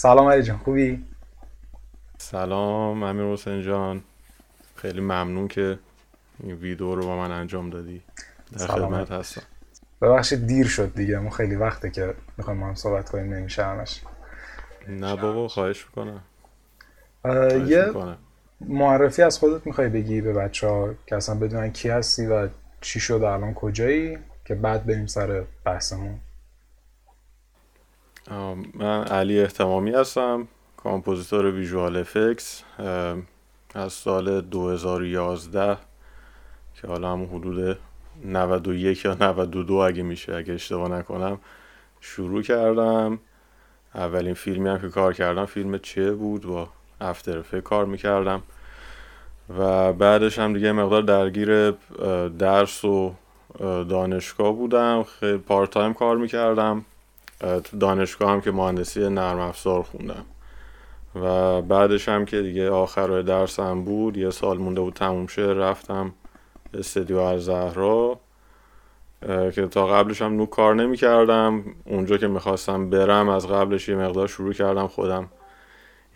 سلام علی جان خوبی؟ سلام امیر حسین جان. خیلی ممنون که این ویدیو رو با من انجام دادی. در خدمت هستم. ببخشید دیر شد دیگه ما خیلی وقته که می‌خوایم هم صحبت کنیم نمیشه همش نه بابا خواهش می‌کنم. یه معرفی از خودت می‌خوای بگی به بچه ها که اصلا بدونن کی هستی و چی شد الان کجایی؟ که بعد بریم سر بحثمون. من علی اهتمامی هستم compositor visual effects از سال 2011 که حالا هم حدود 91 یا 92 اگه میشه اگه اشتباه نکنم شروع کردم. اولین فیلمی هم که کار کردم فیلم چه بود؟ با After کار می‌کردم. و بعدش هم دیگه مقدار درگیر درس و دانشگاه بودم. خیلی پارت تایم کار می‌کردم. تو دانشگاه هم که مهندسی نرم افزار خوندم. و بعدش هم که دیگه آخر درسم بود یه سال مونده بود تموم شه رفتم استدیو از زهرا که تا قبلش هم نو کار نمی کردم اونجا که می‌خواستم برم از قبلش یه مقدار شروع کردم خودم.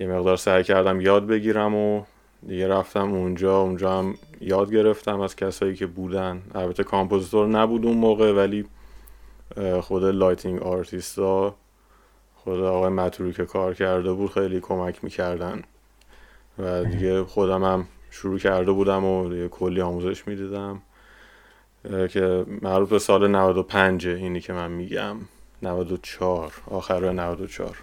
یه مقدار سعی کردم یاد بگیرم و دیگه رفتم اونجا. اونجا هم یاد گرفتم از کسایی که بودن. البته compositor نبود اون موقع ولی خود lighting artist ا خود آقای مطروی که کار کرده بود خیلی کمک می‌کردن. و دیگه خودم هم شروع کرده بودم و دیگه کلی آموزش می‌دیدم که مربوط به سال 95 اینی که من میگم. 94 آخر 94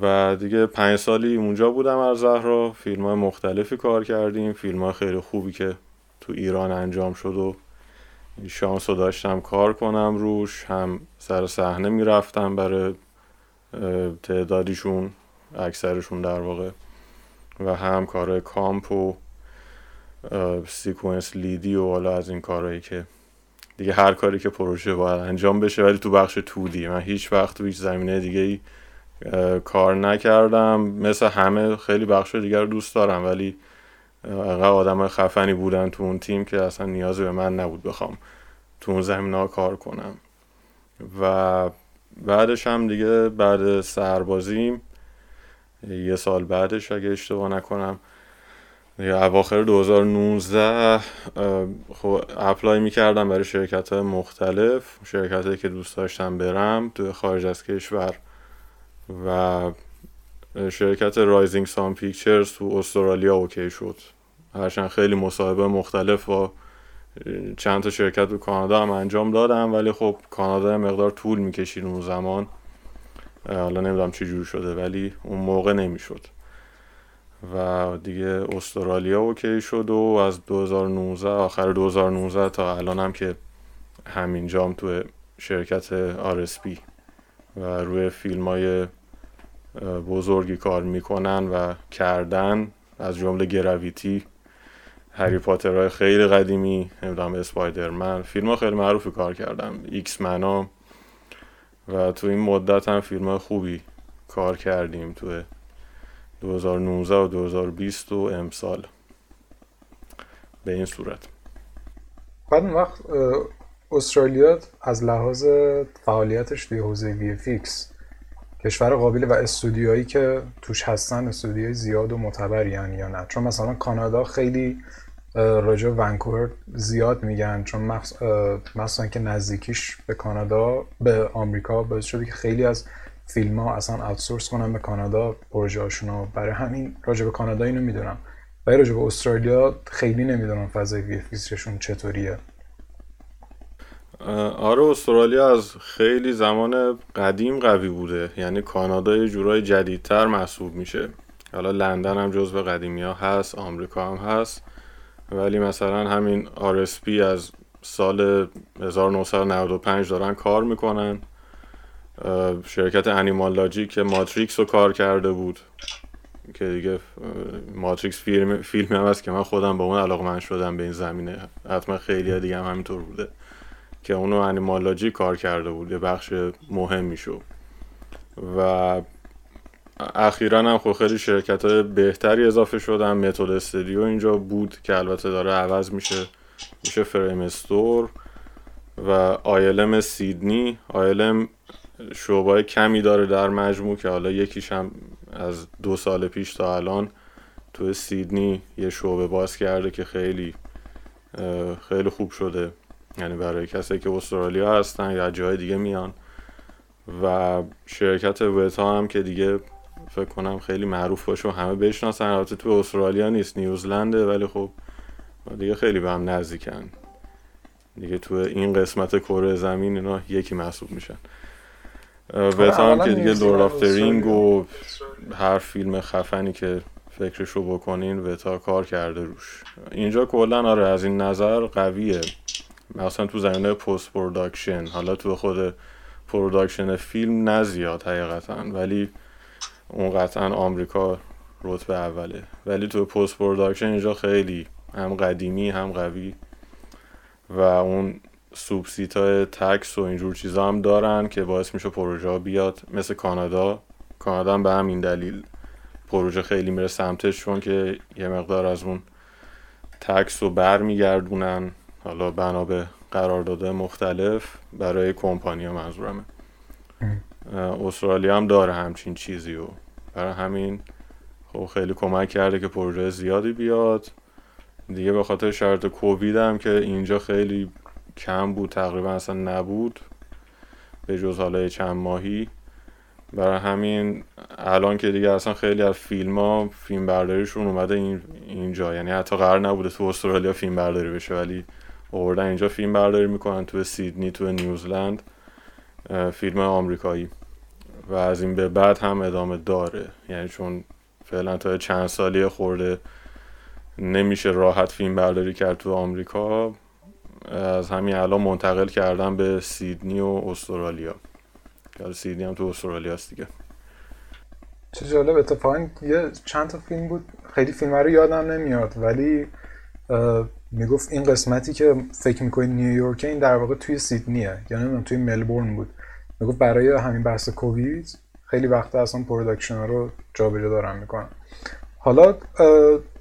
و دیگه پنج سالی اونجا بودم از زهرا فیلم های مختلفی کار کردیم. فیلم های خیلی خوبی که تو ایران انجام شد و شانس رو داشتم کار کنم روش هم سر صحنه می‌رفتم برای تعدادیشون اکثرشون در واقع و هم کارهای comp و sequence lead ی و حالا از این کارهایی که دیگه هر کاری که پروژه باید انجام بشه ولی تو بخش 2D. من هیچ وقت تو هیچ زمینه دیگه ای کار نکردم. مثل همه خیلی بخش دیگر رو دوست دارم ولی انقدر آدم خفنی بودن تو اون تیم که اصلا نیازی به من نبود بخوام تو اون زمین کار کنم. و بعدش هم دیگه بعد سربازیم یه سال بعدش اگه اشتباه نکنم اواخر 2019 خب اپلای می‌کردم برای شرکت های مختلف شرکت که دوست داشتم برم تو خارج از کشور. و شرکت Rising Sun Pictures تو استرالیا okay شد. هرچند خیلی مصاحبه مختلف با چند تا شرکت تو کانادا هم انجام دادم ولی خب کانادا مقدار طول می‌کشید اون زمان. حالا نمی‌دونم چی جور شده ولی اون موقع نمی‌شد. و دیگه استرالیا okay شد و از 2019 آخر 2019 تا الان هم که همینجام تو شرکت RSP و روی فیلم های بزرگی کار می‌کنن و کردن از جمله Gravity. هری پاترهای خیلی قدیمی نمی‌دونم Spider-Man فیلم خیلی معروفی کار کردم X-Men ا و تو این مدت هم فیلم خوبی کار کردیم تو 2019 و 2020 و امسال. به این صورت. بعد اون وقت استرالیا از لحاظ فعالیتش توی حوزه وی فیکس کشور قابلی و استودیوهایی که توش هستن استودیوهای زیاد و معتبری یا نه. چون مثلا کانادا خیلی راجع ونکوور زیاد میگن چون مثلا که نزدیکیش به کانادا به آمریکا باعث شده که خیلی از فیلم ها اصلا اوتسورس کنن به کانادا پروژه هاشون برای همین راجع به کانادا اینو می‌دونم. ولی راجع به استرالیا خیلی نمی‌دونم فضای وی چطوریه. آره استرالیا از خیلی زمان قدیم قوی بوده. یعنی کانادا یه جورای جدیدتر محسوب میشه. حالا لندن هم جزو قدیمی ها هست آمریکا هم هست. ولی مثلا همین RSP از سال 1995 دارن کار می‌کنن. شرکت انیمالاجی که ماتریکس رو کار کرده بود. که دیگه ماتریکس فیلم, فیلم هم هست که من خودم با اون علاقه من شدم به این زمینه. حتما خیلی دیگه هم همینطور بوده. که اونو انیمالاجی کار کرده بود. یه بخش مهمی شد و اخیرا هم خب خیلی شرکت های بهتری اضافه شدن. متد استودیو اینجا بود که البته داره عوض میشه. میشه فریم استور و آیلم سیدنی آیلم شعبای کمی داره در مجموع که حالا یکیش هم از دو سال پیش تا الان تو سیدنی یه شعبه باز کرده که خیلی خیلی خوب شده. یعنی برای کسی که استرالیا هستن یا جای دیگه میان. و شرکت وتا هم که دیگه فکر کنم خیلی معروف باشه و همه بشناسن. البته تو استرالیا نیست نیوزلنده ولی خب دیگه خیلی به هم نزدیکن. دیگه تو این قسمت کره زمین اینا یکی محسوب میشن. Weta هم که دیگه Lord of Ring و هر فیلم خفنی که فکرشو بکنین Weta کار کرده روش. اینجا کلا آره از این نظر قویه. مثلا تو زمینه post production حالا تو خود production فیلم نه زیاد حقیقتا ولی اون قطعا آمریکا رتبه اوله. ولی تو post production اینجا خیلی هم قدیمی هم قوی و اون سوبسیت های تکس و اینجور چیزا هم دارن که باعث میشه پروژه بیاد. مثل کانادا. کانادا هم به همین دلیل پروژه خیلی میره سمتش چون که یه مقدار از اون تکس رو بر میگردونن حالا بنا به قرارداد مختلف برای کمپانیا منظورمه. استرالیا هم داره همچین چیزی و برای همین خب خیلی کمک کرده که پروژه زیادی بیاد. دیگه به خاطر شرط کووید هم که اینجا خیلی کم بود تقریبا اصلا نبود. به جز حالا چند ماهی. برای همین الان که دیگه اصلا خیلی از فیلم ها فیلم برداریشون اومده این اینجا. یعنی حتی قرار نبوده تو استرالیا فیلم برداری بشه ولی آوردن اینجا فیلم برداری می‌کنن تو سیدنی تو نیوزلند. فیلم آمریکایی. و از این به بعد هم ادامه داره. یعنی چون فعلا تا چند سالی خورده نمیشه راحت فیلم برداری کرد تو آمریکا. از همین الان منتقل کردن به سیدنی و استرالیا. که سیدنی هم تو استرالیا است دیگه. چه جالب اتفاقا یه چند تا فیلم بود. خیلی فیلم رو یادم نمیاد ولی می‌گفت این قسمتی که فکر می‌کنید نیویورک این در واقع توی سیدنیه. یا نمی‌دونم توی ملبورن بود. می‌گفت برای همین بحث کووید خیلی وقت اصلا production رو جابجا دارن می‌کنن. حالا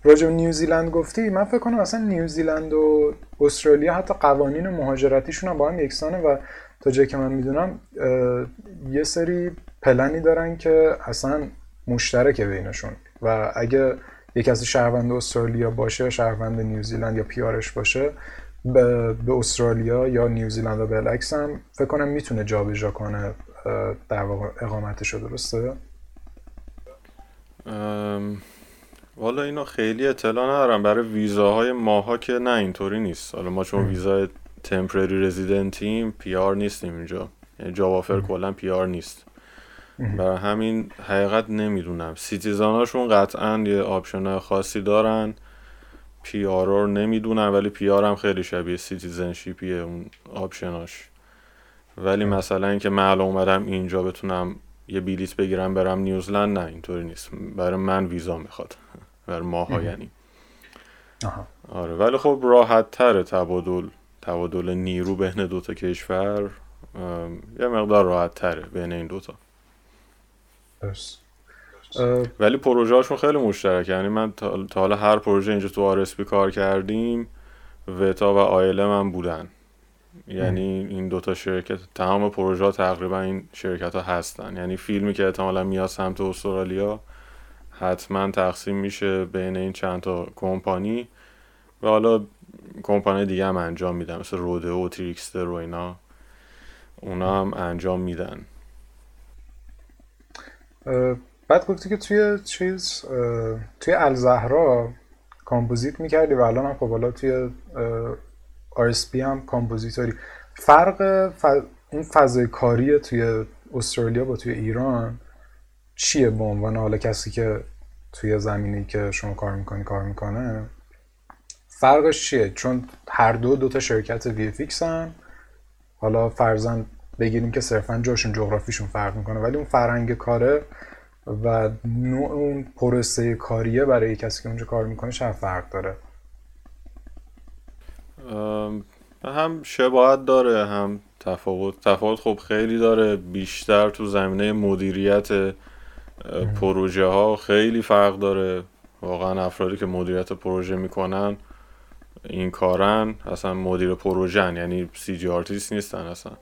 راجع نیوزیلند گفتی من فکر کنم اصلا نیوزیلند و استرالیا حتی قوانین مهاجرتیشون هم با هم یکسانه و تا جایی که من می‌دونم یه سری پلنی دارن که اصلا مشترکه بینشون. و اگه یه کسی شهروند استرالیا باشه شهروند نیوزیلند یا PR ش باشه به, استرالیا یا نیوزیلند و بالعکس هم فکر کنم می‌تونه جابجا کنه در واقع اقامتش رو درسته؟ والا اینا خیلی اطلاع ندارم. برای ویزاهای ماها که نه اینطوری نیست. حالا ما چون ویزای temporary resident یم PR نیستیم اینجا. یعنی job offer کلا PR نیست. برای همین حقیقت نمی‌دونم. citizen اشون قطعا یه option خاصی دارن. PR رو نمی‌دونم ولی PR هم خیلی شبیه citizenship یه اون option اش ولی مثلا اینکه من اومدم اینجا بتونم یه بلیت بگیرم برم نیوزلند نه اینطوری نیست. برای من ویزا می‌خواد. برای ماها یعنی. آره ولی خب راحت تره تبادل تبادل نیرو بین دوتا کشور یه مقدار راحت تره بین این دوتا ولی پروژه هاشون خیلی مشترک یعنی من تا حالا هر پروژه اینجا تو آرسپی کار کردیم وتا و آیلم هم بودن. یعنی این دوتا شرکت تمام پروژه ها تقریبا این شرکت ها هستن. یعنی فیلمی که احتمالا میاد سمت استرالیا حتما تقسیم میشه بین این چند تا کمپانی و حالا کمپانی دیگه هم انجام میدن. مثل روده و تریکستر و اینا. اونا هم انجام میدن. بعد گفتی که توی چیز توی الزهرا کامپوزیت می‌کردی و الان هم خب حالا توی RSP هم compositor ی. فرق اون فضای کاری توی استرالیا با توی ایران چیه به عنوان حالا کسی که توی زمینی که شما کار می‌کنی کار می‌کنه؟ فرقش چیه؟ چون هر دو دوتا شرکت VFX هم حالا فرضا بگیریم که صرفا جاشون جغرافیشون فرق می‌کنه. ولی اون فرهنگ کاره و نوع اون پروسه کاریه برای کسی که اونجا کار می‌کنه چه فرق داره. هم شباهت داره هم تفاوت. تفاوت خب خیلی داره. بیشتر تو زمینه مدیریت پروژه ها خیلی فرق داره. واقعا افرادی که مدیریت پروژه می‌کنن این کارن اصلا مدیر پروژه یعنی CG artist نیستن اصلا.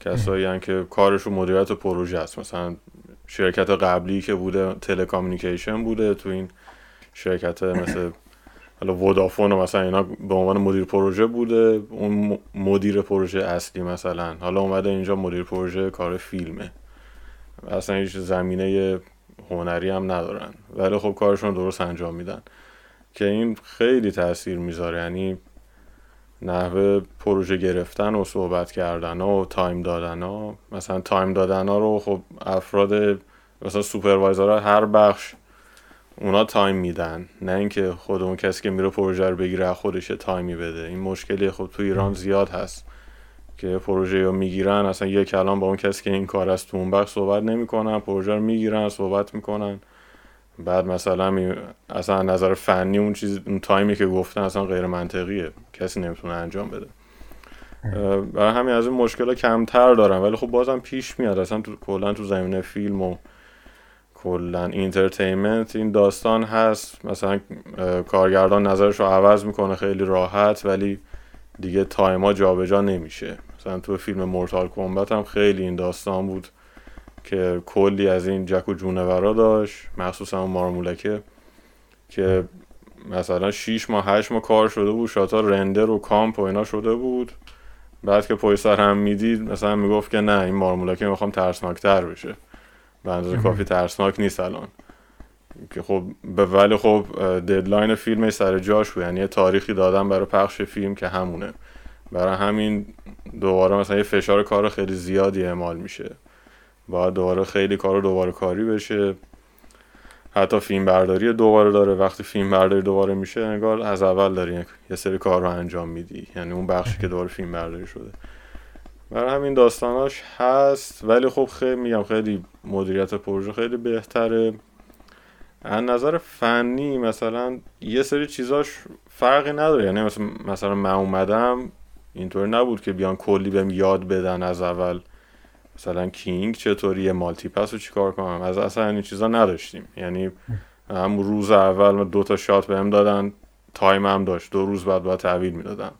کسایی هم که کارشون مدیریت پروژه است. مثلا شرکت قبلی که بوده telecommunication بوده تو این شرکت مثل حالا Vodafone مثلا اینا به عنوان مدیر پروژه بوده. اون مدیر پروژه اصلی مثلا. حالا اومده اینجا مدیر پروژه کار فیلمه. اصلا هیچ زمینه هنری هم ندارن. ولی خب کارشون درست انجام میدن. که این خیلی تاثیر می‌ذاره. یعنی نحوه پروژه گرفتن و صحبت کردن و time دادن ها مثلا time دادن ها رو خب افراد مثلا supervisor هر بخش اونا time میدن. نه اینکه خود اون کسی که میره پروژه رو بگیره خودش time ی بده. این مشکلی خب تو ایران زیاد هست که پروژه رو می‌گیرن. اصلا یه کلام با اون کسی که این کاره است تو اون بخش صحبت نمی‌کنن. پروژه رو می‌گیرن صحبت می‌کنن. بعد مثلا اصلا نظر فنی اون چیز اون time ی که گفتن اصلا غیر منطقیه کسی نمی‌تونه انجام بده. برای همین از این مشکل کمتر دارم. ولی خب بازم پیش میاد. اصلا تو کلا تو زمینه فیلم و کلا entertainment این داستان هست. مثلا کارگردان نظرش رو عوض می‌کنه خیلی راحت ولی دیگه time ا جابجا نمیشه. مثلا تو فیلم Mortal Kombat هم خیلی این داستان بود. که کلی از این جک و جونورا داشت مخصوصا مارمولکه که مثلا 6 ماه 8 ماه کار شده بود shot ا render و comp و اینا شده بود. بعد که پای سر هم می‌دید مثلا می‌گفت که نه این مارمولکه می‌خوام ترسناکتر بشه. به اندازه کافی ترسناک نیست الان. که خب به ولی خب deadline فیلم سر جاش بود. یعنی تاریخی دادم برای پخش فیلم که همونه. برای همین دوباره مثلا یه فشار کار خیلی زیادی اعمال میشه. باید دوباره خیلی کار دوباره کاری بشه. حتی فیلم برداری دوباره داره. وقتی فیلم برداری دوباره میشه انگار از اول داری یه سری کار رو انجام میدی. یعنی اون بخشی که دوباره فیلم برداری شده. برای همین داستاناش هست. ولی خب خیلی میگم خیلی مدیریت پروژه خیلی بهتره. از نظر فنی مثلا یه سری چیزاش فرقی نداره. یعنی مثلا, من اومدم اینطور نبود که بیان کلی بهم یاد بدن از اول. مثلا keying چطوری multi-pass رو چیکار کنم؟ از اصلا این چیزا نداشتیم. یعنی هم روز اول دو تا shot بهم دادن time هم داشت. دو روز بعد باید تحویل می‌دادم.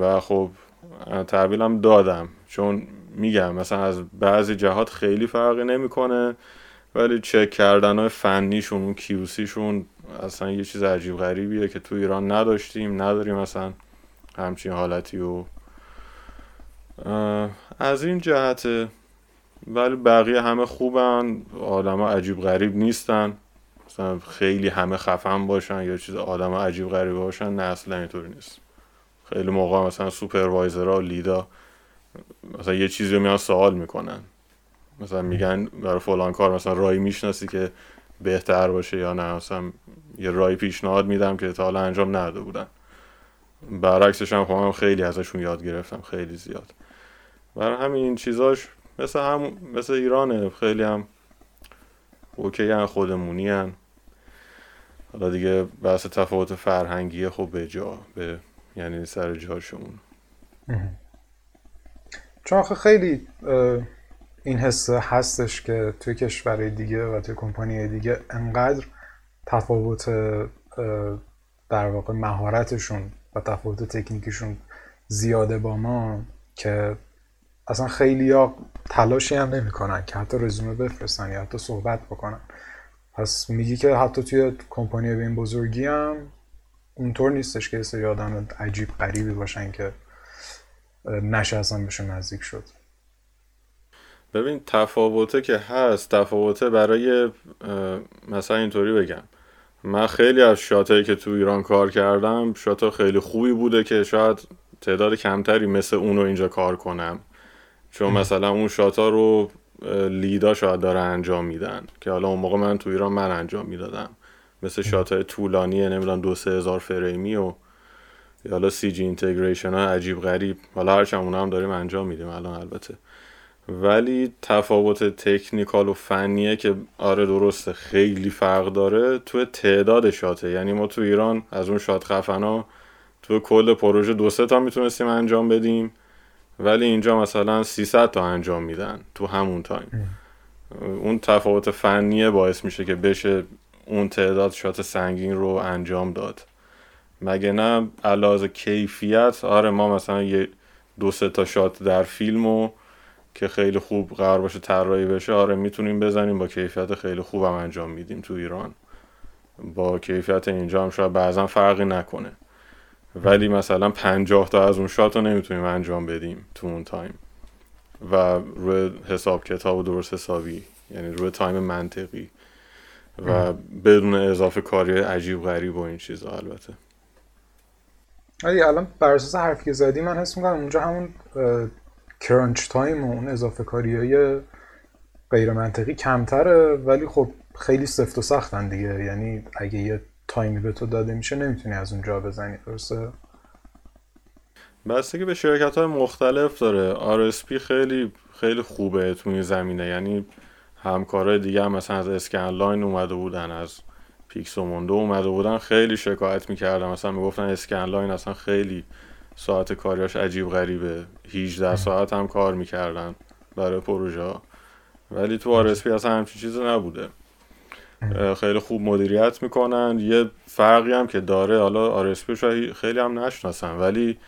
و خب تحویلم دادم. چون میگم مثلا از بعضی جهات خیلی فرقی نمی‌کنه ولی چک کردن های فنیشون اون کیوسیشون اصلا یه چیز عجیب غریبیه که تو ایران نداشتیم نداریم مثلا همچین حالتی و از این جهت ولی بقیه همه خوبن آدم عجیب غریب نیستن. مثلا خیلی همه خفن باشن یا چیز آدم عجیب غریب باشن نه اصلا اینطوری نیست. خیلی موقع مثلا سوپروایزرها لیدا مثلا یه چیزی رو میان سوال می‌کنن. مثلا میگن برای فلان کار مثلا رای می‌شناسی که بهتر باشه یا نه. مثلا یه رای پیشنهاد میدم که تا حالا انجام نداده بودن. برعکسش هم خواهم خیلی ازشون یاد گرفتم خیلی زیاد. برای همین چیزاش مثل هم مثل ایرانه خیلی هم اوکی هم خودمونی هم. حالا دیگه بحث تفاوت فرهنگی خب به جا به یعنی سر جاشون چون خیلی این حسه هستش که توی کشور دیگه و توی کمپانی دیگه انقدر تفاوت در واقع مهارتشون و تفاوت تکنیکشون زیاده با ما که اصلا خیلی ها تلاشی هم نمی‌کنن که حتی رزومه بفرستن یا حتی صحبت بکنن. پس میگی که حتی توی کمپانی به این بزرگی هم اونطور نیستش که سری آدم عجیب غریبی باشن که نشه اصلا بهشون نزدیک شد. ببین تفاوته که هست تفاوته برای مثلا اینطوری بگم. من خیلی از شاتایی که تو ایران کار کردم شاتا خیلی خوبی بوده که شاید تعداد کمتری مثل اون رو اینجا کار کنم. چون مثلا اون شاتا رو لیدا شاید داره انجام میدن که حالا اون موقع من تو ایران من انجام می‌دادم. مثل shot ای طولانی نمی‌دونم دو سه هزار فریمی و یا حالا CG integration ها عجیب غریب. حالا هرچند اونا هم داریم انجام میدیم الان البته. ولی تفاوت technical و فنیه که آره درسته خیلی فرق داره تو تعداد shot ه. یعنی ما تو ایران از اون shot خفنا تو کل پروژه دو سه تا می‌تونستیم انجام بدیم. ولی اینجا مثلا 300 تا انجام میدن تو همون time. اون تفاوت فنیه باعث میشه که بشه اون تعداد shot سنگین رو انجام داد. وگرنه علاوه کیفیت آره ما مثلا یه دو سه تا shot در فیلم که خیلی خوب قرار باشه طراحی بشه آره می‌تونیم بزنیم با کیفیت خیلی خوبم انجام میدیم تو ایران. با کیفیت اینجا هم شاید بعضا فرقی نکنه. ولی مثلا پنجاه تا از اون shot رو نمی‌تونیم انجام بدیم تو اون time. و روی حساب کتاب و درست حسابی یعنی روی time منطقی. و بدون اضافه کاری عجیب غریب و این چیزا البته. ولی الان بر اساس حرفی که زدی من حس می‌کنم اونجا همون crunch time و اون اضافه کاری های غیر منطقی کمتره ولی خب خیلی سفت و سختن دیگه. یعنی اگه یه time ی به تو داده میشه نمی‌تونی از اونجا بزنی درسته؟ بسته که به شرکت های مختلف داره. RSP خیلی خیلی خوبه تو این زمینه. یعنی همکارای دیگه هم مثلا از Scanline اومده بودن از Pixomondo اومده بودن خیلی شکایت می‌کردن. مثلا می‌گفتن Scanline اصلا خیلی ساعت کاریاش عجیب غریبه. 18 ساعت هم کار می‌کردن برای پروژه ولی تو RSP اصلا همچین چیزی نبوده. خیلی خوب مدیریت می‌کنن. یه فرقی هم که داره حالا RSP خیلی هم نشناسن ولی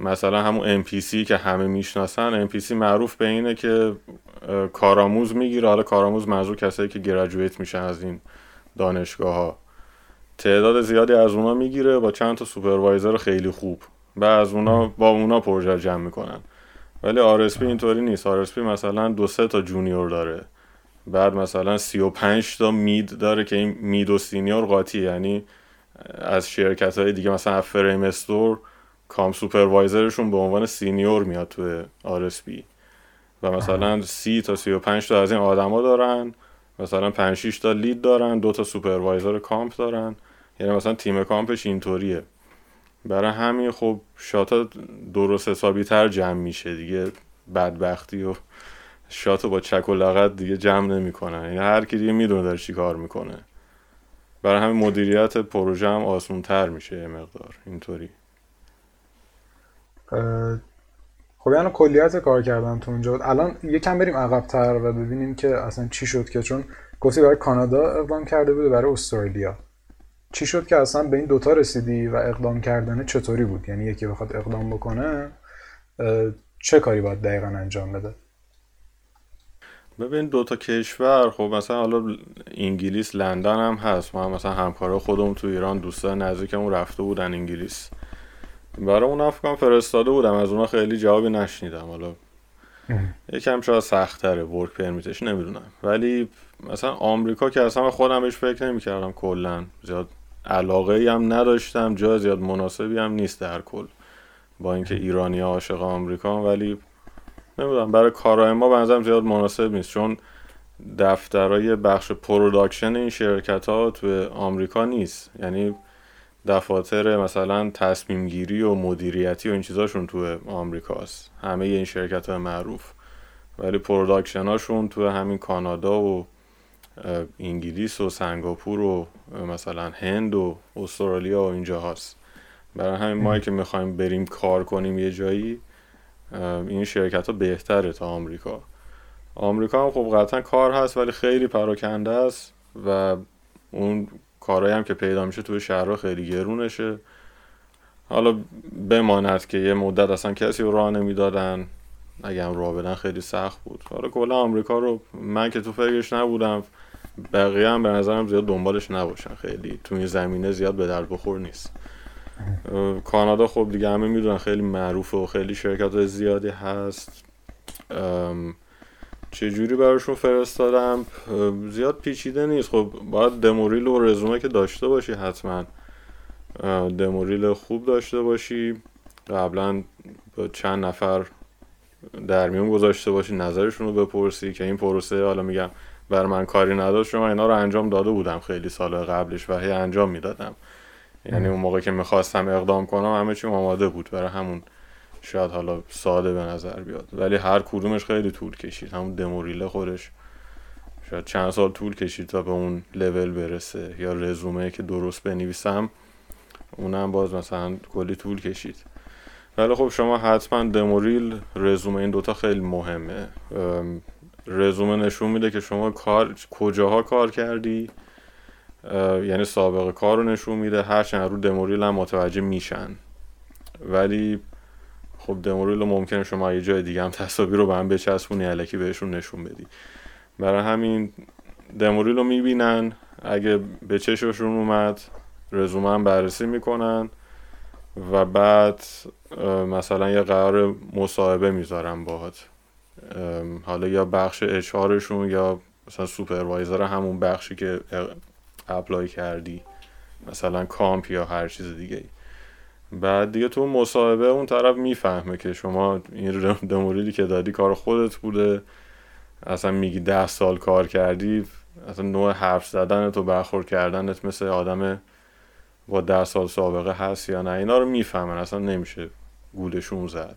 مثلا همون MPC که همه می‌شناسن MPC معروف به اینه که کارآموز می‌گیره. حالا کارآموز منظور کسایی که graduate میشن از این دانشگاه ها تعداد زیادی از اونا می‌گیره با چند تا supervisor خیلی خوب و از اونا با اونا پروژه جمع می‌کنن. ولی RSP اینطوری نیست. RSP مثلا دو سه تا junior داره. بعد مثلا 35 تا mid داره که این mid و senior قاطی یعنی از شرکت های دیگه مثلا Framestore comp supervisor شون به عنوان senior میاد تو RSP و مثلا سی تا سی و پنج تا از این آدما دارن مثلا 5 6 تا lead دارن دو تا supervisor comp دارن. یعنی مثلا تیم comp ش اینطوریه. برای همین خب shot ا درست حسابی تر جمع میشه دیگه بدبختی و shot و با چک و لگد دیگه جمع نمی‌کنن. یعنی هر کی دیگه می‌دونه داره چی کار می‌کنه. برای همین مدیریت پروژه هم آسون تر میشه یه مقدار. اینطوری. خب یعنی کلیت کار کردن تو اونجا الان یکم بریم عقب تر و ببینیم که اصلا چی شد که چون گفتی برای کانادا اقدام کرده بود برای استرالیا. چی شد که اصلا به این دوتا رسیدی و اقدام کردن چطوری بود؟ یعنی یکی بخواد اقدام بکنه چه کاری باید دقیقا انجام بده؟ ببین دوتا کشور خب مثلا حالا انگلیس لندن هم هست. ما هم مثلا همکارا خودمون تو ایران دوستان نزدیکمون رفته بودن انگلیس. برای اون افکان فرستاده بودم از اونا خیلی جوابی نشنیدم. حالا یکم شاید سختره ورک پرمیتش نمی‌دونم. ولی مثلا آمریکا که اصلا خودم بهش فکر نمی‌کردم کلا. زیاد علاقه ای هم نداشتم جا زیاد مناسبی هم نیست در کل با اینکه ایرانی عاشق آمریکا ولی نمی‌دونم برای کارهای ما بنظرم زیاد مناسب نیست چون دفترهای بخش production این شرکت ها تو آمریکا نیست. یعنی دفاتر مثلا تصمیم گیری و مدیریتی و این چیزاشون تو آمریکاست. همه این شرکت های معروف. ولی production هاشون تو همین کانادا و انگلیس و سنگاپور و مثلا هند و استرالیا و اینجا هست برای همین ما که می‌خوایم بریم کار کنیم یه جایی این شرکت ها بهتره تا آمریکا. آمریکا هم خب قطعا کار هست ولی خیلی پراکنده است و اون کارهایی هم که پیدا میشه توی شهرها خیلی گرونشه. حالا بماند که یه مدت اصلا کسی رو راه نمی‌دادن اگه هم راه بدن خیلی سخت بود. حالا کلا آمریکا رو من که تو فکرش نبودم بقیه هم به نظرم زیاد دنبالش نباشن. خیلی تو این زمینه زیاد به درد بخور نیست. کانادا خب دیگه همه می‌دونن خیلی معروفه و خیلی شرکت زیادی هست. چه جوری براشون فرستادم؟ زیاد پیچیده نیست. خب باید دموریل و رزومه که داشته باشی حتما. دموریل خوب داشته باشی. قبلا با چند نفر در میون گذاشته باشی نظرشون رو بپرسی که این پروسه حالا میگم بر من کاری نداشت. شما اینا رو انجام داده بودم خیلی سال قبلش و هی انجام می‌دادم. یعنی اون موقع که می‌خواستم اقدام کنم همه چی آماده بود. برای همون شاید حالا ساده به نظر بیاد. ولی هر کدومش خیلی طول کشید. همون دموریله خودش. شاید چند سال طول کشید تا به اون لول برسه. یا رزومه که درست بنویسم اونم باز مثلا کلی طول کشید. ولی خب شما حتما دموریل رزومه این دوتا خیلی مهمه. رزومه نشون میده که شما کار کجاها کار کردی؟ یعنی سابقه کار رو نشون میده هر چند رو دموریل هم متوجه میشن. ولی خب دموریل رو ممکنه شما یه جای دیگه هم تصاویر رو به هم بچسبونی علکی بهشون نشون بدی. برای همین دموریل رو می‌بینن اگه به چشمشون اومد رزومه هم بررسی می‌کنن و بعد مثلا یه قرار مصاحبه می‌ذارن باهات. حالا یا بخش اچارشون یا مثلا supervisor همون بخشی که apply کردی. مثلا comp یا هر چیز دیگه بعد دیگه تو مصاحبه اون طرف می‌فهمه که شما این demo reel ی که دادی کار خودت بوده. اصلا میگی ده سال کار کردی اصلا نوع حرف زدن تو برخورد کردنت مثل آدم با ده سال سابقه هست یا نه. اینا رو می‌فهمن اصلا نمیشه گولشون زد.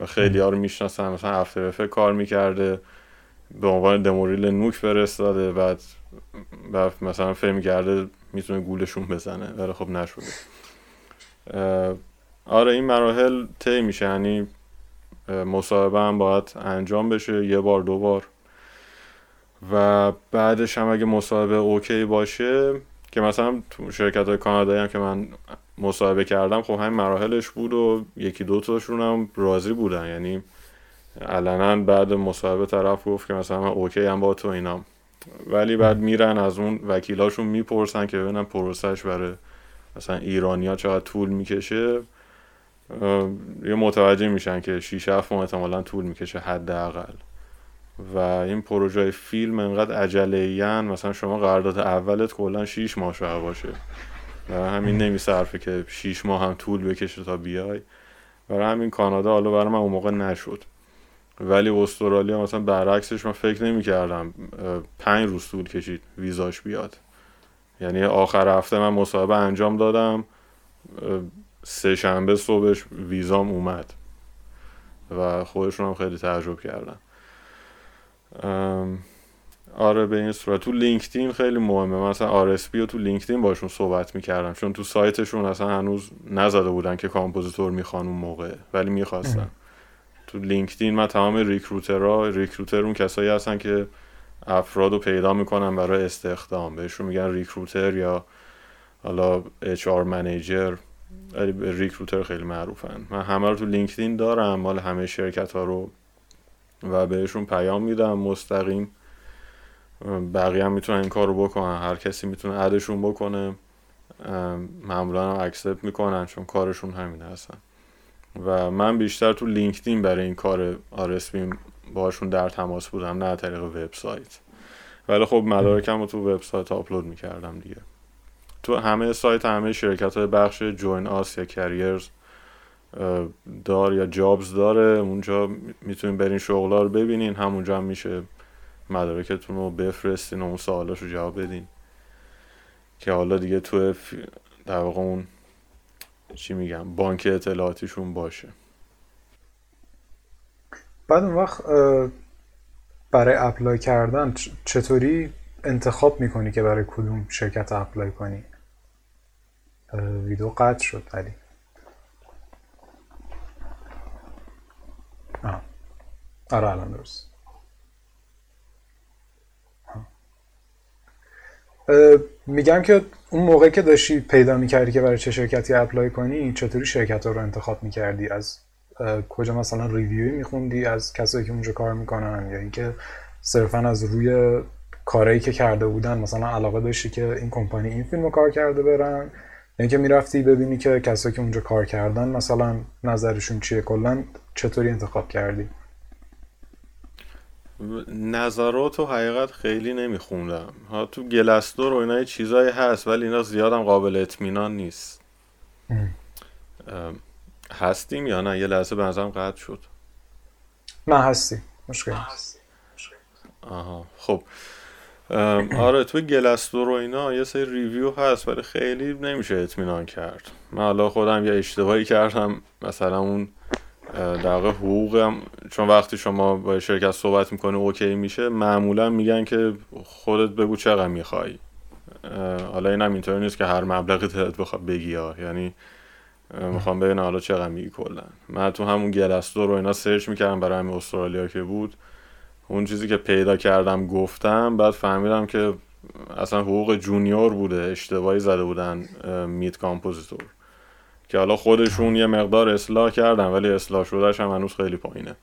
و خیلی ها رو می‌شناسن مثلا افتر کار می‌کرده به عنوان دموریل نوک فرستاده بعد بعد مثلا فهم کرده می‌تونه گولشون بزنه ولی خب نشده. آره این مراحل طی میشه یعنی مصاحبه هم باید انجام بشه یه بار دو بار. و بعدش هم اگه مصاحبه اوکی باشه که مثلا تو شرکت های کانادایی هم که من مصاحبه کردم خب همین مراحلش بود و یکی دو تاشون هم راضی بودن. یعنی علنا بعد مصاحبه طرف گفت که مثلا من اوکی هم با تو اینام ولی بعد میرن از اون وکیلاشون می‌پرسن که ببینن پروسش برای مثلا ایرانیا چقدر طول می‌کشه. یه متوجه میشن که 6 7 ماه احتمالا طول می‌کشه حداقل. و این پروژه فیلم انقدر عجله مثلا شما قرارداد اولت کلا 6 ماه شده باشه. و همین نمیصرفه که 6 ماه هم طول بکشه تا بیای. برای همین کانادا حالا برای من اون موقع نشد. ولی استرالیا مثلا برعکسش من فکر نمی کردم پنج روز طول کشید ویزاش بیاد. یعنی آخر هفته من مصاحبه انجام دادم سه شنبه صبحش ویزام اومد و خودشون هم خیلی تعجب کردن. آره به این صورت. تو LinkedIn خیلی مهمه. مثلا RSP رو تو LinkedIn باشون صحبت می‌کردم. چون تو سایتشون اصلا هنوز نزده بودن که compositor می‌خوان اون موقع ولی می‌خواستن. تو LinkedIn من تمام recruiter ها recruiter اون کسایی هستن که افراد رو پیدا می‌کنن برای استخدام. بهشون میگن recruiter یا حالا HR manager. recruiter خیلی معروفن. من همه رو تو LinkedIn دارم مال همه شرکت ها رو. و بهشون پیام میدم مستقیم بقیه هم می‌تونن این کار رو بکنن. هر کسی می‌تونه add شون بکنه معمولا هم accept می‌کنن چون کارشون همین هستن. و من بیشتر تو LinkedIn برای این کار RSP م باشون در تماس بودم نه طریق وبسایت. ولی خب مدارکم رو تو وبسایت آپلود می‌کردم دیگه. تو همه سایت همه شرکت های بخش join us یا careers دار یا jobs داره. اونجا می‌تونین برین شغلا رو ببینین. همونجا هم میشه مدارکتون رو بفرستین و اون سوالاشو جواب بدین. که حالا دیگه تو در واقع اون چی میگم بانک اطلاعاتیشون باشه. بعد اون وقت برای apply کردن چطوری انتخاب می‌کنی که برای کدوم شرکت apply کنی؟ ویدیو قطع شد علی. آره الان درست. میگم که اون موقع که داشتی پیدا می‌کردی که برای چه شرکتی اپلای کنی چطوری شرکت رو انتخاب می‌کردی؟ از کجا مثلا ریویوی میخوندی؟ از کسایی که اونجا کار می‌کنن؟ یا اینکه صرفا از روی کارهایی که کرده بودن مثلا علاقه داشتی که این کمپانی این فیلم رو کار کرده برن؟ اینکه می‌رفتی ببینی که کسایی که اونجا کار کردن مثلا نظرشون چیه؟ کلا چطوری انتخاب کردی؟ نظرات و حقیقت خیلی نمیخوندم. ها تو گلستور و اینا چیزایی هست ولی اینا زیادم قابل اطمینان نیست. هستیم یا نه؟ یه لحظه به نظرم قطع شد. نه هستی مشکل آها خب. آره تو گلستور و اینا یه سری ریویو هست ولی خیلی نمیشه اطمینان کرد. من حالا خودم یه اشتباهی کردم مثلا اون در واقع حقوقم چون وقتی شما با شرکت صحبت می‌کنه اوکی میشه معمولا میگن که خودت بگو چقدر می‌خوای. حالا این هم اینطوری نیست که هر مبلغی دلت بخواد بگی ها یعنی می‌خوام ببینم حالا چقدر میگی کلا. من تو همون Glassdoor رو اینا search می‌کردم برای همین استرالیا که بود. اون چیزی که پیدا کردم گفتم بعد فهمیدم که اصلا حقوق junior بوده اشتباهی زده بودن mid compositor. که حالا خودشون یه مقدار اصلاح کردن ولی اصلاح شدهش هم هنوز خیلی پایینه.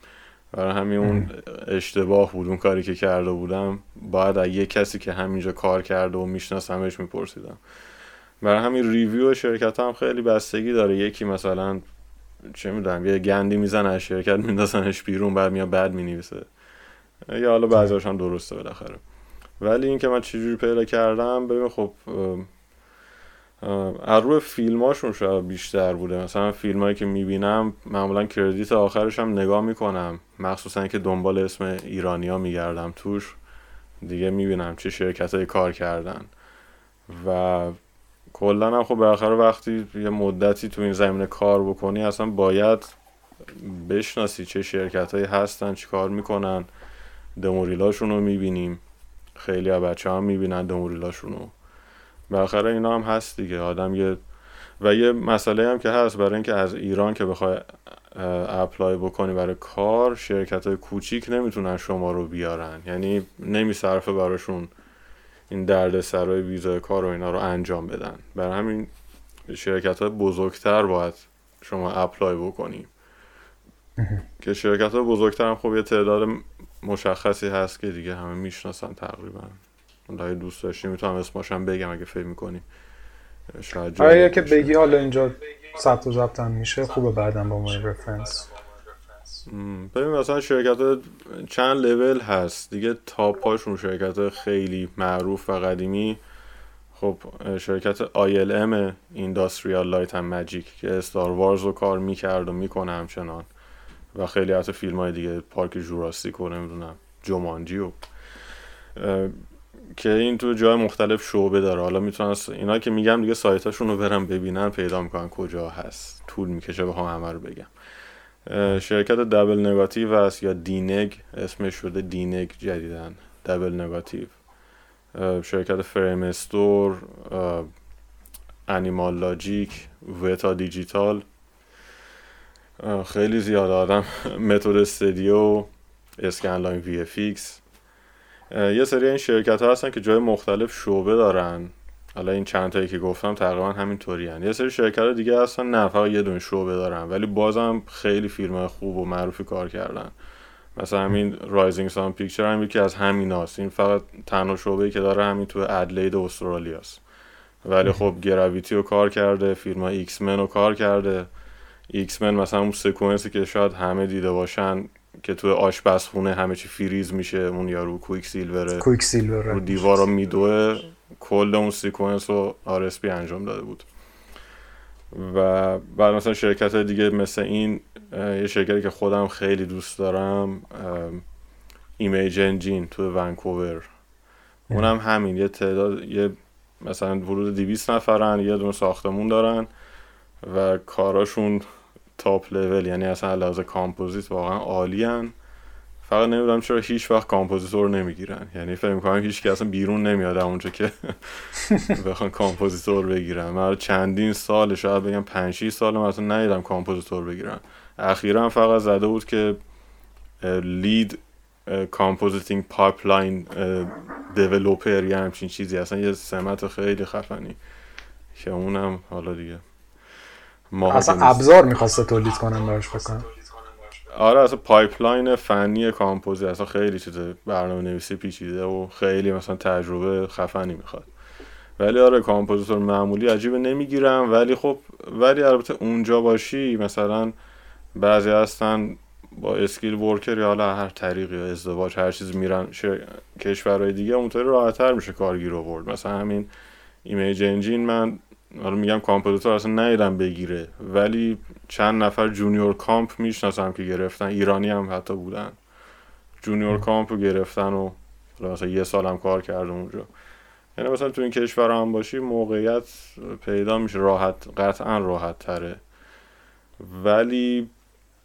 برای همین اون اشتباه بود اون کاری که کرده بودم باید از یه کسی که همینجا کار کرده و میشناسمش میپرسیدم. برای همین ریویو شرکت هم خیلی بستگی داره. یکی مثلا چه می‌دونم یه گندی می‌زنه از شرکت میندازنش بیرون بعد میاد بعد می‌نویسه. یا حالا بعضیش هم درسته بالاخره. ولی اینکه من چجوری پیدا کردم ببین خب از روی فیلماشون شاید بیشتر بوده. مثلا فیلمایی که می‌بینم معمولا کردیت آخرش هم نگاه می‌کنم. مخصوصا که دنبال اسم ایرانیا میگردم توش. دیگه می‌بینم چه شرکت کار کردن. و کلا هم خب بالاخره وقتی یه مدتی تو این زمینه کار بکنی اصلا باید بشناسی چه شرکت هایی هستن چی کار می‌کنن. دموریلاشون رو می‌بینیم. خیلی بچه هم می‌بینن دموریلاشون رو بالاخره اینا هم هست دیگه. آدم یه و یه مسئله هم که هست برای اینکه از ایران که بخوای اپلای بکنی برای کار شرکت های کوچیک نمی‌تونن شما رو بیارن. یعنی نمیصرفه براشون این درد سرای ویزای کار و اینا رو انجام بدن. برای همین شرکت های بزرگتر باید شما اپلای بکنی. که شرکت های بزرگتر هم خب یه تعداد مشخصی هست که دیگه همه می‌شناسن تقریبا. اگه دوست داشتی می‌تونم اسماشم بگم اگه فکر می‌کنی. شاید آره که بگی حالا اینجا ثبت و ضبط میشه خوبه بعدم با من رفرنس ببین مثلا شرکت چند لول هست؟ دیگه top هاشون شرکت خیلی معروف و قدیمی. خب شرکت ILM Industrial Light and Magic که Star Wars رو کار می‌کرد و می‌کنه همچنان. و خیلی حتی فیلم های دیگه پارک Jurassic و نمی‌دونم Jumanji و که این تو جای مختلف شعبه داره. حالا می‌تونن اینا که میگم دیگه سایتاشون رو برم ببینن پیدا می‌کنن کجا هست. طول می‌کشه بخوام همه رو بگم. شرکت Double Negative هست یا DNEG اسمش شده DNEG جدیدا Double Negative شرکت Framestore Animal Logic Weta Digital خیلی زیاد آدم. Method Studio Scanline VFX یه سری این شرکت ها هستن که جای مختلف شعبه دارن حالا این چند تایی که گفتم تقریبا همینطوری هن. یه سری شرکت ها دیگه هستن نه فقط یه دونه شعبه دارن ولی بازم خیلی فیلم خوب و معروفی کار کردن مثلا همین Rising Sun Picture هم یکی از همین هست. این فقط تنها شعبه که داره همین تو ادلید استرالیاست ولی خب Gravity رو کار کرده فیلم X-Men رو کار کرده X-Men مثلا اون سکانسی که شاید همه دیده باشن که تو آشپزخونه همه چی فریز میشه اون یارو Quicksilver ه Quicksilver رو دیوارا میدوه کل اون sequence رو RSP انجام داده بود. و بعد مثلا شرکت دیگه مثل این یه شرکتی که خودم خیلی دوست دارم Image Engine تو ونکوور. اونم همین یه تعداد یه مثلا حدود 200 نفرن یه دونه ساختمون دارن و کاراشون top level یعنی اصلا لحاظ کامپوزیت واقعا عالی فقط نمی‌دونم چرا هیچ وقت compositor نمی‌گیرن. یعنی فکر می‌کنم هیچ که اصلا بیرون نمیاد اونجا که بخوان compositor بگیرن. من چندین سال شاید بگم 5 6 سال من اصلا ندیدم compositor بگیرن. اخیرا فقط زده بود که lead compositing pipeline developer یا همچین چیزی. اصلا یه سمت خیلی خفنی که اونم حالا دیگه. اصلا ابزار می‌خواسته تولید کنن براش بکنن آره اصلا pipeline فنی کامپوزی اصلا خیلی چیز برنامه نویسی پیچیده و خیلی مثلا تجربه خفنی می‌خواد. ولی آره compositor معمولی عجیبه نمی‌گیرم. ولی خب ولی البته اونجا باشی مثلا بعضی هستن با skilled worker یا حالا هر طریقی یا ازدواج هر چیز میرن کشورهای دیگه اونطوری راحتتر میشه کارگیر آورد. مثلا همین Image Engine من حالا میگم compositor اصلا ندیدم بگیره ولی چند نفر junior comp می‌شناسم که گرفتن ایرانی هم حتی بودن. junior comp رو گرفتن و مثلا یه سال هم کار کرده اونجا. یعنی مثلا تو این کشور هم باشی موقعیت پیدا میشه راحت قطعا راحت تره ولی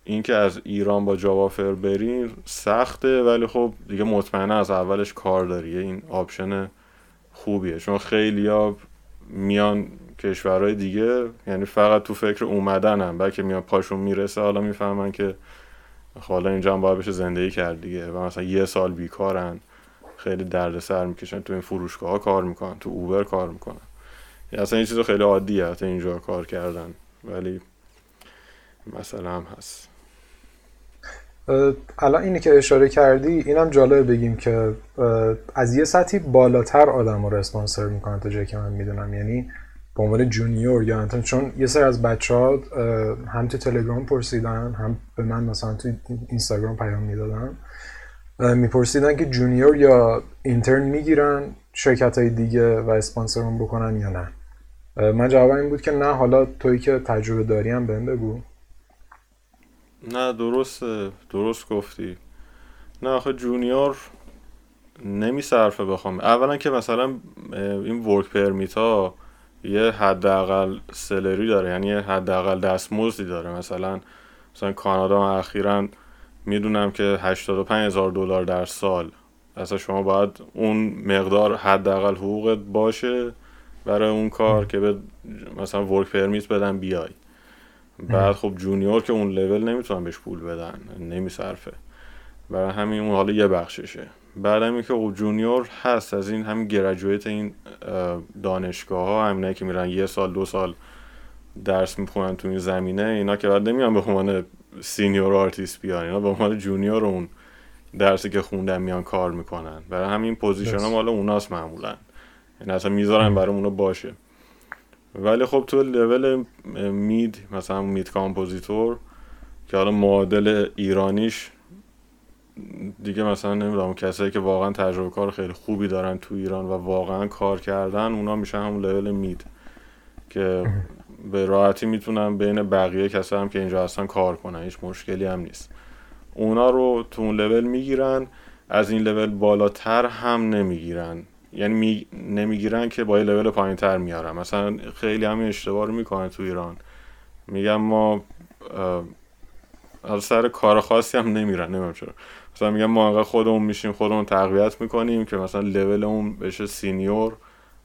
اینکه از ایران با جوافر برین سخته ولی خب دیگه مطمئنه از اولش کار داری. این آپشن خوبیه. چون خیلی ها میان کشورهای دیگه یعنی فقط تو فکر اومدن هم بلکه میان پاشون می‌رسه. حالا می‌فهمن که حالا اینجا هم باید بشه زندگی کرد دیگه و مثلا یه سال بیکارن خیلی دردسر می‌کشن. تو این فروشگاه ها کار می‌کنن تو اوبر کار می‌کنن. یعنی اصلا این چیز خیلی عادیه حتی اینجا کار کردن. ولی مثلا هم هست. الان اینی که اشاره کردی اینم جالب بگیم که از یه سطحی بالاتر آدم رو اسپانسر می‌کنن تا جایی که من می‌دونم. یعنی به عنوان جونیور یا انتون چون یه سر از بچه ها هم تو تلگرام پرسیدن هم به من مثلا تو اینستاگرام پیام می‌دادن. میپرسیدن که junior یا intern می‌گیرن شرکت های دیگه و اسپانسرشون بکنن یا نه. من جواب این بود که نه حالا توی که تجربه داری هم بهم بگو. نه درست درست گفتی. نه آخه junior نمیصرفه بخوام. اولا که مثلا این work permit ها یه حداقل salary داره یعنی یه حداقل دستمزدی داره. مثلا مثلا کانادا اخیرا می‌دونم که 85 هزار دلار در سال. اصلا شما باید اون مقدار حداقل حقوقت باشه برای اون کار که به مثلا work permit بدن بیای. بعد خب junior که اون لول نمی‌تونن بهش پول بدن نمیصرفه. برای همین اون حالا یه بخششه. بعد همین که خب junior هست از این همین graduate این دانشگاه ها همینه که میرن یه سال دو سال درس می‌خونن تو این زمینه اینا که بعد نمیان به عنوان senior artist بیان اینا به عنوان junior اون درسی که خوندن میان کار می‌کنن. برای همین position ها مال اوناست معمولا. یعنی اصلا می‌ذارن برای اونو باشه. ولی خب تو level mid مثلا mid compositor که حالا معادل ایرانیش دیگه مثلا نمی‌دونم کسایی که واقعا تجربه کار خیلی خوبی دارن تو ایران و واقعا کار کردن اونا میشن همون level mid که به راحتی می‌تونن بین بقیه کسایی هم که اینجا هستن کار کنن هیچ مشکلی هم نیست. اونا رو تو اون لول می‌گیرن از این لول بالاتر هم نمی‌گیرن. یعنی می... نمی‌گیرن که با یه لول پایین تر میارن. مثلا خیلی همین اشتباه رو می‌کنن تو ایران. میگم ما از سر کار خاصی هم نمیرن نمی‌دونم چرا. مثلا میگم ما انقدر خودمون میشیم خودمون تقویت می‌کنیم که مثلا لول اون بشه سینیور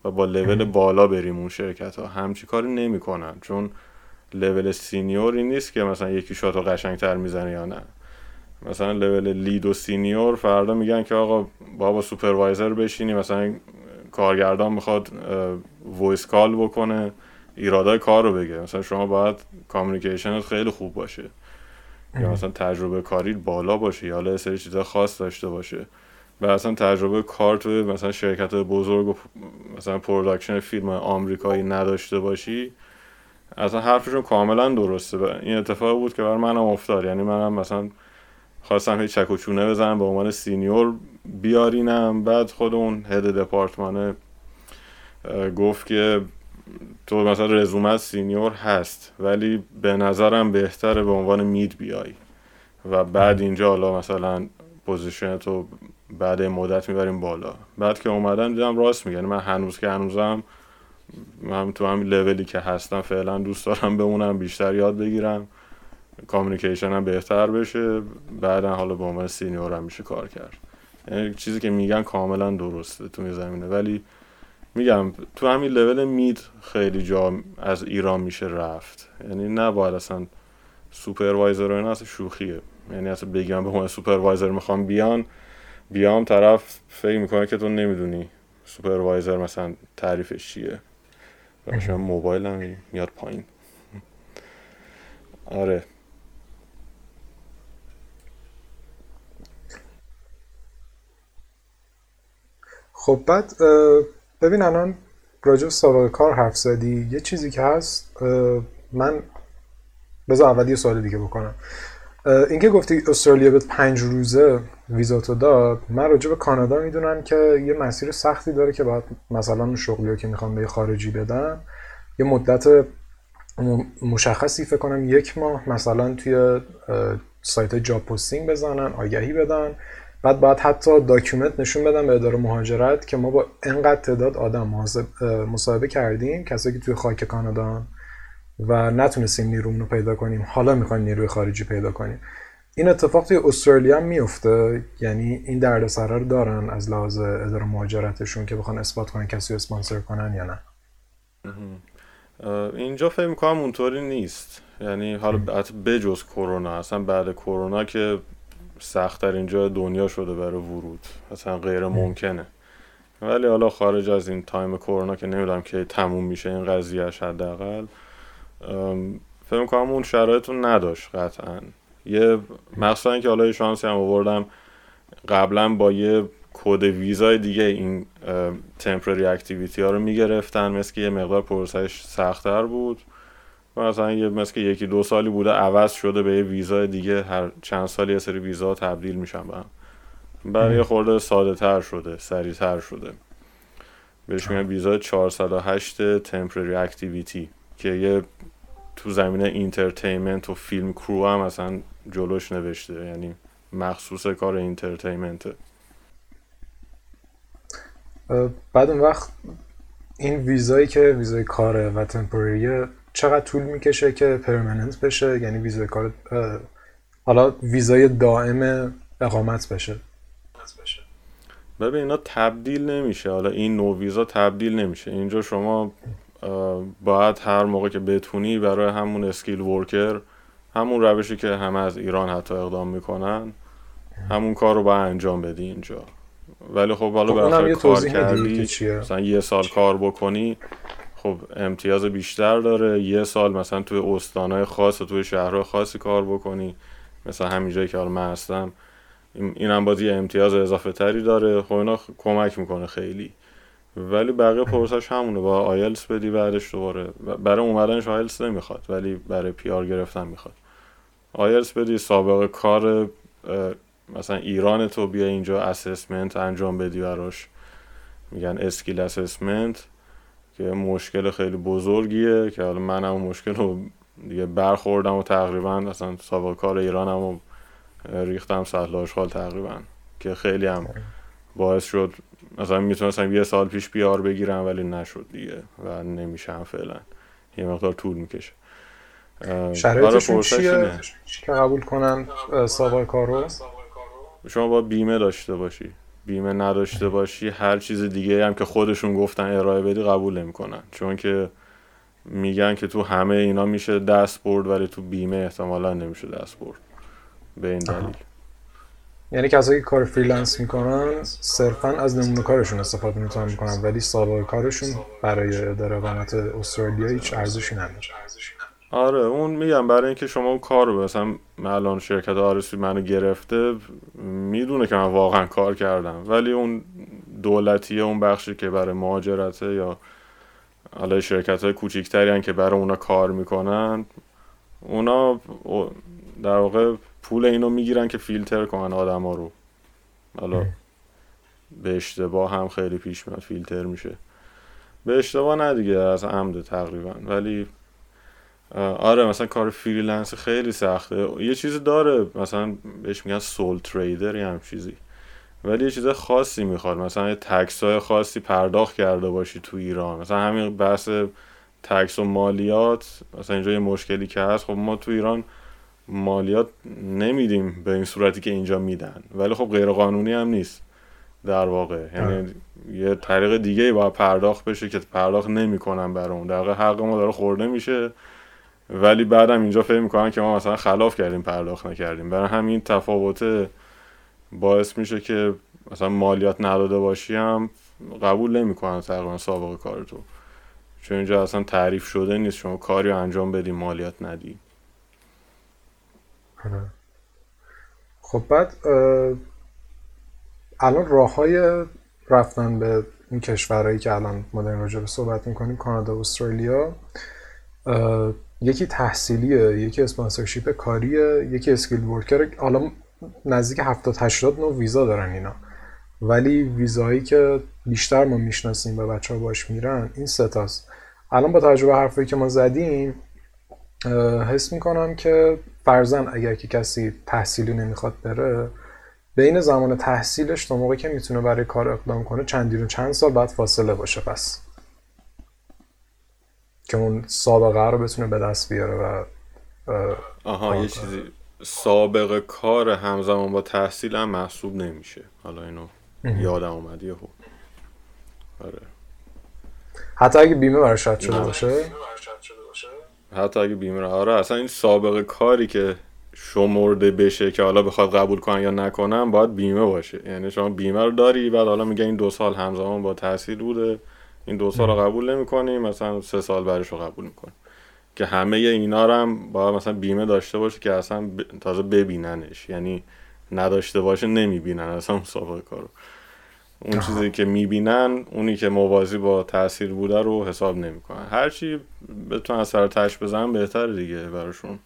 و با لول بالا بریم اون شرکت ها همچی کاری نمی‌کنن چون level senior ی نیست که مثلا یکی shot و قشنگتر می‌زنه یا نه. مثلا level lead و senior فردا میگن که آقا بابا supervisor بشینی مثلا کارگردان می‌خواد voice call بکنه ایرادای کار رو بگه. مثلا شما باید communication ت خیلی خوب باشه. یا مثلا تجربه کاری بالا باشه یا حالا سری چیزا خاص داشته باشه. و اصلا تجربه کار توی مثلا شرکت بزرگ و مثلا production فیلم آمریکایی نداشته باشی اصلا حرفشون کاملا درسته. این اتفاق بود که بر منم افتاد. یعنی منم مثلا خواستم هیچ چک و چونه بزنم به عنوان senior بیارینم. بعد خود اون head department ه گفت که تو مثلا رزومت senior هست ولی به نظرم بهتره به عنوان mid بیای. و بعد اینجا حالا مثلا position تو بعد مدت می‌بریم بالا. بعد که اومدن دیدم راست میگن من هنوز که هنوزم من تو همین لولی که هستم فعلا دوست دارم بمونم بیشتر یاد بگیرم communication هم بهتر بشه. بعدا حالا به عنوان senior هم میشه کار کرد. یعنی چیزی که میگن کاملا درسته تو زمینه. ولی میگم تو همین level mid خیلی جا از ایران میشه رفت. یعنی نباید اصلا supervisor و اینا اصلا شوخیه. یعنی اصلا بگم به عنوان supervisor می‌خوام بیان بیام طرف فکر می‌کنه که تو نمی‌دونی supervisor مثلا تعریفش چیه. مثلا موبایل هم میاد پایین. آره. خب بعد ببین الان راجع سابقه کار حرف زدی یه چیزی که هست من بذار اول یه سوال دیگه بکنم. اینکه گفتی استرالیا به پنج روزه ویزاتو داد من راجع به کانادا می‌دونم که یه مسیر سختی داره که باید مثلا شغلی که می‌خوام به خارجی بدن یه مدت مشخصی فکر کنم یک ماه مثلا توی سایت job posting بزنن آگهی بدن. بعد باید حتی document نشون بدم به اداره مهاجرت که ما با انقدر تعداد آدم مصاحبه کردیم کسایی که توی خاک کانادا و نتونستیم نیرومون رو پیدا کنیم حالا می‌خوایم نیروی خارجی پیدا کنیم. این اتفاق توی استرالیا هم میفته یعنی این دردسرا رو دارن از لحاظ اداره مهاجرتشون که بخوان اثبات کنن کسی رو اسپانسر کنن یا نه. اینجا فکر می‌کنم اونطوری نیست. یعنی حالا بجز کرونا اصلا بعد کرونا که سختتر اینجا دنیا شده برای ورود. اصلا غیر ممکنه. ولی حالا خارج از این time کرونا که نمی‌دونم که تموم میشه این قضیهش حداقل فکر کنم اون شرایطون نداشت قطعا. یه مخصوصا که حالا شانسی هم آوردم قبلا با یه کد ویزای دیگه این temporary activity ها رو می‌گرفتن. مثل که یه مقدار پروسش سختتر بود. مثلا یه مثل که یکی دو سالی بوده عوض شده به یه ویزای دیگه هر چند سالی یه سری ویزا تبدیل میشن به هم. برای یه خورده ساده تر شده سریع تر شده. بهش میگن ویزا 408 temporary activity که یه تو زمینه entertainment و film crew هم مثلا جلوش نوشته یعنی مخصوص کار entertainment ه بعد اون وقت این ویزایی که ویزای کاره و temporary ه چقدر طول می‌کشه که permanent بشه؟ یعنی ویزای کار حالا ویزای دائم اقامت بشه. ببین اینا تبدیل نمیشه. حالا این نوع ویزا تبدیل نمیشه. اینجا شما باید هر موقع که بتونی برای همون اسکیل ورکر همون روشی که همه از ایران حتی اقدام می‌کنن همون کار رو باید انجام بدی اینجا. ولی خب حالا خب کار کردی مثلا یه سال کار بکنی. خب امتیاز بیشتر داره. یه سال مثلا توی استانهای خاص و توی شهرهای خاصی کار بکنی. مثلا همین جایی که حالا من هستم. این هم باز یه امتیاز اضافه تری داره. خب اینا کمک می‌کنه خیلی. ولی بقیه پروسش همونه. با آیلس بدی بعدش دوباره. برای اومدنش آیلس نمی‌خواد ولی برای PR گرفتن می‌خواد. آیلس بدی سابقه کار مثلا ایران تو بیا اینجا assessment انجام بدی براش. میگن skill assessment که مشکل خیلی بزرگیه که حالا من هم مشکل رو دیگه برخوردم و تقریبا اصلا سابقه کار ایرانم و ریختم سطل آشغال تقریبا که خیلی هم باعث شد مثلا می‌تونستم یه سال پیش بیار بگیرم ولی نشد دیگه و نمیشم فعلا. یه مقدار طول می‌کشه. شرایطشون چیه؟ که قبول کنن سابقه کار رو؟ شما با بیمه داشته باشی. بیمه نداشته باشی هر چیز دیگه هم که خودشون گفتن ارائه بدی قبول نمی‌کنن. چون که میگن که تو همه اینا میشه دست برد ولی تو بیمه احتمالا نمیشه دست برد. به این دلیل. یعنی کسایی که کار freelance می‌کنن صرفا از نمونه کارشون استفاده می‌تونن می‌کنن ولی سابقه کارشون برای اداره اقامت استرالیا هیچ ارزشی نداره. آره اون میگم برای اینکه شما اون کار رو مثلا الان شرکت آرسی منو گرفته می‌دونه که من واقعا کار کردم. ولی اون دولتیه اون بخشی که برای مهاجرته یا حالا شرکت های کوچیکتری که برای اونا کار می‌کنن اونا در واقع پول اینو می‌گیرن که فیلتر کنن آدم ها رو. حالا به اشتباه هم خیلی پیش میاد فیلتر میشه. به اشتباه نه دیگه از عمد تقریبا. ولی آره مثلا کار freelance خیلی سخته. یه چیزی داره مثلا بهش میگن سول تریدر یا هم چیزی. ولی یه چیز خاصی می‌خواد مثلا یه تکس های خاصی پرداخت کرده باشی تو ایران. مثلا همین بحث تکس و مالیات مثلا اینجا یه مشکلی که هست. خب ما تو ایران مالیات نمیدیم به این صورتی که اینجا میدن. ولی خب غیر قانونی هم نیست در واقع. یعنی یه طریق دیگه باید پرداخت بشه که پرداخت نمی‌کنن اون. در حق ما داره خورده میشه. ولی بعدم اینجا فکر می‌کنن که ما مثلا خلاف کردیم پرداخت نکردیم. برای همین تفاوته باعث میشه که مثلا مالیات نداده باشی هم قبول نمی‌کنن تقریبا سابقه کار تو چون اینجا اصلا تعریف شده نیست. شما کاری انجام بدی مالیات ندی. آره. خب بعد الان راه های رفتن به این کشورهایی که الان ما داریم راجع به صحبت می‌کنیم کانادا استرالیا یکی تحصیلیه یکی اسپانسرشیپ کاریه یکی اسکیل ورکر. حالا نزدیک 70 80 نوع ویزا دارن اینا. ولی ویزایی که بیشتر ما می‌شناسیم و بچه ها باش میرن این ستاست الان با تجربه حرفایی که ما زدیم حس می‌کنم که فرزن اگر که کسی تحصیلی نمی‌خواد بره بین زمان تحصیلش تا موقعی که می‌تونه برای کار اقدام کنه چندی چند سال بعد فاصله باشه پس. که اون سابقه رو بتونه به دست بیاره و آها یه چیزی. سابقه کار همزمان با تحصیل هم محسوب نمیشه. حالا اینو یادم اومد یهو. آره. حتی اگه بیمه براش رد شده باشه؟ حتی اگه بیمه آره اصلا این سابقه کاری که شمرده بشه که حالا بخواد قبول کنن یا نکنن باید بیمه باشه. یعنی شما بیمه رو داری بعد حالا میگه این دو سال همزمان با تحصیل بوده. این دو سال رو قبول نمی کنیم مثلا سه سال بعدش رو قبول می‌کنیم که همه اینا رو هم باید مثلا بیمه داشته باشه که اصلا تازه ببیننش. یعنی نداشته باشه نمی‌بینن. اصلا مسابقه کارو. اون چیزی که می‌بینن اونی که موازی با تاثیر بوده رو حساب نمی‌کنن. هرچی بتونن سر تش بزنن بهتر دیگه براشون.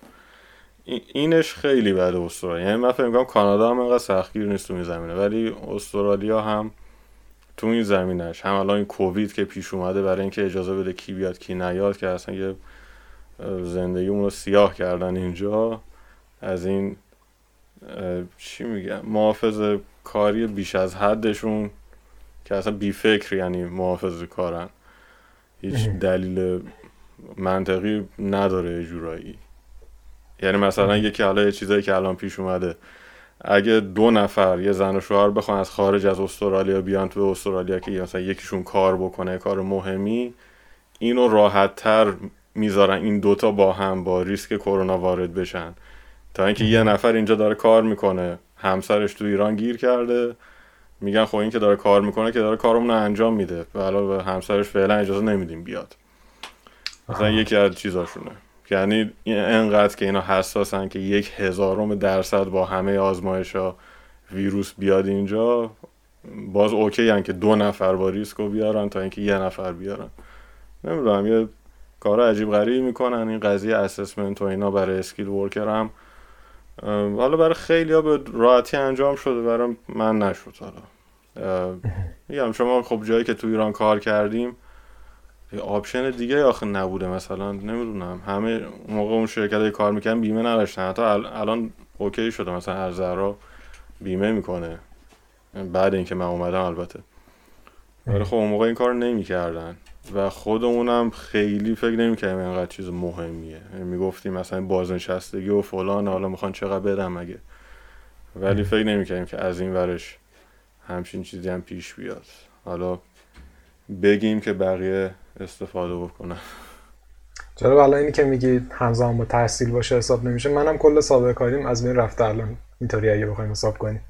اینش خیلی بده استرالیا یعنی من فکر می‌کنم کانادا هم انقدر سختگیر نیست تو زمینه. ولی استرالیا هم تو این زمینش. هم الان این کووید که پیش اومده برای اینکه اجازه بده کی بیاد کی نیاد که اصلا یه زندگی رو سیاه کردن اینجا از این چی میگم محافظ کاری بیش از حدشون که اصلا بی فکر یعنی محافظ کارن. هیچ دلیل منطقی نداره جورایی. یعنی مثلا یکی حالا یه چیزایی که الان پیش اومده اگه دو نفر یه زن و شوهر بخوان از خارج از استرالیا بیان تو استرالیا که مثلا یکیشون کار بکنه کار مهمی اینو راحت تر می‌ذارن. این دوتا با هم با ریسک کرونا وارد بشن. تا اینکه یه نفر اینجا داره کار می‌کنه. همسرش تو ایران گیر کرده. میگن خب این که داره کار می‌کنه که داره کارمون رو انجام میده. و به همسرش فعلا اجازه نمیدیم بیاد. مثلا یکی از چیزاشونه. یعنی انقدر که اینا حساسن که یک هزارم درصد با همه آزمایش ها ویروس بیاد اینجا باز okay ان که دو نفر با ریسکو بیارن تا اینکه یه نفر بیارن. نمی‌دونم یه کار عجیب غریبی می‌کنن این قضیه assessment و اینا برای skill worker هم. حالا برای خیلی ها به راحتی انجام شده برای من نشد حالا. میگم شما خب جایی که تو ایران کار کردیم option دیگه آخه نبوده مثلا نمی‌دونم. همه موقع اون شرکت کار می‌کنن بیمه نداشتن. حتی الان okay شده مثلا ارزرا بیمه می‌کنه. بعد اینکه من اومدم البته. ولی خب اون موقع این کار نمی‌کردن. و خودمونم خیلی فکر نمی‌کردیم اینقدر چیز مهمیه. می‌گفتیم مثلا بازنشستگی و فلان حالا می‌خوان چقدر بدم مگه ولی فکر نمی‌کردیم که از این ورش همچین چیزی هم پیش بیاد. حالا بگیم که بقیه استفاده بکنن. چرا حالا اینی که میگی همزمان با تحصیل باشه حساب نمیشه منم کل سابقه کاریم از بین رفته الان. اینطوری اگه بخوایم حساب کنیم.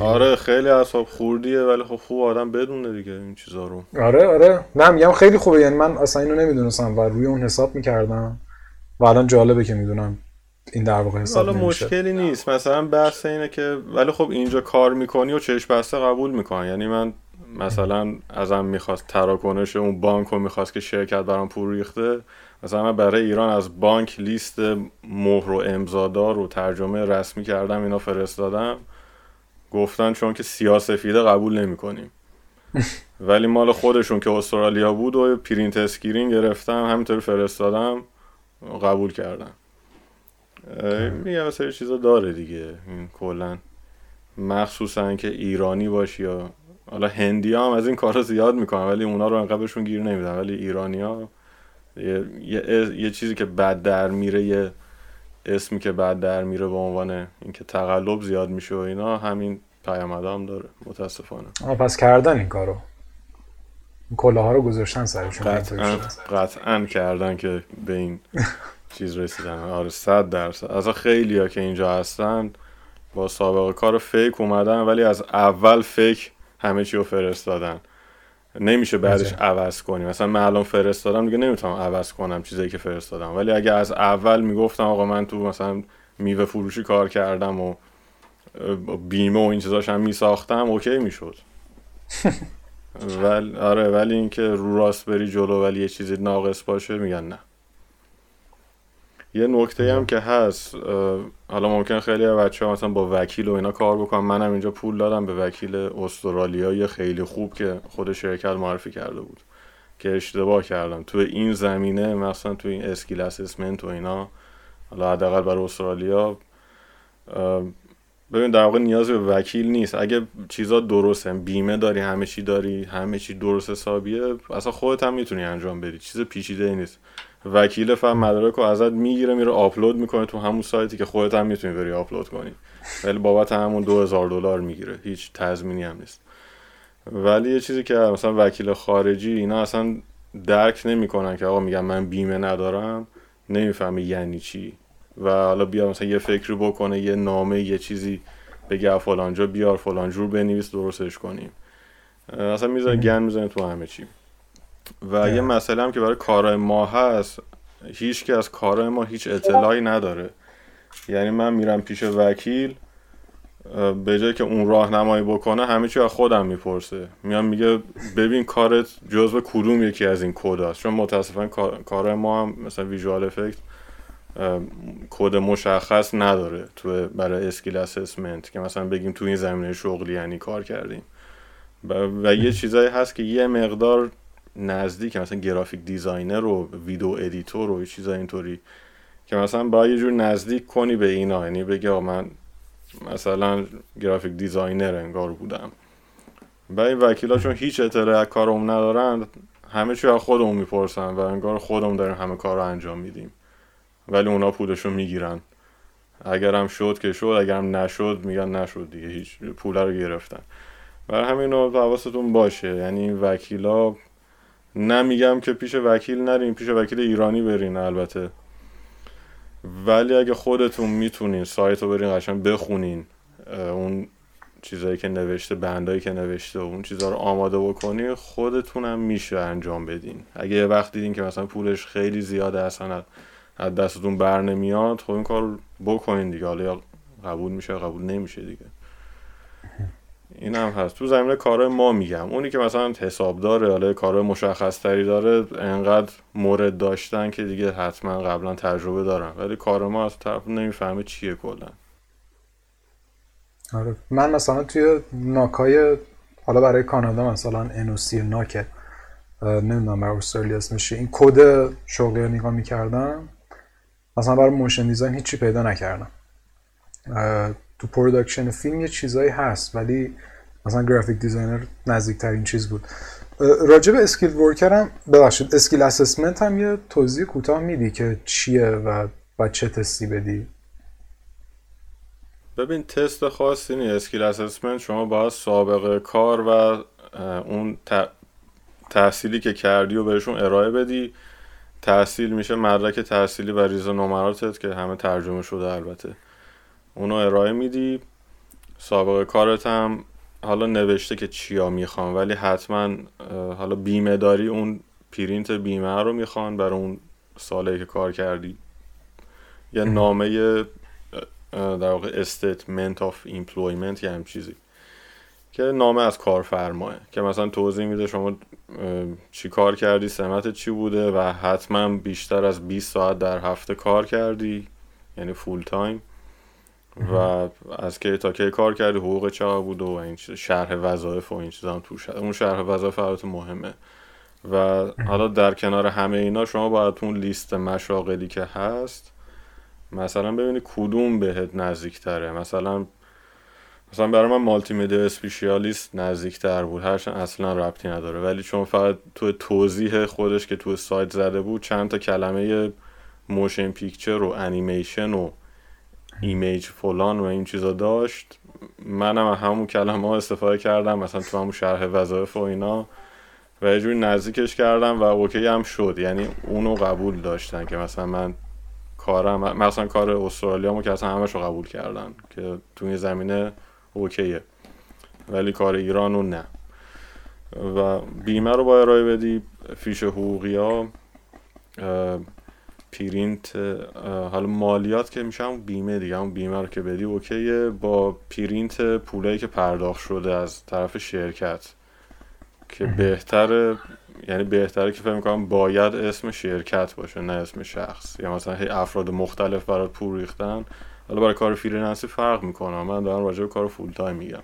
آره خیلی اصاب خوردیه ولی خب خوب آدم بدونه دیگه این چیزا رو. آره آره. نه میگم خیلی خوبه. یعنی من اصلا اینو نمی‌دونستم و روی اون حساب می‌کردم و الان جالبه که می‌دونم این در واقع حساب حالا مشکلی نیست. مثلا بحث اینه که ولی خب اینجا کار می‌کنی و چشم بسته قبول می‌کنن یعنی من مثلا ازم می‌خواست تراکنش اون بانک رو می‌خواست که شرکت برام پول ریخته مثلا من برای ایران از بانک لیست مهر و امضادار رو ترجمه رسمی کردم اینا فرستادم. گفتن چون که سیاسفیده قبول نمی کنیم ولی مال خودشون که استرالیا بود و print screen گرفتم همینطور فرستادم قبول کردم. میگم مثلا چیزا داره دیگه این کلا. مخصوصا که ایرانی باشی یا حالا هندی هم از این کارا زیاد می‌کنن ولی اونا رو انقدر بهشون گیر نمیدن. ولی ایرانی ها یه, یه،, یه چیزی که بد در میره یه اسمی که بعد در میره به عنوان اینکه تقلب زیاد میشه و اینا همین پیامده هم داره. متاسفانه. آه پس کردن این کارو. کله ها رو گذاشتن سرشون قطعا, قطعا کردن که به این چیز رسیدن. آره صد درصد. از خیلی ها که اینجا هستن با سابقه کار فیک اومدن ولی از اول فیک همه چی رو فرستادن. نمیشه بعدش عوض کنی مثلا من الان فرستادم دیگه نمی‌تونم عوض کنم چیزایی که فرستادم. ولی اگه از اول می‌گفتم آقا من تو مثلا میوه فروشی کار کردم و بیمه و این چیزاش هم میساختم اوکی می‌شد. ولی آره ولی اینکه رو راست بری جلو ولی یه چیزی ناقص باشه میگن نه. یه نکته هم که هست حالا ممکن خیلی بچه ها مثلا با وکیل و اینا کار بکنم منم اینجا پول دادم به وکیل استرالیایی خیلی خوب که خود شرکت معرفی کرده بود که اشتباه کردم. تو این زمینه مثلا تو این اسکیل اسسمنت و اینا حالا حداقل برای استرالیا ببین در واقع نیاز به وکیل نیست. اگه چیزا درسته بیمه داری همه چی داری همه چی درست حسابیه اصلا خودت هم می‌تونی انجام بدی. چیز پیچیده ای نیست. وکیل فهم مدارک رو ازت می‌گیره میره آپلود می‌کنه تو همون سایتی که خودت هم می‌تونی بری آپلود کنی. ولی بابت همون دو هزار دلار می‌گیره. هیچ تضمینی هم نیست. ولی یه چیزی که مثلا وکیل خارجی اینا اصلا درک نمی‌کنن که آقا میگن من بیمه ندارم نمی‌فهمی یعنی چی. و حالا بیا مثلا یه فکری بکنه یه نامه یه چیزی بگه فلانجا بیار فلان جور بنویس درستش کنیم. اصلا می‌زنه گن می‌زنه تو همه چی. و یه مسئله هم که برای کارهای ما هست هیچ که از کارهای ما هیچ اطلاعی نداره. یعنی من میرم پیش وکیل به جای که اون راهنمایی بکنه همه چی از خودم می‌پرسه. میام میگه ببین کارت جزو کدوم یکی از این کد هست. چون متاسفانه کار ما هم مثلا visual effect کد مشخص نداره تو برای skill assessment که مثلا بگیم تو این زمینه شغلی یعنی کار کردیم. و, یه چیزایی هست که یه مقدار نزدیک مثلا graphic designer و video editor و چیزای اینطوری که مثلا با یه جور نزدیک کنی به اینا. یعنی بگه من مثلا graphic designer انگار بودم. و این وکیلا چون هیچ اطلاعی از کارمون ندارن همه چی از خودمون می‌پرسن و انگار خودمون داریم همه کار رو انجام میدیم. ولی اونا پولشو می‌گیرن. اگرم شد که شد اگرم نشد میگن نشد دیگه هیچ پول رو گرفتن. برای همین حواستون باشه. یعنی وکیلا نمیگم که پیش وکیل نرین پیش وکیل ایرانی برین البته. ولی اگه خودتون می‌تونین سایت رو برین قشنگ بخونین اون چیزایی که نوشته بندایی که نوشته اون چیزها رو آماده بکنین خودتونم میشه انجام بدین. اگه یه وقت دیدین که مثلا پولش خیلی زیاده اصلا از دستتون بر نمیاد خب این کار بکنین دیگه. حالا قبول میشه قبول نمیشه دیگه. این هم هست. تو زمینه کار ما میگم. اونی که مثلا حساب داره حالا کار مشخص تری داره انقدر مورد داشتن که دیگه حتما قبلا تجربه دارن. ولی کار ما از طرف نمی‌فهمه چیه کلا. آره. من مثلا توی ناکای حالا برای کانادا مثلا انوسی ناکه نمی‌دونم برای استرالیا اسمش این کد شغلی رو نگاه می‌کردم. مثلا برای motion design هیچی پیدا نکردم. تو production فیلم یه چیزایی هست ولی مثلا graphic designer نزدیکترین چیز بود. راجع به skill worker هم ببخشید skill assessment هم یه توضیح کوتاه میدی که چیه و با چه تستی بدی؟ ببین تست خاصی نیست. skill assessment شما باید سابقه کار و اون تحصیلی که کردی و بهشون ارائه بدی. تحصیل میشه مدرک تحصیلی و ریز نمراتت که همه ترجمه شده البته. اونو ارائه میدی سابقه کارت هم حالا نوشته که چیا می‌خوان ولی حتما حالا بیمه داری اون پرینت بیمه رو می‌خوان برای اون ساله که کار کردی. یا نامه در واقع statement of employment یا همچین چیزی که نامه از کارفرماه که مثلا توضیح میده شما چی کار کردی سمت چی بوده و حتما بیشتر از 20 ساعت در هفته کار کردی یعنی full time و از کی تا کی کار کردی حقوق چه بود و این شرح وظایف و این چیزا هم توش اون شرح وظایف البته مهمه. و حالا در کنار همه اینا شما باید اون لیست مشاغلی که هست مثلا ببینی کدوم بهت نزدیک تره مثلا مثلا برای من multimedia specialist نزدیک تر بود. هرچند اصلا ربطی نداره. ولی چون فقط تو توضیح خودش که تو سایت زده بود چند تا کلمه motion picture و انیمیشن و image فلان و این چیزا داشت. منم همون کلمه ها استفاده کردم مثلا تو همون شرح وظایف و اینا. و یه جوری نزدیکش کردم و OK هم شد. یعنی اونو قبول داشتن که مثلا من کارم مثلا کار استرالیا که اصلا همش رو قبول کردن که تو این زمینه OK ه. ولی کار ایران رو نه. و بیمه رو با ارائه بدی فیش حقوقی ها پرینت حالا مالیات که میشه بیمه دیگه اون بیمه رو که بدی OK ه. با پرینت پولایی که پرداخت شده از طرف شرکت که بهتره یعنی بهتره که فکر می‌کنم باید اسم شرکت باشه نه اسم شخص. یا مثلا هی افراد مختلف برات پول ریختن حالا برای کار freelance ی فرق می‌کنه. من دارم راجع به کار full-time میگم.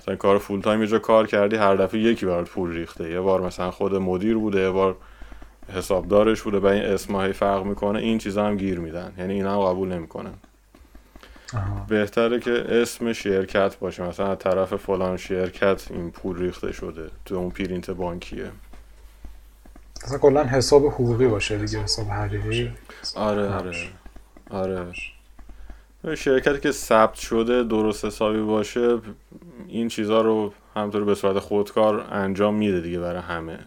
مثلا کار full-time یه جا کار کردی هر دفعه یکی برات پول ریخته. یه بار مثلا خود مدیر بوده یه بار حسابدارش بوده به این اسمایی فرق می‌کنه. این چیزا هم گیر میدن. یعنی اینا هم قبول نمی‌کنن. بهتره که اسم شرکت باشه. مثلا از طرف فلان شرکت این پول ریخته شده. تو اون پرینت بانکیه. مثلا کلا حساب حقوقی باشه دیگه حساب حقیقی. آره آره. آره. شرکتی که ثبت شده درست حسابی باشه این چیزها رو همطور به صورت خودکار انجام میده دیگه برای همه.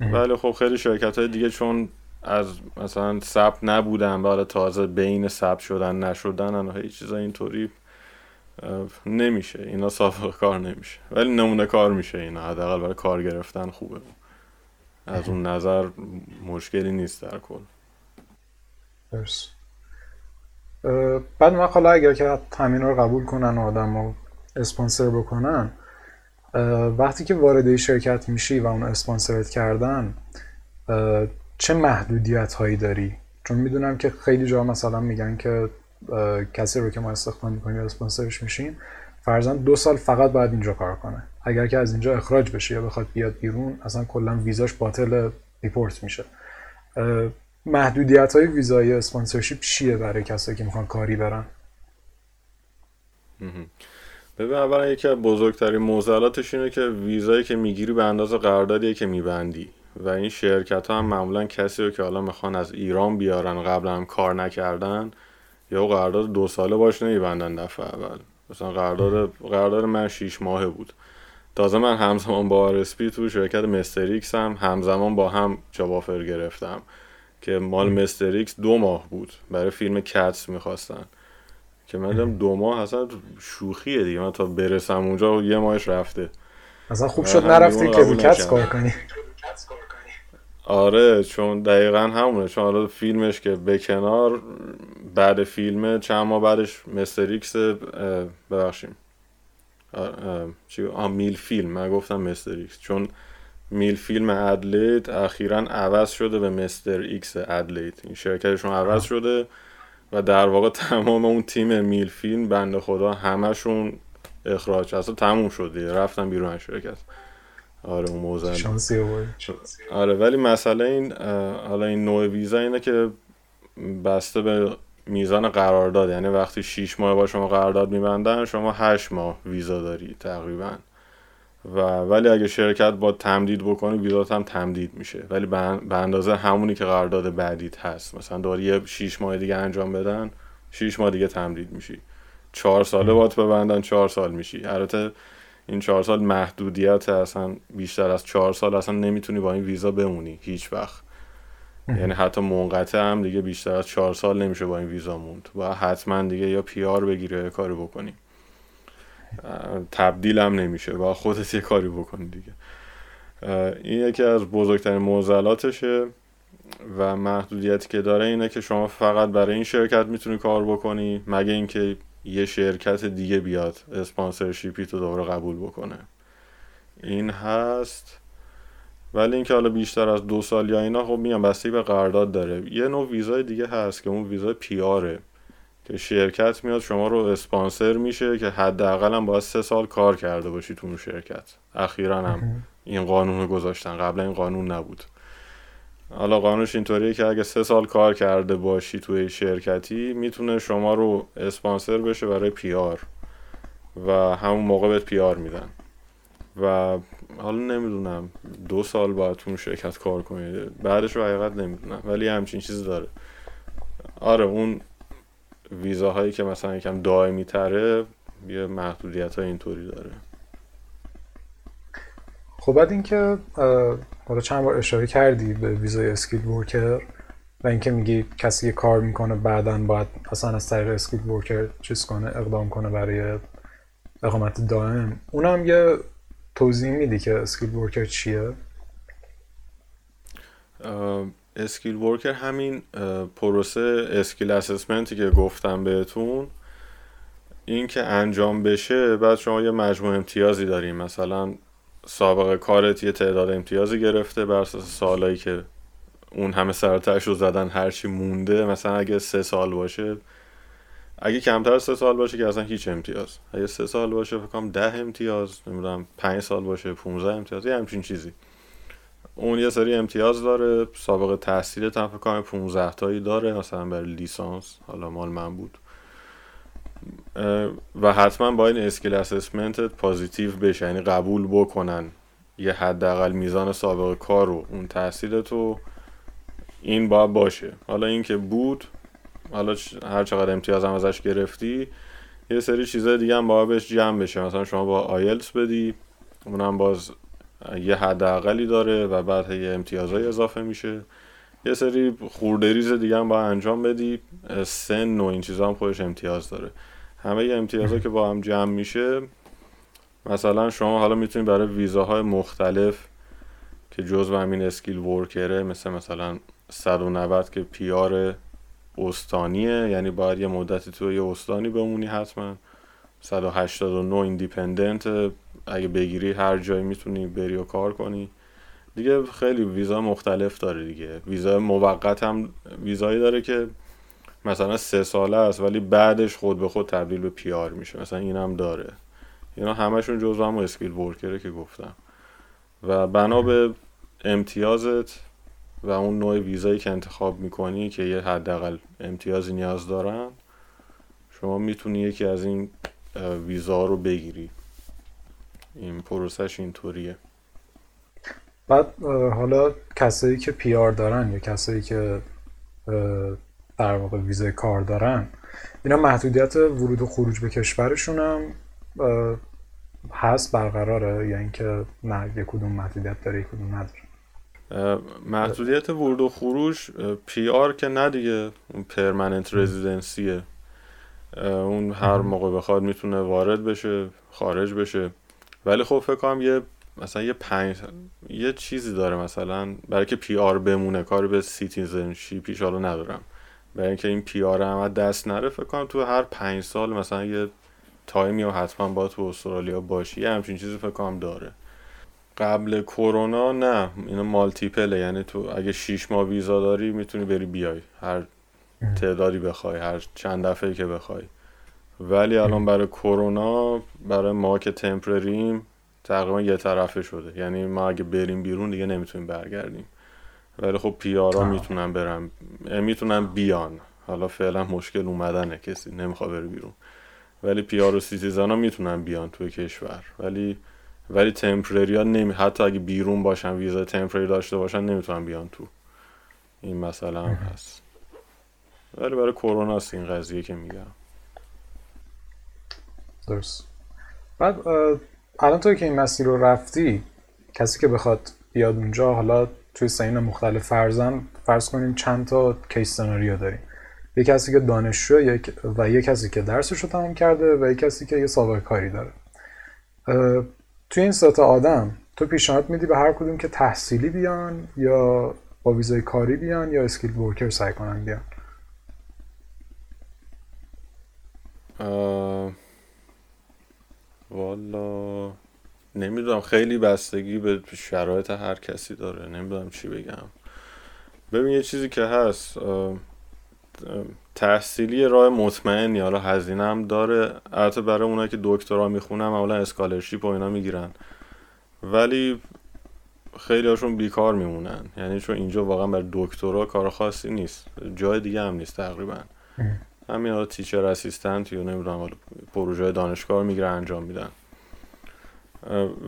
ولی خب خیلی شرکت های دیگه چون از مثلا ثبت نبودن و تازه بین ثبت شدن نشدن و هیچ چیزا اینطوری نمیشه. اینا سابقه کار نمیشه. ولی نمونه کار میشه اینا. حداقل برای کار گرفتن خوبه. از اون نظر مشکلی نیست در کل. درست. بعد من حالا اگر که همین رو قبول کنن و آدم اسپانسر بکنن وقتی که وارد شرکت میشی و اون اسپانسرت کردن چه محدودیت هایی داری؟ چون می‌دونم که خیلی جا مثلا میگن که کسی رو که ما استخدام می‌کنیم یا اسپانسرش میشیم فرزن دو سال فقط باید اینجا کار کنه. اگر که از اینجا اخراج بشه یا بخواد بیاد بیرون اصلا کلا ویزاش باطل report میشه. محدودیت های ویزای sponsorship چیه برای کسایی که می‌خوان کاری برن؟ ببین اولا یکی از بزرگترین معضلاتش اینه که ویزایی که می‌گیری به اندازه قراردادیه که میبندی. و این شرکت ها هم معمولا کسی رو که حالا می‌خوان از ایران بیارن قبلا هم کار نکردن یا قرارداد دو ساله باش نمیبندن دفعه اول. مثلا قرارداد قرارداد من 6 ماهه بود. تازه من همزمان با RSP تو شرکت Mr. X هم همزمان با هم job offer گرفتم. که مال Mr. X دو ماه بود. برای فیلم Cats می‌خواستن. که من دیدم دو ماه اصلا شوخیه دیگه. من تا برسم اونجا یه ماهش رفته. اصلا خوب شد نرفتی که رو Cats کار کنی. آره چون دقیقا همونه. چون حالا فیلمش که به کنار بعد فیلم چند ماه بعدش Mr. X ببخشیم چی؟ Mill Film. من گفتم Mr. X چون Mill Film Adelaide اخیرا عوض شده به Mr. X Adelaide این شرکتشون عوض شده و در واقع تمام اون تیم Mill Film بنده خدا همشون اخراج اصلا تموم شده. رفتن بیرون از شرکت. آره اون شانسی آره ولی مسئله این حالا این نوع ویزا اینه که بسته به میزان قرارداد. یعنی وقتی 6 ماه با شما قرارداد میبندن شما 8 ماه ویزا داری تقریبا. و ولی اگه شرکت با تمدید بکنی ویزات هم تمدید میشه. ولی به اندازه همونی که قرارداد بعدیت هست. مثلا داری یه 6 ماه دیگه انجام بدن 6 ماه دیگه تمدید میشی. 4 ساله بات ببندن 4 سال میشی. البته این 4 سال محدودیت اصلا بیشتر از 4 سال اصلا نمی‌تونی با این ویزا بمونی هیچ وقت. یعنی حتی منقطع هم دیگه بیشتر از چهار سال نمیشه با این ویزا موند. و حتما دیگه یا پیار بگیره یا کاری بکنی. تبدیل هم نمیشه. و خودت یه کاری بکنی دیگه. این یکی از بزرگترین موزلاتشه و محدودیتی که داره اینه که شما فقط برای این شرکت می‌تونی کار بکنی مگه اینکه یه شرکت دیگه بیاد اسپانسرشیپی تو دوباره قبول بکنه. این هست. ولی اینکه حالا بیشتر از دو سال یا اینا خب میگم بسته به قرارداد داره. یه نوع ویزای دیگه هست که اون ویزای پیاره. که شرکت میاد شما رو اسپانسر میشه که حداقل هم باید سه سال کار کرده باشی تو اون شرکت. اخیرا هم این قانون رو گذاشتن. قبلا این قانون نبود. حالا قانونش اینطوریه که اگه سه سال کار کرده باشی توی شرکتی می‌تونه شما رو اسپانسر بشه برای پیار. و همون موقع بهت پیار میدن. و حالا نمی‌دونم دو سال باید تو شرکت کار کنید بعدش رو حقیقت نمی‌دونم. ولی همچین چیزی داره. آره اون ویزاهایی که مثلا یکم دائمی تره یه محدودیت های اینطوری داره. خب بعد اینکه حالا چند بار اشاره کردی به ویزای اسکیل ورکر و اینکه میگی کسی که کار می‌کنه بعدا باید اصلا از طریق skilled worker چیز کنه اقدام کنه برای اقامت دائم. اونم یه توضیح میدی که skilled worker چیه؟ skilled worker همین پروسه skill assessment ی که گفتم بهتون این که انجام بشه بعد شما یه مجموع امتیازی داریم. مثلا سابقه کارت یه تعداد امتیازی گرفته بر اساس سالایی که اون همه سر و تهش رو زدن هرچی مونده مثلا اگه سه سال باشه اگه کمتر سه سال باشه که اصلا هیچ امتیاز. اگه سه سال باشه فکر کنم ده امتیاز نمی‌دونم پنج سال باشه 15 امتیاز یه همچین چیزی. اون یه سری امتیاز داره سابقه تحصیل هم فکر کنم 15 تایی داره مثلا برای لیسانس حالا مال من بود. و حتما با این skill assessment positive بشه یعنی قبول بکنن یه حداقل میزان سابقه کار رو اون تحصیل تو این باید باشه. حالا اینکه بود حالا هر چقدر امتیاز هم ازش گرفتی یه سری چیزای دیگه هم باید بهش جمع بشه. مثلا شما با آیلتس بدی اونم باز یه حداقلی داره و بعد یه امتیازهای اضافه میشه. یه سری خوردریز دیگه هم باید انجام بدی. سن و این چیزا هم خودش امتیاز داره. همه امتیازها که با هم جمع میشه مثلا شما حالا می‌تونید برای ویزاهای مختلف که جزو همین skilled worker ه مثل مثلا 190 که PR استانیه یعنی باید یه مدتی تو یه استانی بمونی حتما. 189 independent اگه بگیری هر جایی می‌تونی بری و کار کنی. دیگه خیلی ویزا مختلف داره دیگه. ویزا موقت هم ویزایی داره که مثلا سه ساله است ولی بعدش خود به خود تبدیل به PR میشه. مثلا این هم داره. اینا همشون جزو هم اسکیل ورکره که گفتم. و بنا به امتیازت و اون نوع ویزایی که انتخاب می‌کنی که یه حداقل امتیازی نیاز دارن شما می‌تونی یکی از این ویزا رو بگیری. این پروسش اینطوریه. بعد حالا کسایی که پیار دارن یا کسایی که در واقع ویزای کار دارن اینا محدودیت ورود و خروج به کشورشون هم هست برقراره. یا اینکه نه یک کدوم محدودیت داره یک کدوم نداره. محدودیت ورود و خروج PR که نه دیگه اون permanent residency ه اون هر موقع بخواد می‌تونه وارد بشه خارج بشه. ولی خب فکر کنم یه مثلا یه پنج یه چیزی داره مثلا برای که PR بمونه کاری به citizenship یش حالا ندارم. برای اینکه این پی آر هم دست نره فکر کنم تو هر پنج سال مثلا یه تایمی و حتما با تو استرالیا باشی. یه همچین چیزی فکر کنم داره. قبل کرونا نه اینا مالتیپله یعنی تو اگه شیش ماه ویزا داری می‌تونی بری بیای. هر تعدادی بخوای هر چند دفعه که بخوای. ولی الان برای کرونا برای ما که تمپرریم تقریبا یه طرفه شده. یعنی ما اگه بریم بیرون دیگه نمی‌تونیم برگردیم. ولی خب PR ا می‌تونن برن. می‌تونن بیان. حالا فعلا مشکل اومدنه کسی نمی‌خواد بره بیرون. ولی PR و citizen ها می‌تونن بیان توی کشور. ولی ولی temporary ها نمی حتی اگه بیرون باشن ویزا temporary داشته باشن نمی‌تونن بیان تو این مسئله هم هست. ولی برای کرونا این قضیه که میگم. درست. بعد الان تو که این مسیر رو رفتی کسی که بخواد بیاد اونجا حالا توی سین مختلف فرزن فرض کنیم چند تا case scenario داریم یه کسی که دانشجو و یه کسی که درسش رو تمام کرده و یه کسی که یه سابقه کاری داره. توی این سطح آدم تو پیشنهاد میدی به هر کدوم که تحصیلی بیان یا با ویزای کاری بیان یا skilled worker سعی کنن بیان. والا نمی‌دونم خیلی بستگی به شرایط هر کسی داره. نمی‌دونم چی بگم. ببین یه چیزی که هست تحصیلی راه مطمئنی حالا هزینه هم داره. البته برای اونایی که دکترا می‌خونن معمولا اسکالرشیپ و اینا می‌گیرن. ولی خیلی هاشون بیکار میمونن. یعنی چون اینجا واقعا برای دکترا کار خاصی نیست. جای دیگه هم نیست تقریبا. همین حالا تیچر اسیستنت یا نمی‌دونم حالا پروژه دانشگاه می‌گیرن انجام میدن.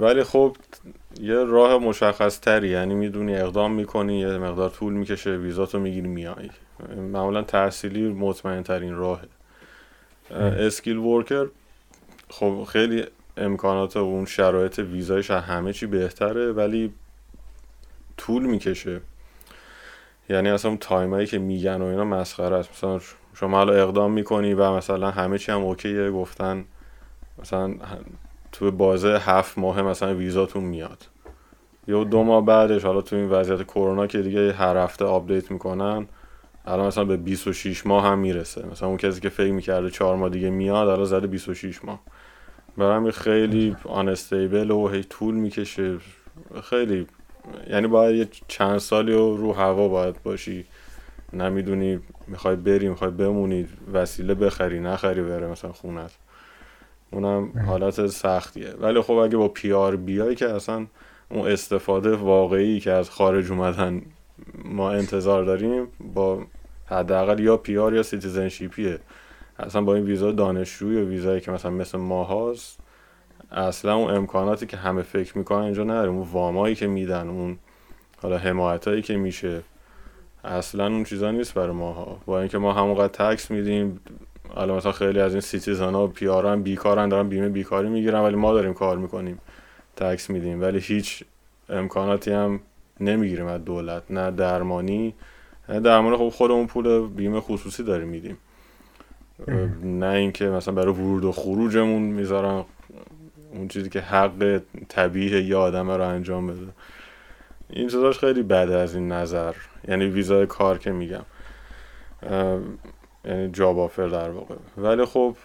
ولی خب یه راه مشخص تری یعنی می‌دونی اقدام می‌کنی یه مقدار طول می‌کشه ویزاتو می‌گیری میای معمولا تحصیلی مطمئن ترین راهه اسکیل ورکر خب خیلی امکانات و اون شرایط ویزایش همه چی بهتره ولی طول می‌کشه. یعنی اصلا اون تایمایی که میگن و اینا مسخره است. مثلا شما حالا اقدام می‌کنی و مثلا همه چی هم okay ه؟ گفتن مثلا تو بازه هفت ماه مثلا ویزاتون میاد. یا دو ماه بعدش حالا تو این وضعیت کرونا که دیگه هر هفته update می‌کنن الان مثلا به 26 ماه هم می‌رسه. مثلا اون کسی که فکر می‌کرده چهار ماه دیگه میاد الان زده 26 ماه. برای خیلی unstable و هی طول می‌کشه. خیلی یعنی باید یه چند سالی رو رو هوا باید باشی. نمی‌دونی می‌خوای بری می‌خوای بمونی وسیله بخری نخری بره مثلا خونت اونم حالت سختیه. ولی خب اگه با پیار بیای که اصلا اون استفاده واقعی که از خارج اومدن ما انتظار داریم با حداقل یا پیار یا سیتیزنشیپیه اصلا با این ویزا دانشجوی و ویزایی که مثلا مثل ما هاست اصلا اون امکاناتی که همه فکر می‌کنن اینجا نداریم اون وامایی که میدن اون حالا حمایتایی که میشه. اصلا اون چیزا نیست برای ماها. با اینکه ما همونقدر tax میدیم حالا مثلا خیلی از این citizen ها PR ن بیکارن دارن بیمه بیکاری می‌گیرن ولی ما داریم کار می‌کنیم. tax میدیم. ولی هیچ امکاناتی هم نمی‌گیریم از دولت نه درمانی نه درمانی. خب خودمون پول بیمه خصوصی داریم میدیم. نه اینکه مثلا برای ورود و خروجمون می‌ذارن اون چیزی که حق طبیعی یه آدم رو انجام بده. این چیزاش خیلی بده از این نظر. یعنی ویزای کار که میگم. یعنی جاب آفر در واقع. ولی خب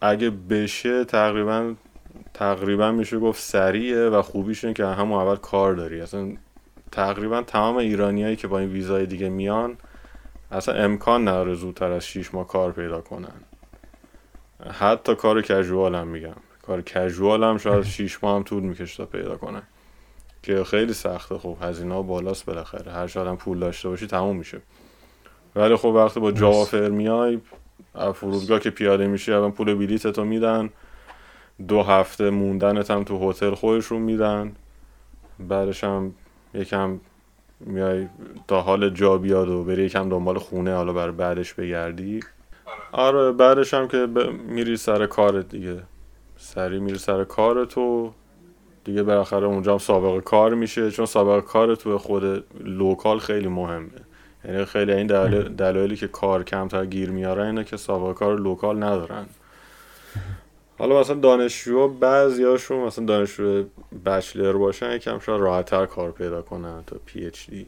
اگه بشه تقریبا تقریبا میشه گفت سریعه و خوبیش اینه که همون اول کار داری. اصلا تقریبا تمام ایرانیایی که با این ویزای دیگه میان اصلا امکان نداره زودتر از 6 ماه کار پیدا کنن. حتی کار کژوال هم میگم. کار کژوال هم شاید 6 ماه هم طول می‌کشه تا پیدا کنن. که خیلی سخته. خب هزینه ها بالاست بالاخره. هر شاید هم پول داشته باشی تموم میشه. ولی خب وقتی با جوافر میای فرودگاه که پیاده میشی اول پول بلیتتو میدن. دو هفته موندنت هم تو هتل خودشون میدن. بعدش هم یکم میای تا حال جا بیاد و بری یکم دنبال خونه حالا برای بعدش بگردی. آره بعدش هم که میری سر کارت دیگه. سری میری سر کارت و دیگه بالاخره اونجا هم سابقه کار میشه چون سابقه کار تو خود local خیلی مهمه. یعنی خیلی این دلایلی که کار کمتر گیر میاره اینه که سابقه کار local ندارن. حالا مثلا دانشجو بعضیاشون مثلا دانشجو بچلر باشن یکم شاید راحتتر کار پیدا کنن تا پی اچ دی